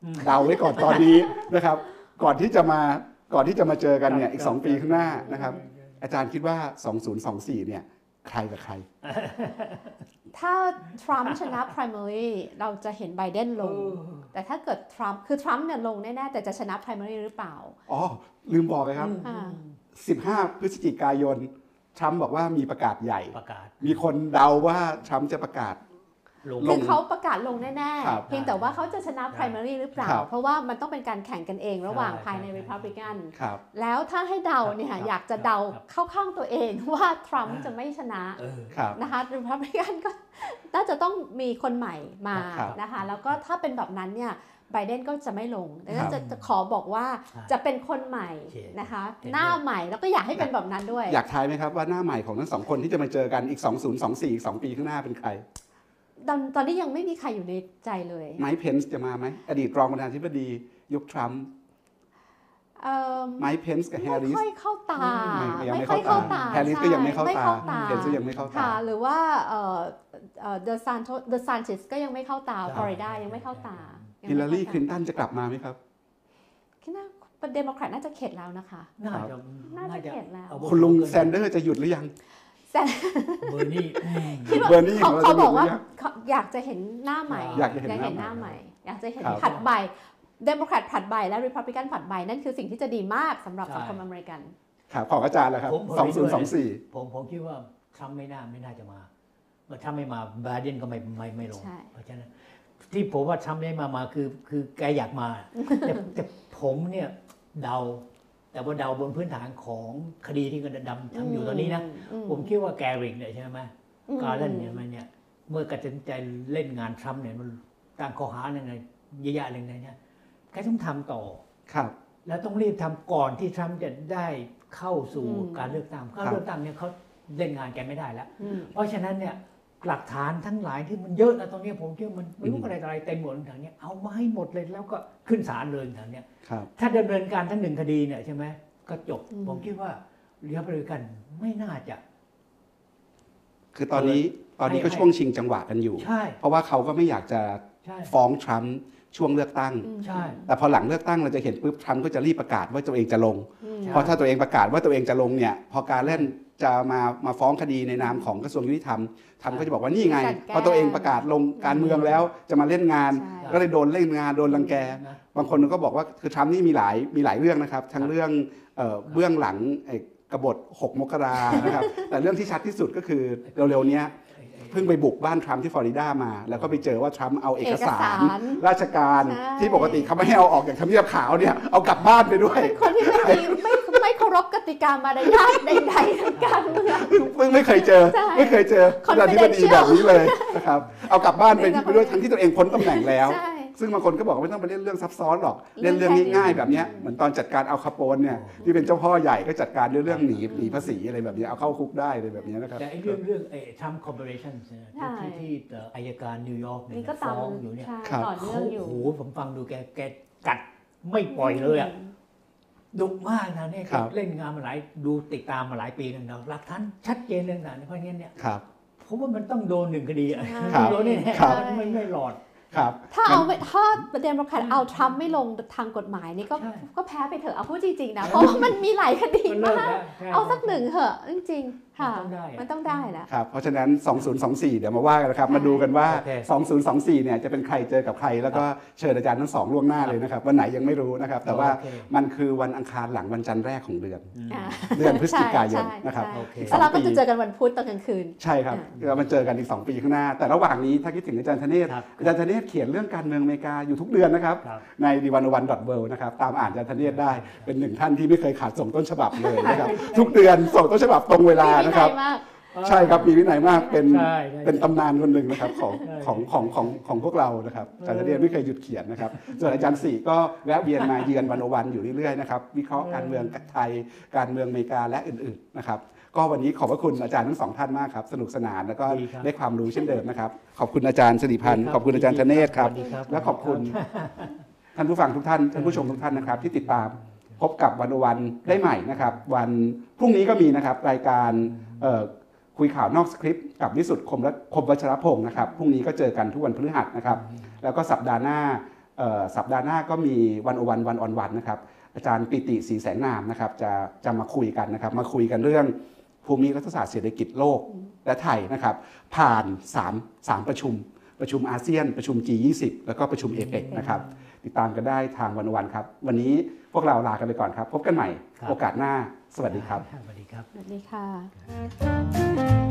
อืมเดาไว้ก่อนตอนนี้นะครับ ก่อนที่จะมาก่อนที่จะมาเจอกันเนี่ยอีกครับ2ปีข้างหน้านะครับ อาจารย์คิดว่า 2024 เนี่ย ใครกับใคร ถ้าทรัมป์ชนะ primary เราจะเห็นไบเดนลง แต่ถ้าเกิดทรัมป์คือทรัมป์เนี่ยลงแน่ ๆ แต่จะชนะ primary หรือเปล่า อ๋อ ลืมบอกไปครับอ่า15 พฤศจิกายนทรัมป์บอกว่ามีประกาศใหญ่ประกาศมีคนเดาว่าทรัมป์จะประกาศลงล คืองเขาประกาศลงแน่ครับๆเพียงแต่ว่าเขาจะชนะ primary หรือเปล่าครับเพราะว่ามันต้องเป็นการแข่งกันเองระหว่างใช่ภายในใช่ Republican ครับแล้วถ้าให้เดาเนี่ยครับอยากจะครับเดาครับเข้าข้างตัวเองว่าทรัมป์อ่าจะไม่ชนะเออครับนะคะ Republican ก็น่าจะต้องมีคนใหม่มาครับนะคะแล้วก็ถ้าเป็นแบบนั้นเนี่ยไบเดนก็จะไม่ลงดังนั้นครับจะจะขอบอกว่าใช่จะเป็นคนใหม่โอเคนะคะเห็นด้วยหน้าใหม่แล้วก็อยากให้เป็นแบบนั้นด้วย อยากทายไหมครับว่าหน้าใหม่ของทั้งสองคนที่จะมาเจอกันอีก 2024 อีก 2 ปีข้างหน้าเป็นใคร ตอนตอนนี้ยังไม่มีใครอยู่ในใจเลยไมค์เพนส์จะมาไหมอดีตรองประธานาธิบดียุคทรัมป์เอิ่มไมค์เพนซ์กับแฮร์ริส ไม่ค่อยเข้าตาไม่ยังไม่ค่อยเข้าเข้าตาตาแฮร์ริสก็ยังไม่เข้าใช่ตาเข้าตาเพนซ์ก็ยังไม่เข้าตาค่ะหรือว่าเอ่อเอ่อ DeSantis DeSantis ก็ยังไม่เข้าตาใช่ฟลอริดายังไม่เข้าตาฮิลลารีคลินตันจะกลับมาไหมครับคิดว่าเป็นเดโมแครตน่าจะเข็ดแล้วนะคะ น่าจะน่าจะเข็ดแล้วอาคุณลุงแซนเดอร์จะหยุดหรือยัง แต่เบอร์นี่อืมคิดว่าเบอร์นี่เขาของเราเขาจะบอกว่า หยุบดอกหรืว่าอยังเขาอยากจะเห็นหน้าใหม่ อยากจะเห็นอยากเห็นหน้าใหใหม่ อยากจะเห็นครับผลัดใบเดโมแครตผลัดใบและริพับลิกันผลัดใบนั่นคือสิ่งที่จะดีมากสำหรับสังคมอเมริกันครับของอาจารย์แหละครับผมผมเห็นด้วย2024ผมผมคิดว่าทรัมป์ไม่น่าไม่น่าจะมาเมื่อทรัมป์ไม่มาไบเดนก็ไม่ไม่ไม่ลงใช่เพราะฉะนั้นที่ผมว่าทรัมป์ไม่มามาคือคือแกอยากมาแต่แต่ผมเนี่ยเดา แต่ว่าเดาบนพื้นฐานของคดีที่กำลังดำทำอยู่ตอนนี้นะอืมผมคิดว่าแกริกเนี่ยใช่ไหมอืมการเล่นเนี่ยมันเนี่ย เมื่อตัดสินใจเล่นงานทรัมป์เนี่ยมันตั้งข้อหาอะไรเยอะแยะเลยนะเนี่ยแกต้องทำต่อครับ แล้วต้องรีบทำก่อนที่ทรัมป์จะได้เข้าสู่อืมการเลือกตั้งการครับเลือกตั้งเนี่ยเขาเล่นงานแกไม่ได้แล้วอืมเพราะฉะนั้นเนี่ย หลักฐานทั้งหลายที่มันเยอะนะตรงนี้ผมคิดว่ามันไม่รู้อืมอะไรต่ออะไรเต็มหมดทางเนี้ยเอามาให้หมดเลยแล้วก็ขึ้นศาลเลยทางเนี้ยครับถ้าดำเนินการทั้งหนึ่งคดีเนี่ยใช่ไหมก็จบอืมผมคิดว่าเรียบร้อยกันไม่น่าจะ คือตอนนี้ตอนนี้ก็ให้ช่วงชิงจังหวะกันอยู่ใช่เพราะว่าเขาก็ไม่อยากจะใช่ฟ้องทรัมป์ช่วงเลือกตั้งอืมใช่แต่พอหลังเลือกตั้งเราจะเห็นปุ๊บทรัมป์ก็จะรีบประกาศว่าตัวเองจะลงอืมใช่เพราะถ้าตัวเองประกาศว่าตัวเองจะลงเนี่ย พอการเล่น จะมามาฟ้องคดีในนามของกระทรวงยุติธรรมทรัมป์ก็จะบอกว่านี่ไงจัดการพอตัวเองประกาศลงการเมืองแล้วจะมาเล่นงานใช่ก็เลยโดนเล่นงานโดนรังแกนะบางคนก็บอกว่าคือทรัมป์นี่มีหลายมีหลายเรื่องนะครับ ทั้งเรื่องเอ่อเบื้องหลังไอ้กบฏ6มกรานะครับแต่เรื่องที่ชัดที่สุดก็คือเร็วๆเนี้ยไอ้ไอ้ เพิ่งไปบุกบ้านทรัมป์ที่ฟลอริดามา แล้วก็ไปเจอว่าทรัมป์เอาเอกสารเอกสารราชการใช่ที่ปกติเขาไม่ให้เอาออกจากทำเนียบขาวเนี่ยเอากลับบ้านไปด้วยคนที่ไม่มีไม่ไม่เคารพกติกามารยาทใดๆทางการเมืองเพิ่งไม่เคยเจอใช่ไม่เคยเจอประธานาธิบดีแบบนี้เลยนะครับเอากลับบ้านไปนี่ก็ไปด้วยทั้งที่ตัวเองพ้นตำแหน่งแล้วใช่ ซึ่งบางคนก็บอกว่าไม่ต้องไปเล่นเรื่องซับซ้อนหรอกเรื่เล่อนงเรื่องแค่นี้ง่ายๆแบบเนี้ยเหมือนตอนจัดการเอาคาโปนเนี่ยที่เป็นเจ้าพ่อใหญ่ก็จัดการด้วยเรื่องหนีหนีภาษีอะไรแบบนี้เอาเข้าคุกได้เลยแบบนี้นะครับแต่ไอ้เเรื่องเรื่องไอ้ Trump Corporation ใช่ที่ที่เอ่ออายการนิวยอร์กเนี่ยนี่ก็ตามฟ้องอยู่เนี่ยใช่ครับต่อเนื่องอยู่ โอ้โหผมฟังดูแกแกกัดไม่ปล่อยเลยอะดุมากนะเนี่ยครับเล่นงานมาหลายดูติดตามมาหลายปีแล้วนะหลักฐานชัดเจนเรื่องนั้นเพราะงั้นเนี่ยครับผมว่ามันต้องโดนหนึ่งคดีอะครับโดนแน่ครับๆไม่ไม่รอด ครับถ้าเอาไม่ถ้าประเด็นประคันเอาทรัมป์ไม่ลงทางกฎหมายนี่ก็ใช่ก็แพ้ไปเถอะเอาพูดจริงๆนะเพราะว่ามันมีหลายคดีมันเยอะมากแล้วใช่เอาสักหนึ่งเถอะจริงๆค่ะมัน ต้องได้อะมันต้องได้แหละครับเพราะฉะนั้น 2024 เดี๋ยวมาว่ากันนะครับมาดูกันว่าโอเค2024 เนี่ยจะเป็นใครเจอกับใคร แล้วก็เชิญอาจารย์ทั้งสองล่วงหน้าเลยนะครับวันไหนยังไม่รู้นะครับ แต่ว่าโอเคมันคือวันอังคารหลังวันจันทร์แรกของเดือนอืมอ่าเดือนพฤศจิกายนใช่นะครับใช่โอเคแล้วเราก็จะเจอกันวันพุธตอนกลางคืน ใช่ครับเรามาเจอกันอีก 2 ปีข้างหน้า แต่ระหว่างนี้ถ้าคิดถึงอาจารย์ธเนศครับอาจารย์ธเนศเขียนเรื่องการเมืองอเมริกาอยู่ทุกเดือนนะครับครับในดีวันวันดอทเวนะครับตามอ่านอาจารย์ธเนศได้เป็นหนึ่งท่านที่ไม่เคยขาดส่งต้นฉบับเลยนะครับทุกเดือนส่งต้นฉบับตรงเวลานะครับมีวิยมากใช่ครับมีวินัยมากเป็นใช่ใช่เป็นตำนานคนหนึ่งนะครับของใช่ ของของของของพวกเรานะครับอาจารย์ธเนศไม่เคยหยุดเขียนนะครับส่วนอาจารย์สี่ก็แวะเวียนมาเยือนวันโอวันอยู่เรื่อยๆนะครับวิเคราะห์การเมืองไทยการเมืองอเมริกาและอื่นๆนะครับก็วันนี้ขอบพระคุณอาจารย์ทั้งสองท่านมากครับสนุกสนานแล้วก็ดีครับ ได้ความรู้เช่นเดิมนะครับขอบคุณอาจารย์สิริพันธ์ขอบคุณอาจารย์ธเนศครับ สวัสดีครับและขอบคุณ ท่านผู้ฟังทุกท่านท่านผู้ชมทุกท่านนะครับ ที่ติดตาม พบกับวันวันได้ใหม่นะครับ วันพรุ่งนี้ก็มีนะครับ รายการเอ่อคุยข่าวนอกสคริปต์กับวิสุทธ์คมและคมวัชรพงศ์นะครับพรุ่งนี้ก็เจอกันทุกวันพฤหัสนะครับ แล้วก็สัปดาห์หน้าเอ่อสัปดาห์หน้าก็มีวันโอวันวันออนวันนะครับอาจารย์ปิติศรีแสงนามนะครับจะจะมาคุยกันนะครับ มาคุยกันเรื่องภูมิรัฐศาสตร์เศรษฐกิจโลกและไทยนะครับ ผ่าน 3 3 ประชุม ประชุมอาเซียน ประชุม G20 แล้วก็ประชุมเอเปกนะครับ ติดตามกันได้ทางวันวันครับ วันนี้ พวกเราลากันไปก่อนครับ พบกันใหม่ครับโอกาสหน้า สวัสดีครับ สวัสดีครับ สวัสดีค่ะ